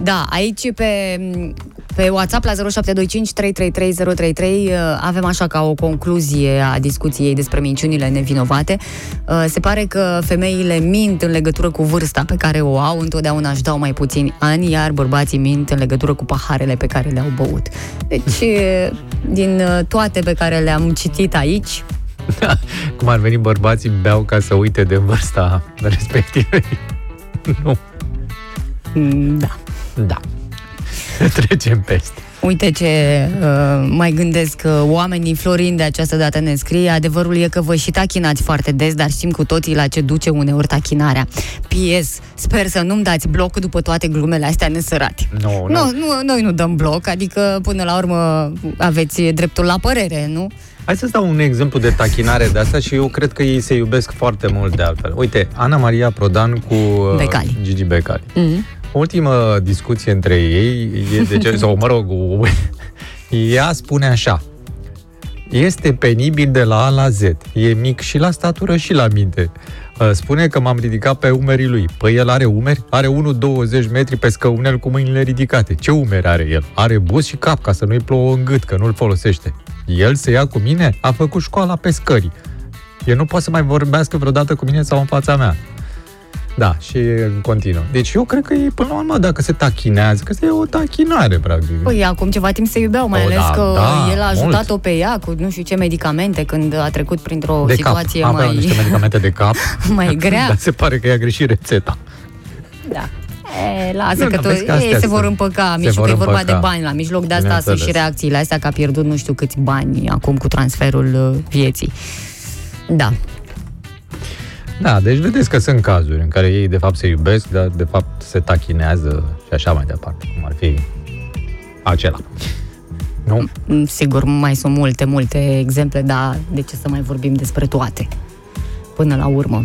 S1: Da, aici pe, pe WhatsApp la 0725 333 033 uh, avem așa ca o concluzie a discuției despre minciunile nevinovate. Uh, Se pare că femeile mint în legătură cu vârsta pe care o au, întotdeauna își dau mai puțini ani, iar bărbații mint în legătură cu paharele pe care le-au băut. Deci, [laughs] uh, din uh, toate pe care le-am citit aici, [laughs]
S2: Cum ar veni bărbații beau ca să uite de vârsta respectivă. [laughs] nu.
S1: mm, da.
S2: Da. [laughs] Trecem peste.
S1: Uite ce uh, mai gândesc uh, oamenii. Florin de această dată ne scrie Adevărul e că vă și tachinați foarte des Dar știm cu toții la ce duce uneori tachinarea P.S. Sper să nu-mi dați bloc după toate glumele astea nesărate
S2: Nu,
S1: nu, nu, noi nu dăm bloc Adică până la urmă aveți dreptul la părere, nu?
S2: Hai să-ți dau un exemplu de tachinare de asta și eu cred că ei se iubesc foarte mult de altfel. Uite, Ana Maria Prodan cu uh,
S1: Becali.
S2: Gigi Becali.
S1: Mm-hmm.
S2: Ultima discuție între ei e de ce, sau mă rog, o- [laughs] ea spune așa. Este penibil de la A la Z. E mic și la statură și la minte. Uh, Spune că m-am ridicat pe umerii lui. Păi el are umeri? Are 1,20 metri pe scăunel cu mâinile ridicate. Ce umeri are el? Are buz și cap ca să nu-i plouă în gât, că nu-l folosește. El se ia cu mine? A făcut școala pescării. El nu poate să mai vorbească vreodată cu mine sau în fața mea. Da, și în continuu. Deci eu cred că e, până la urmă, dacă se tachinează, că e o tachinare, practic.
S1: Păi acum ceva timp se iubeau, mai
S2: Oh,
S1: ales
S2: da,
S1: că
S2: da,
S1: el a
S2: mult.
S1: ajutat-o pe ea cu nu știu ce medicamente când a trecut printr-o
S2: de
S1: situație
S2: cap. Aveau
S1: mai,
S2: niște medicamente de cap. [laughs]
S1: mai [laughs] grea.
S2: Dar se pare că i-a greșit rețeta.
S1: Da. E, lasă
S2: Nu,
S1: că
S2: dar
S1: tot,
S2: vezi că astea
S1: ei, se vor
S2: sunt.
S1: împăca,
S2: Se
S1: Mișu,
S2: vor
S1: că e vorba
S2: împăca.
S1: de bani la mijloc, de asta sunt
S2: Bineînțeles.
S1: și reacțiile astea, că a pierdut nu știu câți bani acum cu transferul uh, vieții. Da.
S2: Da, deci vedeți că sunt cazuri în care ei de fapt se iubesc, dar de fapt se tachinează și așa mai departe, cum ar fi acela. Nu?
S1: Mm, Sigur, mai sunt multe, multe exemple, dar de ce să mai vorbim despre toate? Până la urmă.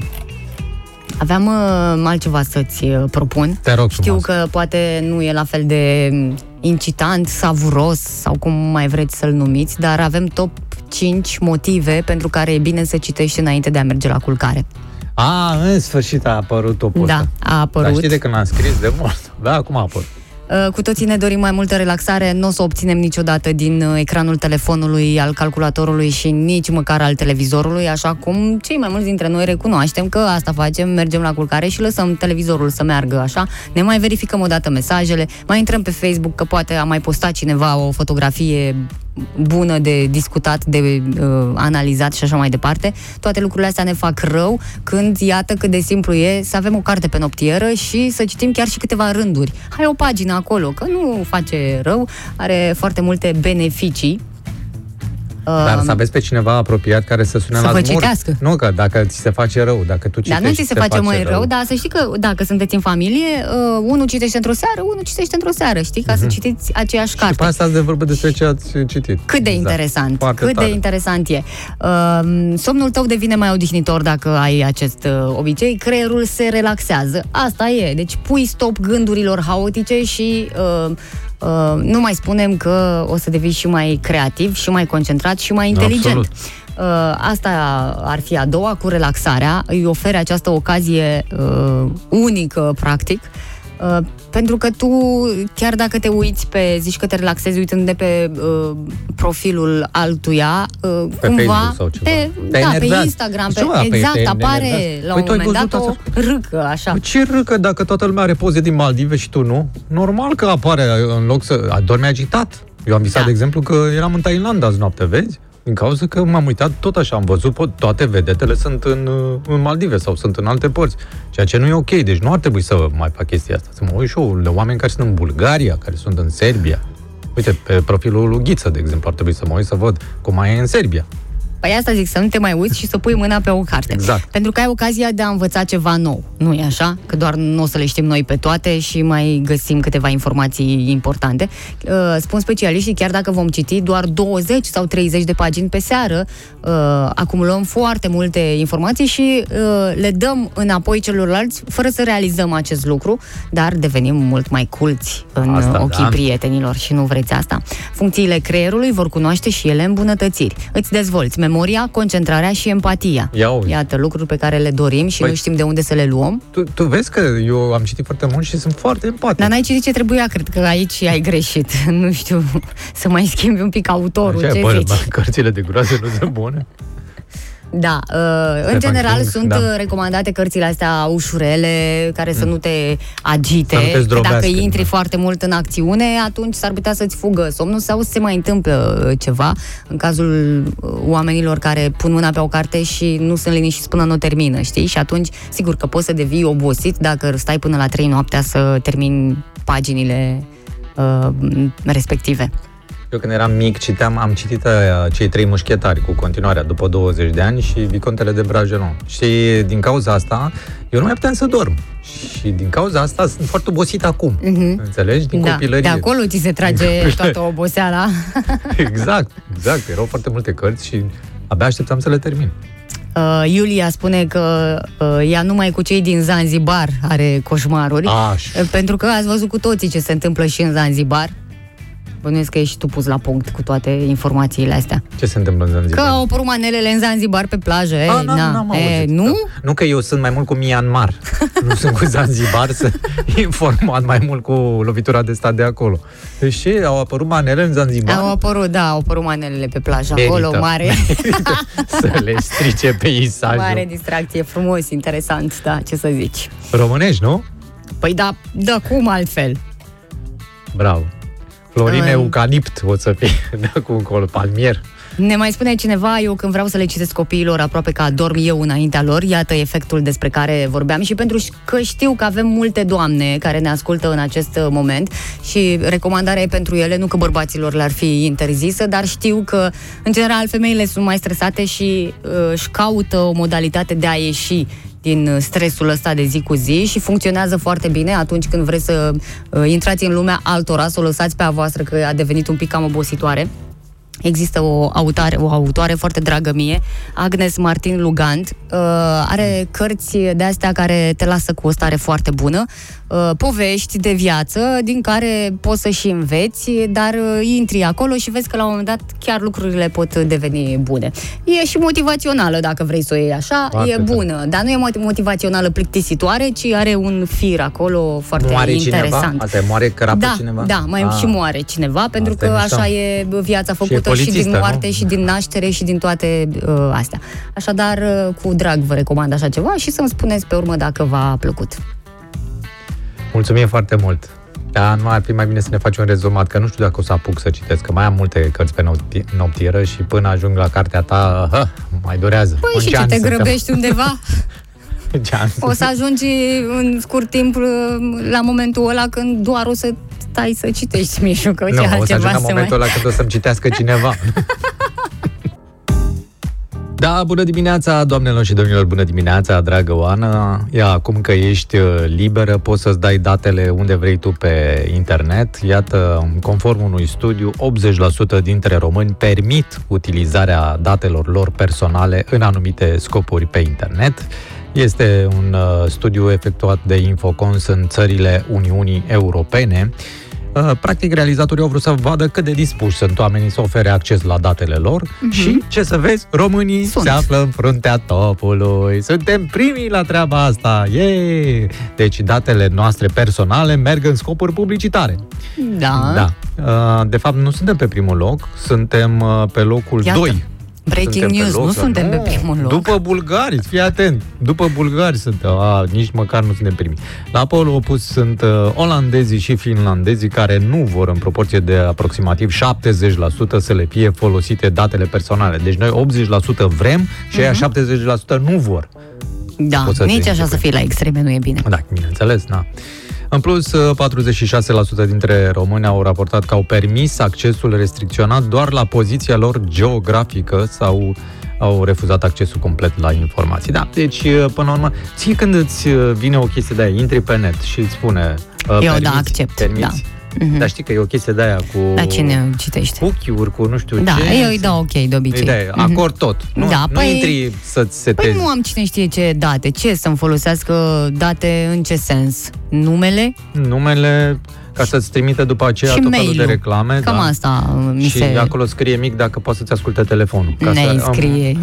S1: Aveam uh, altceva să-ți uh, propun.
S2: Te rog
S1: Știu
S2: frumos.
S1: că poate nu e la fel de mm, incitant, savuros sau cum mai vreți să-l numiți, dar avem top 5 motive pentru care e bine să citești înainte de a merge la culcare.
S2: A, în sfârșit a apărut topul
S1: Da,
S2: ăsta.
S1: a apărut.
S2: Dar știi de când l-am scris de mult. Da, acum a apărut.
S1: Uh, Cu toții ne dorim mai multă relaxare, nu o să o obținem niciodată din uh, ecranul telefonului, al calculatorului și nici măcar al televizorului, așa cum cei mai mulți dintre noi recunoaștem că asta facem, mergem la culcare și lăsăm televizorul să meargă așa, ne mai verificăm o dată mesajele, mai intrăm pe Facebook că poate a mai postat cineva o fotografie bună de discutat, de uh, analizat și așa mai departe. Toate lucrurile astea ne fac rău când iată cât de simplu e să avem o carte pe noptieră și să citim chiar și câteva rânduri. Hai o pagină acolo, că nu face rău, are foarte multe beneficii.
S2: Dar
S1: Uh,
S2: să aveți pe cineva apropiat care să sune
S1: Să
S2: la
S1: vă
S2: zmur.
S1: citească.
S2: Nu, că dacă ți se face rău, dacă tu
S1: Dar
S2: citești
S1: nu ți
S2: și
S1: se face mai rău, dar să știi că dacă sunteți în familie, uh, unul citește într-o seară, unul citește într-o seară, știi, ca să citiți aceeași
S2: Mhm. Și
S1: carte.
S2: pe asta ați de vorbă despre ce ați citit.
S1: Cât de
S2: Exact.
S1: interesant,
S2: Foarte
S1: cât
S2: tare.
S1: de interesant e. Uh, somnul tău devine mai odihnitor dacă ai acest uh, obicei, creierul se relaxează. Asta e, deci pui stop gândurilor haotice și uh, uh, nu mai spunem că o să devii și mai creativ, și mai concentrat, și mai inteligent.
S2: Absolut.
S1: Uh, asta ar fi a doua cu relaxarea, îi oferi această ocazie uh, unică, practic, uh, pentru că tu, chiar dacă te uiți pe, zici că te relaxezi uitând de pe uh, profilul altuia, uh,
S2: Pe
S1: cumva,
S2: Facebook sau ceva.
S1: pe,
S2: Te
S1: da, pe
S2: enervează.
S1: Instagram, pe,
S2: Ceva, pe-
S1: exact,
S2: te
S1: apare
S2: enervează.
S1: la
S2: Păi
S1: un
S2: tu ai
S1: moment dat o
S2: văzut
S1: râcă, așa.
S2: Păi ce râcă dacă toată lumea are poze din Maldive și tu nu? Normal că apare în loc să... Adormi agitat. Eu am visat,
S1: Da.
S2: de exemplu, că eram în Thailanda azi noapte, vezi? Din cauza că m-am uitat, tot așa am văzut, pot, toate vedetele sunt în, uh, în Maldive sau sunt în alte părți. Ceea ce nu e ok, deci nu ar trebui să mai fac chestia asta. Să mă uit și eu la oameni care sunt în Bulgaria, care sunt în Serbia. Uite, pe profilul lui Ghiță, de exemplu, ar trebui să mă uit să văd cum mai e în Serbia.
S1: Păi asta zic, să nu te mai uiți și să pui mâna pe o carte.
S2: Exact.
S1: Pentru că ai ocazia de a învăța ceva nou. Nu e așa? Că doar nu o să le știm noi pe toate și mai găsim câteva informații importante. Uh, Spun specialiștii, chiar dacă vom citi doar 20 sau 30 de pagini pe seară, uh, acumulăm foarte multe informații și uh, le dăm înapoi celorlalți fără să realizăm acest lucru, dar devenim mult mai culți în
S2: Asta,
S1: ochii
S2: da.
S1: prietenilor și nu vreți asta. Funcțiile creierului vor cunoaște și ele îmbunătățiri. Îți dezvolți memoria, concentrarea și empatia.
S2: Ia uite.
S1: Iată lucruri pe care le dorim și
S2: Păi-
S1: nu știm de unde să le luăm.
S2: Tu, tu vezi că eu am citit foarte mult și sunt foarte empatic.
S1: Dar n-ai citit ce trebuia, cred că aici ai greșit. [laughs] Nu știu, să mai schimbi un pic autorul,
S2: Așa,
S1: ce
S2: bă,
S1: zici?
S2: bă, [laughs] cărțile de groază nu sunt bune.
S1: Da, uh, în general
S2: King,
S1: sunt
S2: da.
S1: uh, recomandate cărțile astea ușurele, care să nu te agite.
S2: Să nu te
S1: Că
S2: zdrobească,
S1: dacă intri
S2: da.
S1: foarte mult în acțiune, atunci s-ar putea să-ți fugă somnul sau să se mai întâmplă uh, ceva. În cazul uh, oamenilor care pun mâna pe o carte și nu sunt liniștiți până nu o termină, știi? Și atunci, sigur că poți să devii obosit dacă stai până la 3 noaptea să termini paginile uh, respective.
S2: Eu când eram mic citeam, am citit aia, cei trei mușchetari cu continuarea după 20 de ani și Vicontele de Bragelon. Și din cauza asta, eu nu mai puteam să dorm. Și din cauza asta sunt foarte obosit acum.
S1: Mhm.
S2: Înțelegi? Din
S1: da,
S2: copilărie.
S1: de acolo ți se trage [laughs] toată oboseala. [laughs]
S2: Exact, exact. Erau foarte multe cărți și abia așteptam să le termin.
S1: Uh, Iulia spune că uh, ea numai cu cei din Zanzibar are coșmaruri,
S2: Aș.
S1: uh, pentru că ați văzut cu toții ce se întâmplă și în Zanzibar. Bănuiesc că ești și tu pus la punct cu toate informațiile astea.
S2: Ce se întâmplă în
S1: Că
S2: Zanzibar?
S1: au apărut manelele în Zanzibar pe plajă, e,
S2: Ah, n-am-
S1: na.
S2: n-am
S1: e,
S2: auzit.
S1: nu?
S2: Nu că eu sunt mai mult cu Myanmar. nu sunt cu Zanzibar, [laughs] să informat mai mult cu lovitura de stat de acolo. Deci ce? Au apărut manele în Zanzibar?
S1: Au apărut, da, au apărut manelele pe plajă,
S2: Merită.
S1: acolo, mare, [laughs]
S2: să le strice peisajul.
S1: mare distracție, frumos, interesant, da, ce să zici.
S2: Românești, nu?
S1: Păi da, da, cum altfel?
S2: Bravo. Florin
S1: Um.
S2: Eucalipt o să fie [laughs] de acum încolo, palmier.
S1: Ne mai spune cineva, eu când vreau să le citesc copiilor aproape că adorm eu înaintea lor, iată efectul despre care vorbeam și pentru că știu că avem multe doamne care ne ascultă în acest uh, moment și recomandarea e pentru ele, nu că bărbaților le-ar fi interzisă, dar știu că în general femeile sunt mai stresate și uh, își caută o modalitate de a ieși din uh, stresul ăsta de zi cu zi și funcționează foarte bine atunci când vreți să uh, intrați în lumea altora, să o lăsați pe a voastră că a devenit un pic cam obositoare. Există o autoare, o autoare foarte dragă mie, Agnes Martin Lugand. Uh, are cărți de astea care te lasă cu o stare foarte bună, uh, povești de viață din care poți să și înveți, dar uh, intri acolo și vezi că la un moment dat chiar lucrurile pot deveni bune. E și motivațională, dacă vrei să o iei așa,
S2: Foarte
S1: e bună, dar nu e moti- motivațională plictisitoare, ci are un fir acolo foarte
S2: Moare
S1: interesant.
S2: cineva? Asta e, moare crapă
S1: da,
S2: cineva?
S1: Da, mai
S2: Ah.
S1: și moare cineva, pentru
S2: Asta e
S1: că
S2: mișto.
S1: așa e viața făcută și,
S2: polițistă,
S1: din
S2: nu?
S1: moarte, și din naștere, și din toate uh, astea. Așadar, uh, cu drag vă recomand așa ceva și să-mi spuneți pe urmă dacă v-a plăcut.
S2: Mulțumim foarte mult. Da, nu ar fi mai bine să ne faci un rezumat, că nu știu dacă o să apuc să citesc, că mai am multe cărți pe nopti- noptieră și până ajung la cartea ta, hă, mai durează.
S1: Păi
S2: Un
S1: și ce
S2: cean
S1: te
S2: suntem.
S1: grăbești undeva? [laughs]
S2: Cean.
S1: O să ajungi în scurt timp uh, la momentul ăla când doar o să stai să citești, Mișu, că ce
S2: Nu, o să
S1: altceva
S2: ajung la
S1: să
S2: momentul
S1: mai...
S2: ăla când o să-mi citească [laughs] cineva. Da, bună dimineața, doamnelor și domnilor, bună dimineața, dragă Oana. Ia, acum că ești uh, liberă, poți să-ți dai datele unde vrei tu pe internet. Iată, conform unui studiu, 80% dintre români permit utilizarea datelor lor personale în anumite scopuri pe internet. Este un uh, studiu efectuat de Infocons în țările Uniunii Europene. Uh, Practic, realizatorii au vrut să vadă cât de dispuși sunt oamenii să ofere acces la datele lor
S1: Mhm.
S2: și, ce să vezi, românii
S1: Sunt.
S2: se află în fruntea topului. Suntem primii la treaba asta. Yeah! Deci, datele noastre personale merg în scopuri publicitare.
S1: Da.
S2: Da. Uh, De fapt, nu suntem pe primul loc, suntem uh, pe locul
S1: Iată.
S2: 2.
S1: Breaking
S2: Suntem pe
S1: news,
S2: loc,
S1: nu
S2: da.
S1: suntem pe
S2: Nu,
S1: primul loc.
S2: După bulgari, fii atent. După bulgari suntem. A, nici măcar nu suntem primii. La polul opus sunt uh, olandezii și finlandezii care nu vor în proporție de aproximativ 70% să le fie folosite datele personale. Deci noi 80% vrem și
S1: Mhm.
S2: aia 70% nu vor.
S1: Da,
S2: Poți să te
S1: nici așa
S2: închipui.
S1: să fie la extreme nu e bine.
S2: Da, bineînțeles, da. În plus, 46% dintre români au raportat că au permis accesul restricționat doar la poziția lor geografică sau au refuzat accesul complet la informații. Da, deci, până la urmă, ție când îți vine o chestie de aia, intri pe net și îți spune... uh,
S1: Eu, da,
S2: permiți,
S1: accept,
S2: Permiți,
S1: Mhm.
S2: Dar știi că e o chestie de aia cu...
S1: Da, cine citește?
S2: Cookie-uri, cu nu știu
S1: Da,
S2: ce.
S1: eu îi dau ok de obicei.
S2: Îi dai,
S1: Mhm.
S2: acord tot. Nu,
S1: Da,
S2: nu
S1: păi-
S2: intri să-ți setezi.
S1: Păi nu am cine știe ce date. Ce să-mi folosească date în ce sens? Numele?
S2: numele ca să-ți trimite după aceea
S1: Și
S2: tot felul de
S1: mail-ul.
S2: reclame.
S1: Cam
S2: da.
S1: asta uh, mi
S2: și
S1: se...
S2: acolo scrie mic dacă poți să-ți asculte telefonul. Ca
S1: ne
S2: să,
S1: scrie.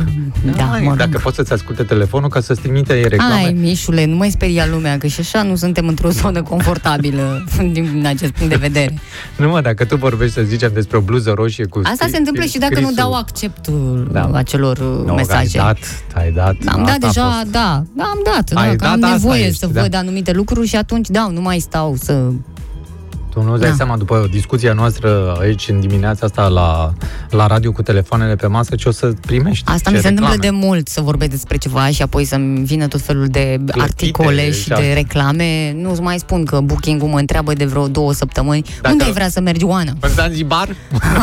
S1: Da,
S2: Ai,
S1: mă rog.
S2: Dacă poți să-ți asculte telefonul ca să-ți trimite reclame.
S1: Ai, Mișule, nu mai speria lumea, că și așa nu suntem într-o zonă confortabilă [laughs] din acest punct de vedere. [laughs]
S2: Nu mă, dacă tu vorbești, să zicem, despre o bluză roșie cu
S1: Asta
S2: scri-
S1: se întâmplă și dacă nu
S2: scrisul.
S1: dau acceptul
S2: Da.
S1: acelor uh,
S2: Nu,
S1: mesaje.
S2: Ai dat, ai dat.
S1: Am dat
S2: Asta a
S1: deja,
S2: fost.
S1: da, am dat,
S2: Ai
S1: da, că
S2: dat,
S1: am
S2: asta
S1: nevoie
S2: ești,
S1: să
S2: da.
S1: văd anumite lucruri și atunci, da, nu mai stau să...
S2: Tu nu-ți dai
S1: Da.
S2: seama după discuția noastră aici în dimineața asta la, la radio cu telefoanele pe masă ce o să primești.
S1: Asta
S2: ce
S1: mi se întâmplă de
S2: reclame.
S1: mult, să vorbesc despre ceva și apoi să-mi vină tot felul de articole și
S2: și
S1: de
S2: asta.
S1: reclame. Nu-ți mai spun că Booking-ul mă întreabă de vreo două săptămâni
S2: Dacă-
S1: unde ai vrea să mergi, Oana?
S2: În Zanzibar? [laughs]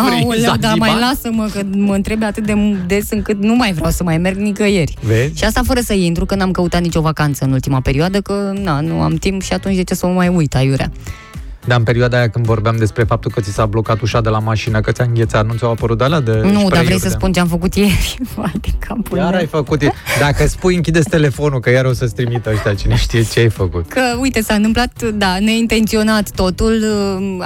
S2: Vrei
S1: Aoleu, dar
S2: Zanzibar?
S1: mai lasă-mă că mă întrebe atât de des încât nu mai vreau să mai merg nicăieri.
S2: Vezi?
S1: Și asta fără să intru, că n-am căutat nicio vacanță în ultima perioadă, că na, nu am timp și atunci de ce să mă mai uit aiurea.
S2: Dar în perioada aia când vorbeam despre faptul că ți s-a blocat ușa de la mașină, că ți-a înghețat, nu ți-au apărut alea de
S1: Nu, dar vrei
S2: spray-uri
S1: să
S2: de-
S1: spun ce am făcut ieri? Vai de capul
S2: Iar
S1: meu.
S2: ai făcut. Dacă spui închideți telefonul, că iar o să-ți trimită ăștia cine știe ce ai făcut.
S1: Că, uite, s-a întâmplat, da, neintenționat totul.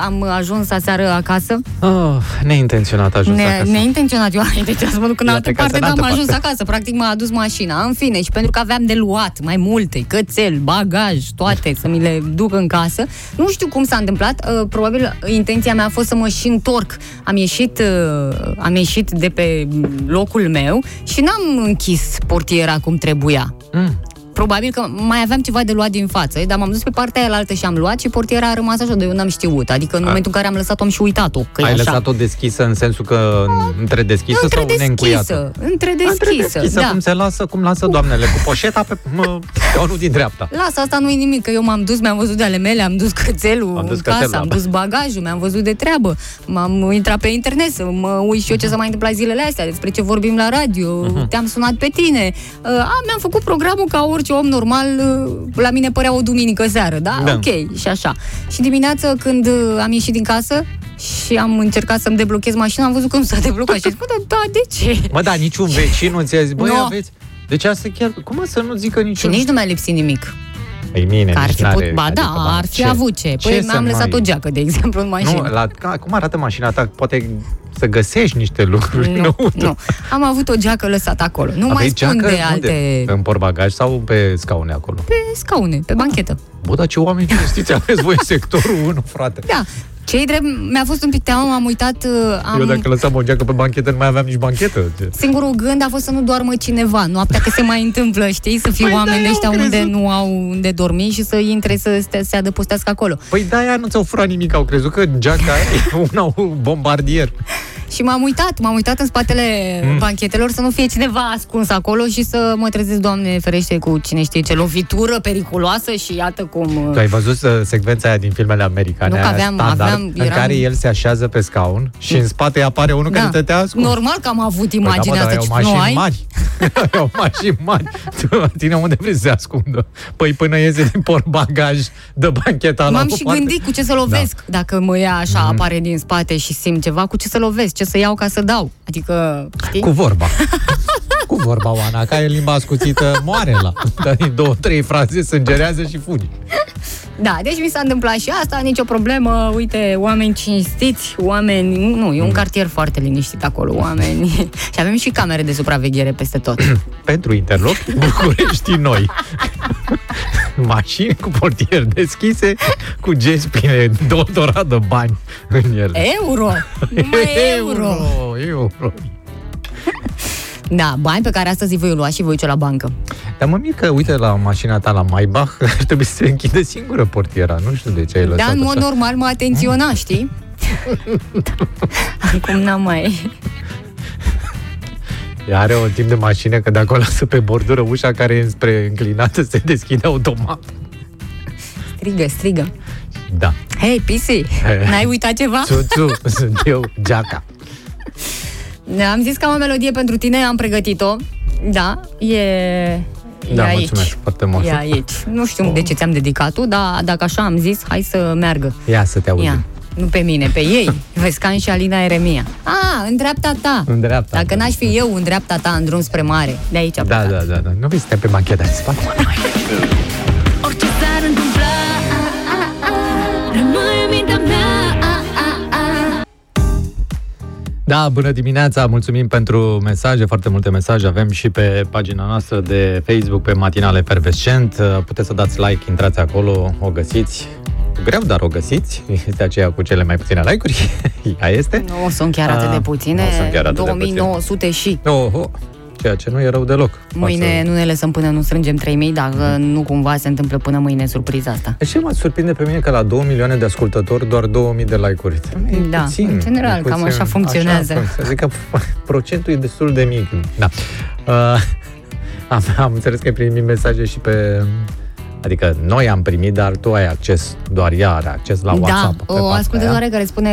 S1: Am ajuns aseară acasă.
S2: Oh, neintenționat a ajuns
S1: Ne,
S2: acasă.
S1: neintenționat, eu am intenționat să mă duc în
S2: El a
S1: altă
S2: plecat
S1: parte,
S2: în
S1: dar am
S2: altă
S1: ajuns
S2: parte.
S1: acasă. Practic m-a adus mașina. În fine, și pentru că aveam de luat mai multe, cățel, bagaj, toate, să mi le duc în casă. Nu știu cum s-a întâmplat. Uh, Probabil intenția mea a fost să mă și întorc. Am ieșit, uh, am ieșit de pe locul meu și n-am închis portiera cum trebuia.
S2: Mm.
S1: Probabil că mai aveam ceva de luat din față, dar m-am dus pe partea aia altă și am luat și portiera a rămas așa, de eu n-am știut. Adică în
S2: A.
S1: momentul în care am lăsat-o, am și uitat-o. Că e
S2: Ai
S1: așa.
S2: lăsat-o deschisă în sensul că între deschisă sau neîncuiată?
S1: Între între deschisă,
S2: deschisă,
S1: da.
S2: cum se lasă, cum lasă doamnele, cu poșeta pe mă, scaunul din dreapta.
S1: Lasă, asta nu e nimic, că eu m-am dus, mi-am văzut de ale mele, am dus cățelul
S2: Am dus
S1: în casă,
S2: cățelul,
S1: am
S2: da.
S1: dus bagajul, mi-am văzut de treabă, m-am intrat pe internet să mă uit și eu ce s-a mai întâmplat zilele astea, despre ce vorbim la radio,
S2: Mhm.
S1: te-am sunat pe tine. Uh, A, mi-am făcut programul ca orice om normal, uh, la mine părea o duminică seară, da?
S2: Da.
S1: Ok, și așa. Și dimineața când uh, am ieșit din casă și am încercat să-mi deblochez mașina, am văzut că nu s-a deblocat și zic, bă, da, da, de ce?
S2: Mă, da, niciun vecin nu ți-a zis, băi,
S1: Nu.
S2: aveți... Deci asta chiar, cum mă să nu zică
S1: Și
S2: niciun...
S1: nici nu mi-a lipsit nimic.
S2: Ei, mine,
S1: Că ar
S2: nici
S1: fi
S2: n-are,
S1: put, ba da,
S2: adică,
S1: ar fi
S2: ce?
S1: avut ce.
S2: Ce
S1: Păi
S2: să
S1: mi-am lăsat
S2: mai-
S1: o geacă, de exemplu, în mașină.
S2: Nu, la, ca, cum arată mașina ta? Poate să găsești niște lucruri
S1: nu,
S2: înăuntru.
S1: nu. Am avut o geacă lăsată acolo. Nu mai
S2: Aveai
S1: spun
S2: geacă?
S1: de
S2: Unde?
S1: alte...
S2: În portbagaj sau pe scaune acolo?
S1: Pe scaune, pe banchetă.
S2: Bă, dar ce oameni știți, [laughs] aveți voi sectorul 1, frate.
S1: Da. Cei drept, mi-a fost un pic teamă, m-am uitat, uh, am...
S2: Eu dacă lăsam o geacă pe banchetă, nu mai aveam nici banchetă.
S1: Singurul gând a fost să nu doarmă cineva noaptea, că se mai întâmplă, știi, să fie
S2: Păi da,
S1: oameni de
S2: eu
S1: ăștia
S2: am
S1: unde
S2: crezut.
S1: nu au unde dormi și să intre să se, se adăpostească acolo.
S2: Păi da, aia nu ți-au furat nimic, au crezut că geaca e una [laughs] un bombardier.
S1: Și m-am uitat, m-am uitat în spatele
S2: Mm.
S1: banchetelor să nu fie cineva ascuns acolo și să mă trezesc, Doamne ferește, cu cine știe ce lovitură periculoasă și iată cum...
S2: Tu ai văzut uh, secvența aia din filmele americane?
S1: Nu că
S2: aia
S1: aveam,
S2: standard?
S1: Aveam eram...
S2: în care el se așează pe scaun și în spate apare unul care te te ascult.
S1: Normal că am avut
S2: Păi
S1: imaginea
S2: da, mă,
S1: asta.
S2: dar
S1: Ce,
S2: au
S1: nu
S2: mașini
S1: ai?
S2: mari. [laughs] au mașini mari. Tu, Tine unde vrei să se ascundă? Păi până iese din portbagaj, dă bancheta la
S1: M-am
S2: o
S1: și
S2: parte.
S1: gândit cu ce să lovesc. Da. Dacă mă ia așa,
S2: Mhm.
S1: apare din spate și simt ceva, cu ce să lovesc, ce să iau ca să dau. Adică, știi?
S2: Cu vorba. [laughs] cu vorba, Oana, ca e limba ascuțită, moare la. Dar din două, trei fraze sângerează și fugi.
S1: Da, deci mi s-a întâmplat și asta, nicio problemă. Uite, oameni cinstiți, oameni... Nu, e un
S2: Mm.
S1: cartier foarte liniștit acolo, oameni. și avem și camere de supraveghere peste tot. [clears throat]
S2: Pentru interloc, București noi. [laughs] Mașini cu portieri deschise, cu gespi pline dotorat de bani în ele.
S1: Euro! Numai [laughs] euro!
S2: euro.
S1: Da, bani pe care astăzi îi voi lua și voi duce la bancă.
S2: Dar mă mir că, uite, la mașina ta la Maybach [laughs] ar trebui să se închide singură portiera. Nu știu de ce ai lăsat
S1: Da, în mod
S2: așa.
S1: normal mă atenționa, știi? [laughs] Acum n-am mai...
S2: Ea are un timp de mașină că dacă o lasă pe bordură, ușa care e spre înclinată se deschide automat.
S1: Strigă, strigă.
S2: Da.
S1: Hei, Pisi, n-ai uitat ceva?
S2: Țuțu, sunt eu, geaca.
S1: Am zis că am o melodie pentru tine, am pregătit-o. Da, e...
S2: Da,
S1: e aici.
S2: mulțumesc foarte mult.
S1: E aici. Nu știu de ce ți-am dedicat-o, dar dacă așa am zis, hai să meargă.
S2: Ia să te auzim.
S1: Ia. Nu pe mine, pe ei. [laughs] Vescan și Alina Eremia. A, în dreapta ta.
S2: În dreapta.
S1: Dacă n-aș fi eu în dreapta ta, în drum spre mare, de aici a
S2: Da,
S1: plecat.
S2: da, da, da. Nu vei să stai pe bancheta din spate?
S10: Orice
S2: Da, bună dimineața, mulțumim pentru mesaje, foarte multe mesaje avem și pe pagina noastră de Facebook, pe Matinale Efervescent. Puteți să dați like, intrați acolo, o găsiți. Greu, dar o găsiți. [laughs] Este aceea cu cele mai puține like-uri. [laughs] Ea este.
S1: Nu sunt chiar atât
S2: Ah,
S1: de puține.
S2: nu sunt chiar atât de
S1: 2900 și.
S2: Oh, oh. Ceea ce nu e rău deloc.
S1: Mâine nu ne lăsăm până nu strângem 3000, dacă nu cumva se întâmplă până mâine surpriza asta.
S2: De ce mă surprinde pe mine că la 2 milioane de ascultători doar 2000 de like-uri? E
S1: Da,
S2: puțin,
S1: în general,
S2: e
S1: cam
S2: puțin.
S1: așa funcționează.
S2: Așa funcționează. Adică [laughs] procentul e destul de mic. Da. Uh, [laughs] am, am înțeles că ai primit mesaje și pe... Adică noi am primit, dar tu ai acces, doar ea are acces la WhatsApp. pe
S1: Da, o
S2: partea
S1: ascultătoare care spune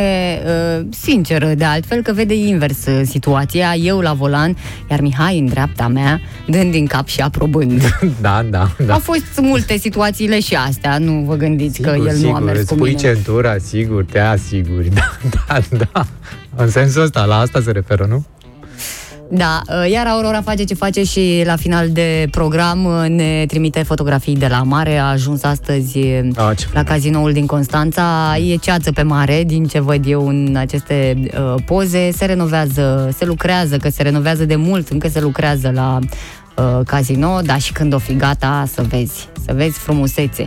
S1: uh, sinceră de altfel că vede invers uh, situația, eu la volan, iar Mihai în dreapta mea, dând din cap și aprobând.
S2: aia. [laughs] Da, da, da.
S1: Au fost multe situațiile și astea, nu vă gândiți că el nu a mers
S2: îți
S1: cu
S2: pui
S1: mine.
S2: centura, sigur, te asiguri. [laughs] Da, da, da. În sensul ăsta, la asta se referă, nu?
S1: Da, uh, iar Aurora face ce face și la final de program uh, ne trimite fotografii de la mare. A ajuns astăzi uh,
S2: A, ce
S1: la cazinoul din Constanța. E ceață pe mare, din ce văd eu în aceste uh, poze. Se renovează, se lucrează, că se renovează de mult, încă se lucrează la uh, casino, dar și când o fi gata, să vezi, să vezi frumusețe.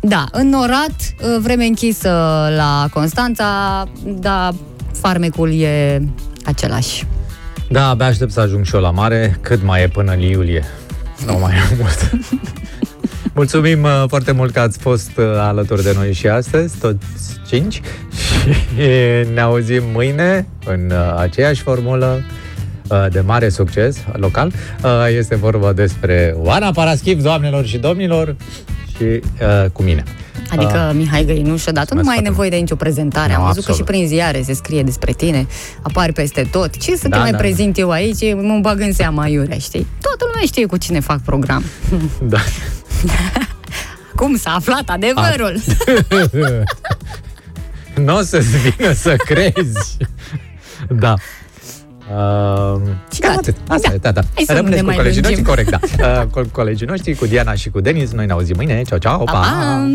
S1: Da, înnorat, uh, vreme închisă la Constanța, dar farmecul e același.
S2: Da, abia aștept să ajung și eu la mare, cât mai e până în iulie. Nu mai e mult. [laughs] Mulțumim uh, foarte mult că ați fost uh, alături de noi și astăzi, toți cinci. [laughs] Și ne auzim mâine în uh, aceeași formulă uh, de mare succes local. Uh, Este vorba despre Oana Paraschiv, doamnelor și domnilor, și uh, cu mine.
S1: Adică Mihai Găinușă, dar tu nu mai ai
S2: foarte
S1: nevoie de nicio prezentare.
S2: Nu,
S1: Am văzut că și
S2: absolut.
S1: prin ziare se scrie despre tine, apari peste tot. Ce să
S2: Da,
S1: te mai
S2: da,
S1: prezint eu aici? Mă bag în seama iurea, știi? Toată lumea știe cu cine fac program. [laughs]
S2: Da. [laughs]
S1: Cum s-a aflat adevărul? [laughs]
S2: nu o să-ți vină să crezi. Da. Uh, cam atât. Asta e, da, da.
S1: Hai să nu
S2: Rămâneți
S1: ne
S2: cu
S1: mai
S2: colegii noștri,
S1: lungim.
S2: corect, da. Uh, cu colegii noștri, cu Diana și cu Denis. Noi ne auzim mâine. Ceau, ceau, pa!
S1: Pa, pa!